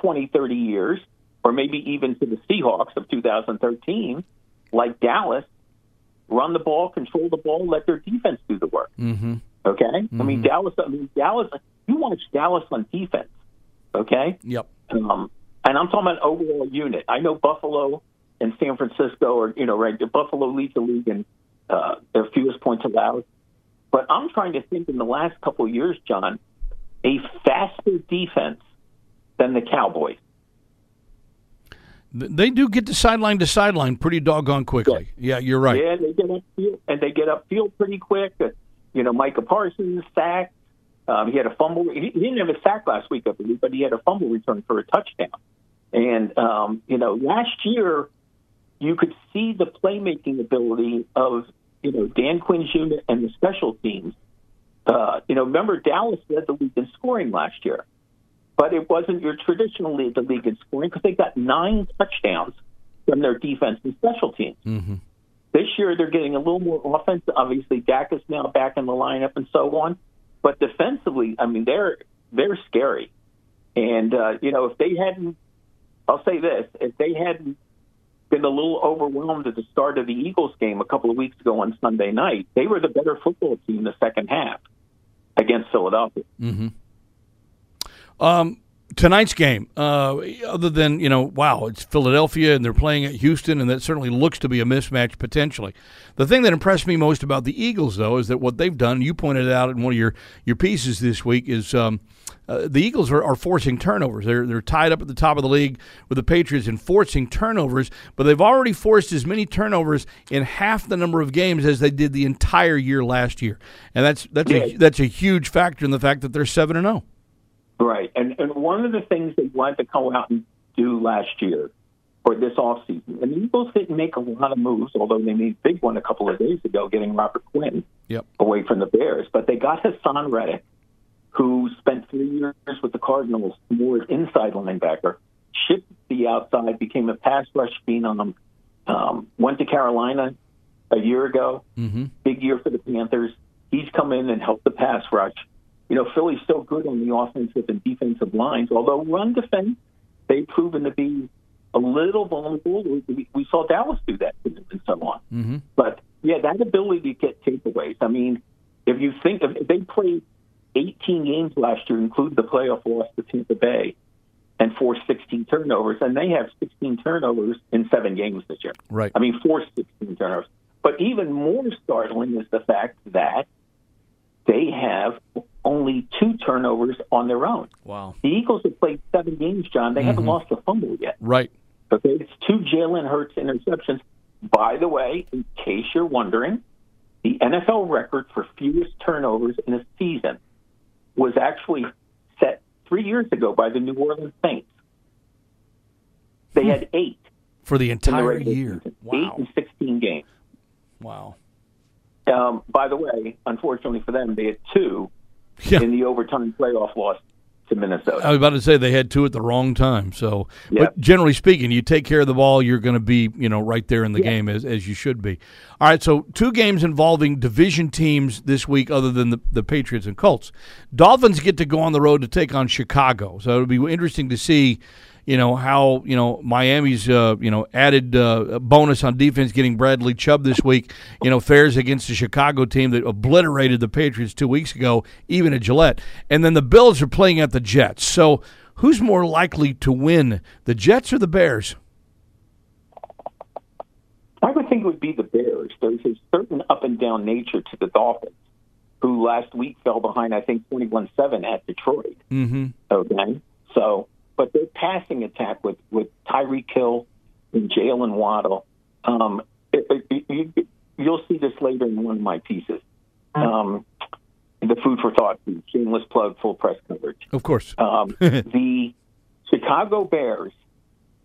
20, 30 years, or maybe even to the Seahawks of 2013, like Dallas, run the ball, control the ball, let their defense do the work. Mm-hmm. Okay, I mean Mhm. Dallas. I mean Dallas. You watch Dallas on defense. Okay, Yep. um, and I'm talking about overall unit. I know Buffalo and San Francisco are you know right. Buffalo leads the league in uh, their fewest points allowed, but I'm trying to think in the last couple of years, John, a faster defense than the Cowboys. They do get to sideline to sideline pretty doggone quickly. Yeah, you're right. Yeah, they get upfield, and they get upfield pretty quick. You know, Micah Parsons sacked. Um, he had a fumble. He, he didn't have a sack last week, I believe, but he had a fumble return for a touchdown. And um, you know, last year you could see the playmaking ability of you know Dan Quinn's unit and the special teams. Uh, you know, remember Dallas led the league in scoring last year, but it wasn't your traditional lead the league in scoring because they got nine touchdowns from their defense and special teams. Mm-hmm. This year they're getting a little more offense. Obviously, Dak is now back in the lineup and so on. But defensively, I mean, they're they're scary. And uh, you know, if they hadn't, I'll say this: if they hadn't been a little overwhelmed at the start of the Eagles game a couple of weeks ago on Sunday night, they were the better football team in the second half against Philadelphia. Mm-hmm. Um, tonight's game, uh, other than you know, wow, it's Philadelphia and they're playing at Houston, and that certainly looks to be a mismatch potentially. The thing that impressed me most about the Eagles, though, is that what they've done. You pointed it out in one of your your pieces this week is. Um, uh, the Eagles are, are, forcing turnovers. They're they're tied up at the top of the league with the Patriots in forcing turnovers, but they've already forced as many turnovers in half the number of games as they did the entire year last year, and that's that's a that's a huge factor in the fact that they're seven and zero. Oh. Right, and and one of the things they wanted to come out and do last year or this offseason, and the Eagles didn't make a lot of moves, although they made a big one a couple of days ago, getting Robert Quinn yep. away from the Bears, but they got Haason Reddick who spent three years with the Cardinals, more inside linebacker, shipped the outside, became a pass rush phenom, um, went to Carolina a year ago, mm-hmm. big year for the Panthers. He's come in and helped the pass rush. You know, Philly's still good on the offensive and defensive lines, although run defense, they've proven to be a little vulnerable. We, we saw Dallas do that and so on. Mm-hmm. But yeah, that ability to get takeaways. I mean, if you think if they played 18 games last year, including the playoff loss to Tampa Bay, and forced 16 turnovers, and they have 16 turnovers in seven games this year. Right. I mean, forced 16 turnovers. But even more startling is the fact that they have only two turnovers on their own. Wow. The Eagles have played seven games, John. They mm-hmm. haven't lost a fumble yet. Right. Okay, it's two Jalen Hurts interceptions. By the way, in case you're wondering, the NFL record for fewest turnovers in a season was actually set three years ago by the New Orleans Saints. They had eight for the entire the year. Season, wow. Eight in 16 games. Wow. Um, by the way, unfortunately for them, they had two yeah. in the overtime playoff loss to Minnesota. I was about to say they had two at the wrong time. So, yeah. but generally speaking, you take care of the ball, you're going to be, you know, right there in the yeah. game as, as you should be. All right. So, two games involving division teams this week, other than the, the Patriots and Colts. Dolphins get to go on the road to take on Chicago. So it'll be interesting to see you know how you know Miami's uh, you know added uh, bonus on defense, getting Bradley Chubb this week. You know fares against the Chicago team that obliterated the Patriots two weeks ago, even at Gillette, and then the Bills are playing at the Jets. So who's more likely to win, the Jets or the Bears? I would think it would be the Bears. There's a certain up and down nature to the Dolphins, who last week fell behind, I think, 21 7 at Detroit. Mm-hmm. Okay. So but their passing attack with with Tyreek Hill and Jaylen Waddle, um, it, it, you, you'll see this later in one of my pieces. Um, the food for thought, shameless plug, full press coverage. Of course. Um, *laughs* the Chicago Bears,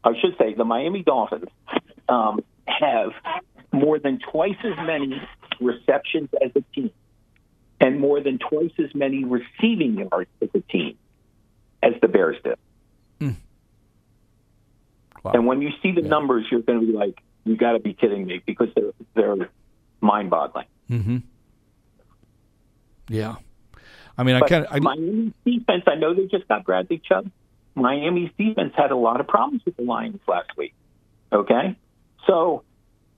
I should say, the Miami Dolphins, um, have more than twice as many receptions as a team, and more than twice as many receiving yards as a team as the Bears did. Mm. Wow. And when you see the yeah. numbers, you're going to be like, "You got to be kidding me!" Because they're they're mind-boggling. Mm-hmm. Yeah, I mean, but I kind of Miami's defense. I know they just got Bradley Chubb. Miami's defense had a lot of problems with the Lions last week. Okay, so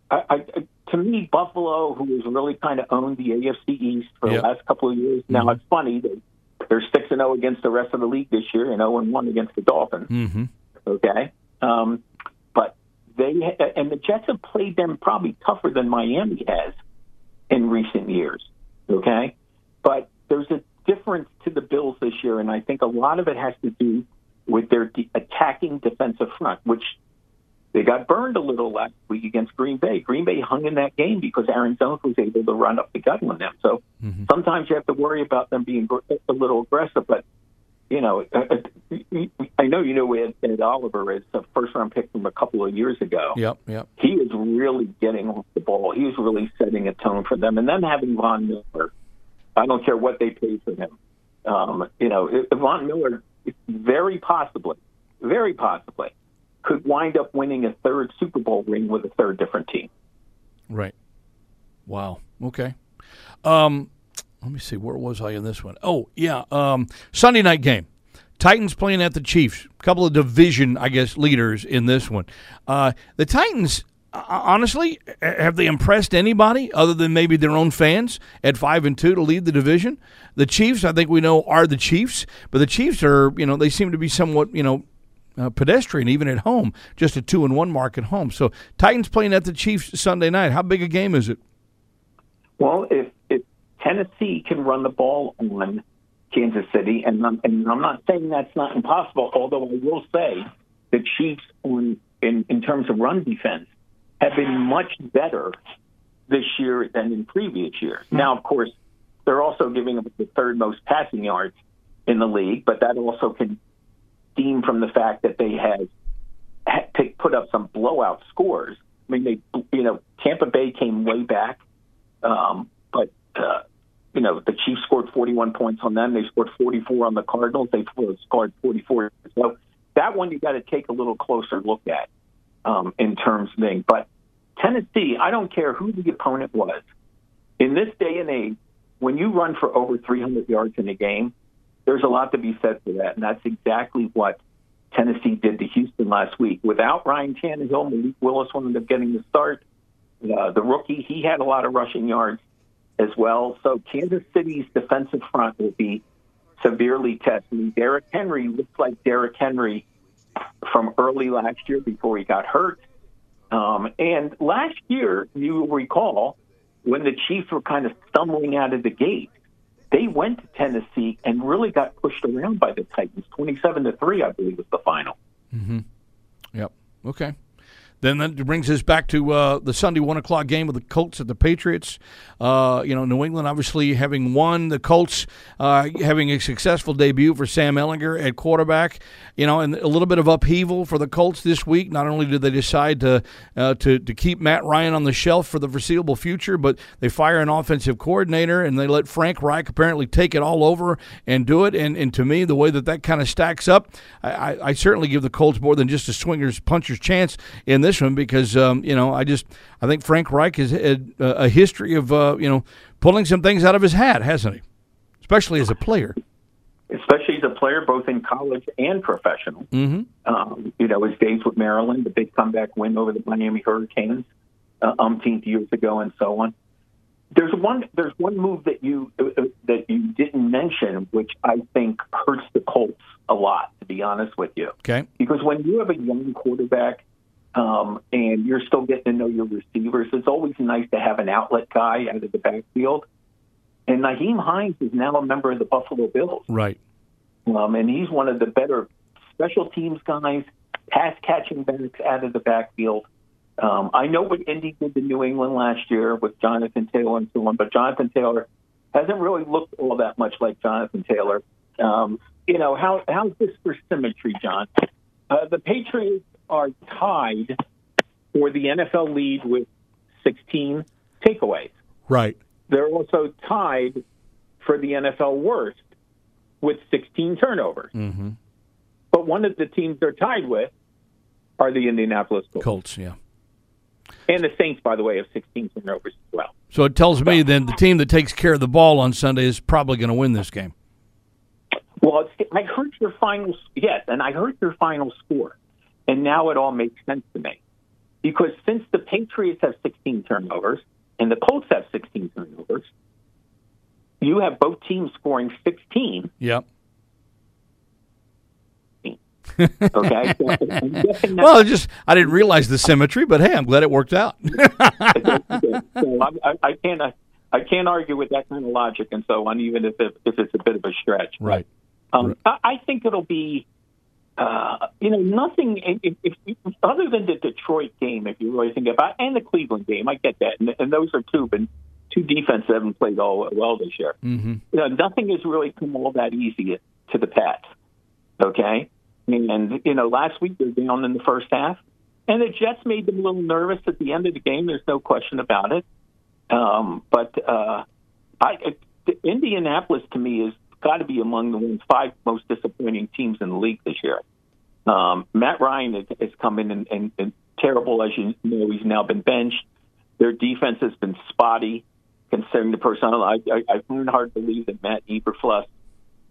I, I, to me, Buffalo, who has really kind of owned the AFC East for yep. the last couple of years, now mm-hmm. it's funny they they're six and zero against the rest of the league this year, and zero and one against the Dolphins. Mm-hmm. Okay, um, but they and the Jets have played them probably tougher than Miami has in recent years. Okay, but there's a difference to the Bills this year, and I think a lot of it has to do with their de- attacking defensive front, which they got burned a little last week against Green Bay. Green Bay hung in that game because Aaron Jones was able to run up the gut on them. So mm-hmm. sometimes you have to worry about them being a little aggressive. But you know, I know you know Ed, Ed Oliver is a first round pick from a couple of years ago. Yep, yep. He is really getting off the ball. He is really setting a tone for them. And then having Von Miller, I don't care what they pay for him. Um, you know, Von Miller, very possibly, very possibly could wind up winning a third Super Bowl ring with a third different team. Right. Wow. Okay. Um, let me see. Where was I in this one? Oh, yeah. Um, Sunday night game. Titans playing at the Chiefs. A couple of division, I guess, leaders in this one. Uh, the Titans, uh, honestly, have they impressed anybody other than maybe their own fans at five and two to lead the division? The Chiefs, I think we know, are the Chiefs, but the Chiefs are, you know, they seem to be somewhat, you know, uh, pedestrian even at home, just a two and one mark at home. So Titans playing at the Chiefs Sunday night. How big a game is it? Well, if if Tennessee can run the ball on Kansas City, and I'm, and I'm not saying that's not impossible, although I will say the Chiefs, on, in in terms of run defense, have been much better this year than in previous years. Now, of course, they're also giving up the third most passing yards in the league, but that also can stem from the fact that they have had to put up some blowout scores. I mean, they, you know, Tampa Bay came way back, um, but uh, you know, the Chiefs scored 41 points on them. They scored 44 on the Cardinals. They scored 44. So that one you got to take a little closer look at um, in terms of thing. But Tennessee, I don't care who the opponent was. In this day and age, when you run for over 300 yards in a game, there's a lot to be said for that, and that's exactly what Tennessee did to Houston last week. Without Ryan Tannehill, Malik Willis wound up getting the start. Uh, the rookie, he had a lot of rushing yards as well. So Kansas City's defensive front will be severely tested. Derrick Henry looks like Derrick Henry from early last year before he got hurt. Um, and last year, you recall, when the Chiefs were kind of stumbling out of the gate, they went to Tennessee and really got pushed around by the Titans. Twenty-seven to three, I believe, was the final. Mm-hmm. Yep. Okay. Then that brings us back to uh, the Sunday one o'clock game with the Colts at the Patriots. Uh, you know, New England obviously having won, the Colts uh, having a successful debut for Sam Ehlinger at quarterback. You know, and a little bit of upheaval for the Colts this week. Not only did they decide to uh, to to keep Matt Ryan on the shelf for the foreseeable future, but they fire an offensive coordinator and they let Frank Reich apparently take it all over and do it. And and to me, the way that that kind of stacks up, I, I certainly give the Colts more than just a swingers puncher's chance in this one because um, you know I just I think Frank Reich has had a history of uh, you know pulling some things out of his hat, hasn't he? Especially as a player. Especially as a player, both in college and professional. Mm-hmm. Um, you know, his days with Maryland, the big comeback win over the Miami Hurricanes, uh, umpteenth years ago, and so on. There's one. There's one move that you uh, that you didn't mention, which I think hurts the Colts a lot. To be honest with you, okay. Because when you have a young quarterback um, and you're still getting to know your receivers, it's always nice to have an outlet guy out of the backfield. And Nyheim Hines is now a member of the Buffalo Bills. Right. Um, and he's one of the better special teams guys, pass catching backs out of the backfield. Um, I know what Indy did to New England last year with Jonathan Taylor and so on, but Jonathan Taylor hasn't really looked all that much like Jonathan Taylor. Um, you know, how how's this for symmetry, John? Uh, the Patriots are tied for the NFL lead with 16 takeaways. Right. They're also tied for the NFL worst with 16 turnovers. Mm-hmm. But one of the teams they're tied with are the Indianapolis Colts. Colts, yeah. And the Saints, by the way, have 16 turnovers as well. So it tells me then the team that takes care of the ball on Sunday is probably going to win this game. Well, I heard your final yes, and I heard your final score, and now it all makes sense to me because since the Patriots have 16 turnovers and the Colts have 16 turnovers, you have both teams scoring 16. Yep. *laughs* Okay. So *laughs* well, just I didn't realize the symmetry, but hey, I'm glad it worked out. *laughs* so I, I can't I can't argue with that kind of logic and so on, even if it, if it's a bit of a stretch. Right. Um, I, I think it'll be, uh, you know, nothing if, if, if, other than the Detroit game. If you really think about, and the Cleveland game, I get that, and, and those are two, but two defenses haven't played all well this year. Mm-hmm. You know, nothing has really come all that easy to the Pats. Okay, and you know, last week they're down in the first half, and the Jets made them a little nervous at the end of the game. There's no question about it. Um, but uh, I, Indianapolis to me is got to be among the five most disappointing teams in the league this year. Um, Matt Ryan has, has come in and, and, and terrible, as you know, he's now been benched. Their defense has been spotty, considering the personnel. I, I, I find it hard to believe that Matt Eberflus,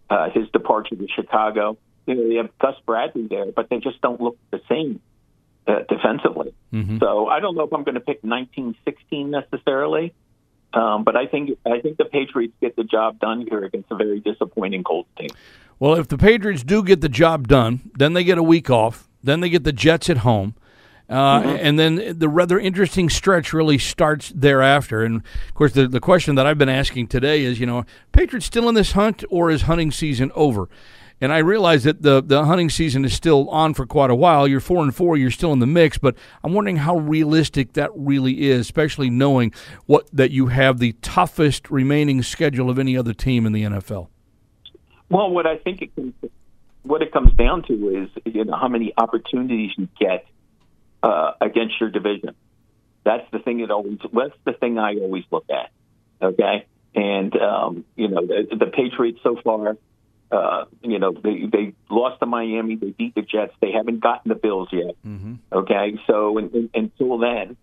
uh, his departure to Chicago, you know, they have Gus Bradley there, but they just don't look the same uh, defensively. Mm-hmm. So I don't know if I'm going to pick 1916 necessarily, um, but I think I think the Patriots get the job done here against a very disappointing Colts team. Well, if the Patriots do get the job done, then they get a week off. Then they get the Jets at home. Uh, Mm-hmm. And then the rather interesting stretch really starts thereafter. And of course, the, the question that I've been asking today is, you know, Patriots still in this hunt or is hunting season over? And I realize that the, the hunting season is still on for quite a while. You're four and four, you're still in the mix, but I'm wondering how realistic that really is, especially knowing what that you have the toughest remaining schedule of any other team in the NFL. Well, what I think it comes, what it comes down to is you know how many opportunities you get uh, against your division. That's the thing that always. That's the thing I always look at. Okay, and um, you know the, the Patriots so far. Uh, you know they they lost to Miami. They beat the Jets. They haven't gotten the Bills yet. Mm-hmm. Okay, so in, in, until then,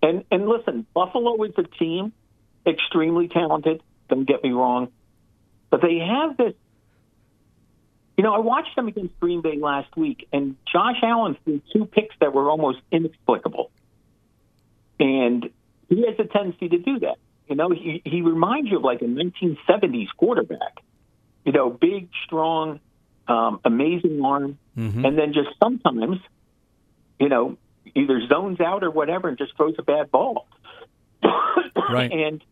and and listen, Buffalo is a team extremely talented. Don't get me wrong, but they have this. You know, I watched them against Green Bay last week, and Josh Allen threw two picks that were almost inexplicable, and he has a tendency to do that. You know, he he reminds you of like a 1970s quarterback. You know, big, strong, um, amazing arm, Mm-hmm. and then just sometimes, you know, either zones out or whatever, and just throws a bad ball. *coughs* Right. And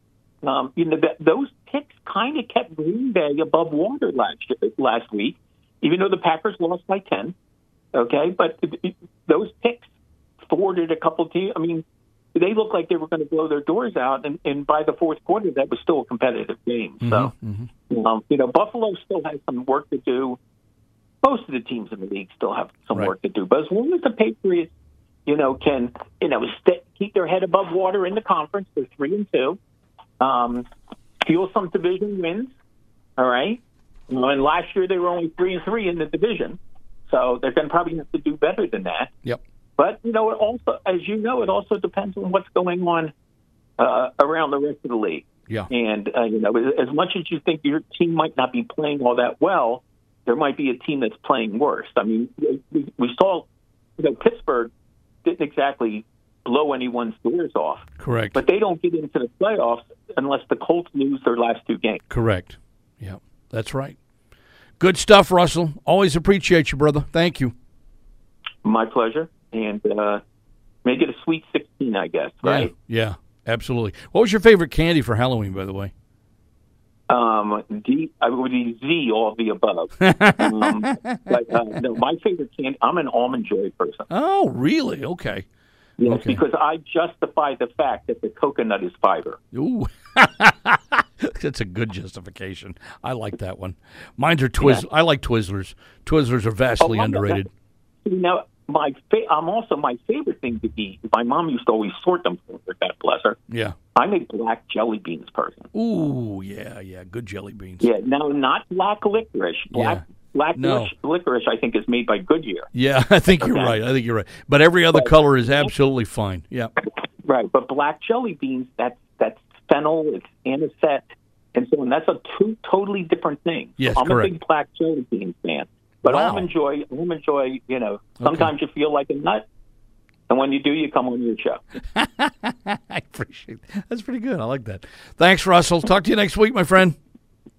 um, you know that those picks kind of kept Green Bay above water last last week, even though the Packers lost by ten. Okay, but it, it, those picks thwarted a couple teams. I mean, they looked like they were going to blow their doors out, and, and by the fourth quarter, that was still a competitive game. So, Mm-hmm. um, you know, Buffalo still has some work to do. Most of the teams in the league still have some Right. work to do, but as long as the Patriots, you know, can you know st- keep their head above water in the conference, they're three and two. Um, fuel some division wins. All right. You know, and last year they were only three and three in the division, so they're going to probably have to do better than that. Yep. But you know, it also, as you know, it also depends on what's going on uh, around the rest of the league. Yeah. And uh, you know, as much as you think your team might not be playing all that well, there might be a team that's playing worse. I mean, we, we saw, you know, Pittsburgh didn't exactly blow anyone's doors off, Correct. but they don't get into the playoffs unless the Colts lose their last two games. Correct. Yeah, that's right. Good stuff, Russell. Always appreciate you, brother. Thank you. My pleasure, and uh, make it a sweet sixteen, I guess. Right? Yeah, yeah, absolutely. What was your favorite candy for Halloween, by the way? Um, D, I would be Z, all of the above. *laughs* um, but uh, no, my favorite candy. I'm an almond joy person. Oh, really? Okay. Yes, Okay. because I justify the fact that the coconut is fiber. Ooh. *laughs* That's a good justification. I like that one. Mine's are Twizzlers. I like Twizzlers. Twizzlers are vastly Oh, underrated. Know, my fa- I'm also my favorite thing to eat. My mom used to always sort them for her. God bless her. Yeah. I'm a black jelly beans person. Ooh, yeah, yeah. Good jelly beans. Yeah, now not black licorice. Black Yeah. black No. licorice, I think, is made by Goodyear. Yeah, *laughs* I think you're Okay. right. I think you're right. But every other color is absolutely fine. Yeah. Right, but black jelly beans, that's that's fennel, it's anisette, and so on. That's a two totally different thing. Yes, I'm correct. a big black jelly beans fan. But Wow. almond joy, almond joy, you know, sometimes you feel like a nut, and when you do, you come on your show. *laughs* I appreciate that. That's pretty good. I like that. Thanks, Russell. Talk to you next week, my friend.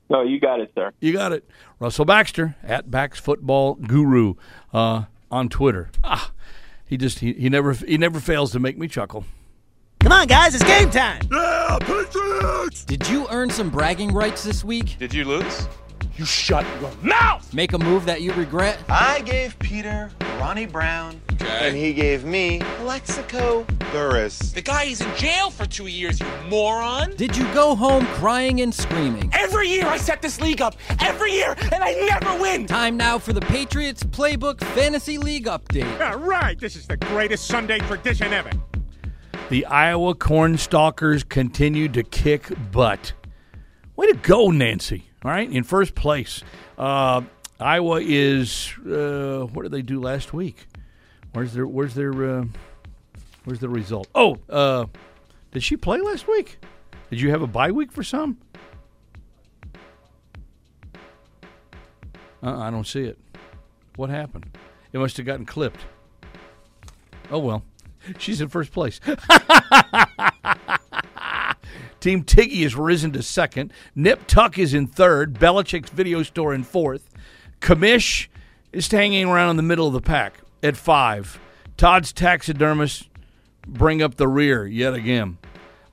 No, you got it, sir. You got it. Russell Baxter at Bax Football Guru uh, on Twitter. Ah, he just he, he never he never fails to make me chuckle. Come on, guys, it's game time. Yeah, Patriots! Did you earn some bragging rights this week? Did you lose? You shut your mouth! Make a move that you regret? I gave Peter Ronnie Brown, and he gave me Plaxico Burress. The guy is in jail for two years, you moron! Did you go home crying and screaming? Every year I set this league up, every year, and I never win! Time now for the Patriots Playbook Fantasy League update. Yeah, right. This is the greatest Sunday tradition ever. The Iowa Cornstalkers continue to kick butt. Way to go, Nancy. All right, in first place. Uh, Iowa is uh, what did they do last week? Where's their Where's their uh, Where's the result? Oh, uh, Did she play last week? Did you have a bye week for some? Uh, I don't see it. What happened? It must have gotten clipped. Oh well, she's in first place. *laughs* Team Tiggy has risen to second. Nip Tuck is in third. Belichick's video store in fourth. Kamish is hanging around in the middle of the pack at five. Todd's taxidermist bring up the rear yet again.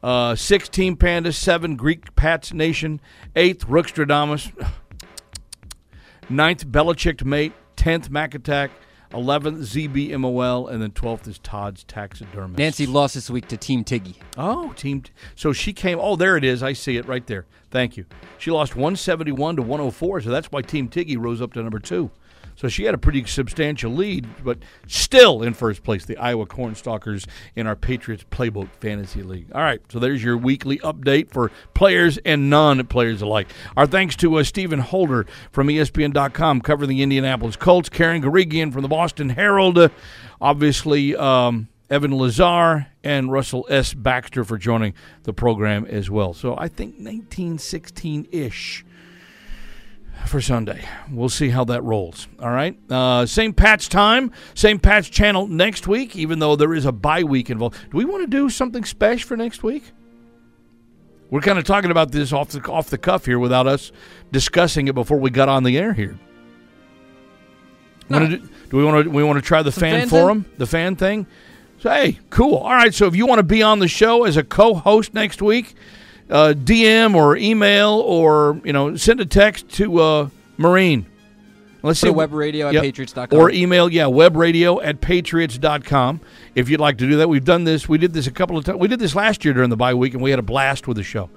Uh, six Team Panda, seven Greek Pats Nation, eighth Rookstradamus, *sighs* ninth Belichick Mate, tenth Mac Attack, 11th ZBMOL, and then 12th is Todd's Taxidermist. Nancy lost this week to Team Tiggy. Oh, Team. So she came. Oh, there it is. I see it right there. Thank you. She lost 171 to 104, so that's why Team Tiggy rose up to number two. So she had a pretty substantial lead, but still in first place, the Iowa Cornstalkers in our Patriots Playbook Fantasy League. All right, so there's your weekly update for players and non players alike. Our thanks to uh, Stephen Holder from ESPN.com covering the Indianapolis Colts, Karen Guregian from the Boston Herald, uh, obviously. Um, Evan Lazar and Russell S. Baxter for joining the program as well. So I think 1916 ish for Sunday. We'll see how that rolls. All right. Uh, same patch time, same patch channel next week, even though there is a bye week involved. Do we want to do something special for next week? We're kind of talking about this off the off the cuff here without us discussing it before we got on the air here. Wanna do, do we want to we want to try the Some fan fan forum, the fan thing? So hey, cool. All right. So if you want to be on the show as a co-host next week, uh, DM or email or you know send a text to uh, Marine. Let's Put see web radio at Yep. patriots.com. or email yeah web radio at patriots.com if you'd like to do that. We've done this. We did this a couple of times. We did this last year during the bye week, and we had a blast with the show.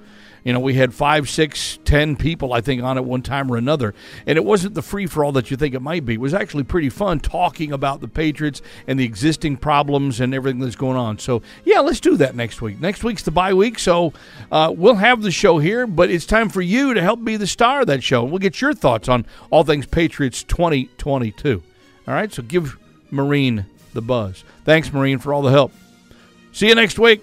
You know, we had five, six, ten people, I think, on at one time or another. And it wasn't the free for all that you think it might be. It was actually pretty fun talking about the Patriots and the existing problems and everything that's going on. So, yeah, let's do that next week. Next week's the bye week. So, uh, we'll have the show here, but it's time for you to help be the star of that show. We'll get your thoughts on all things Patriots 2022. All right, so give Marine the buzz. Thanks, Marine, for all the help. See you next week.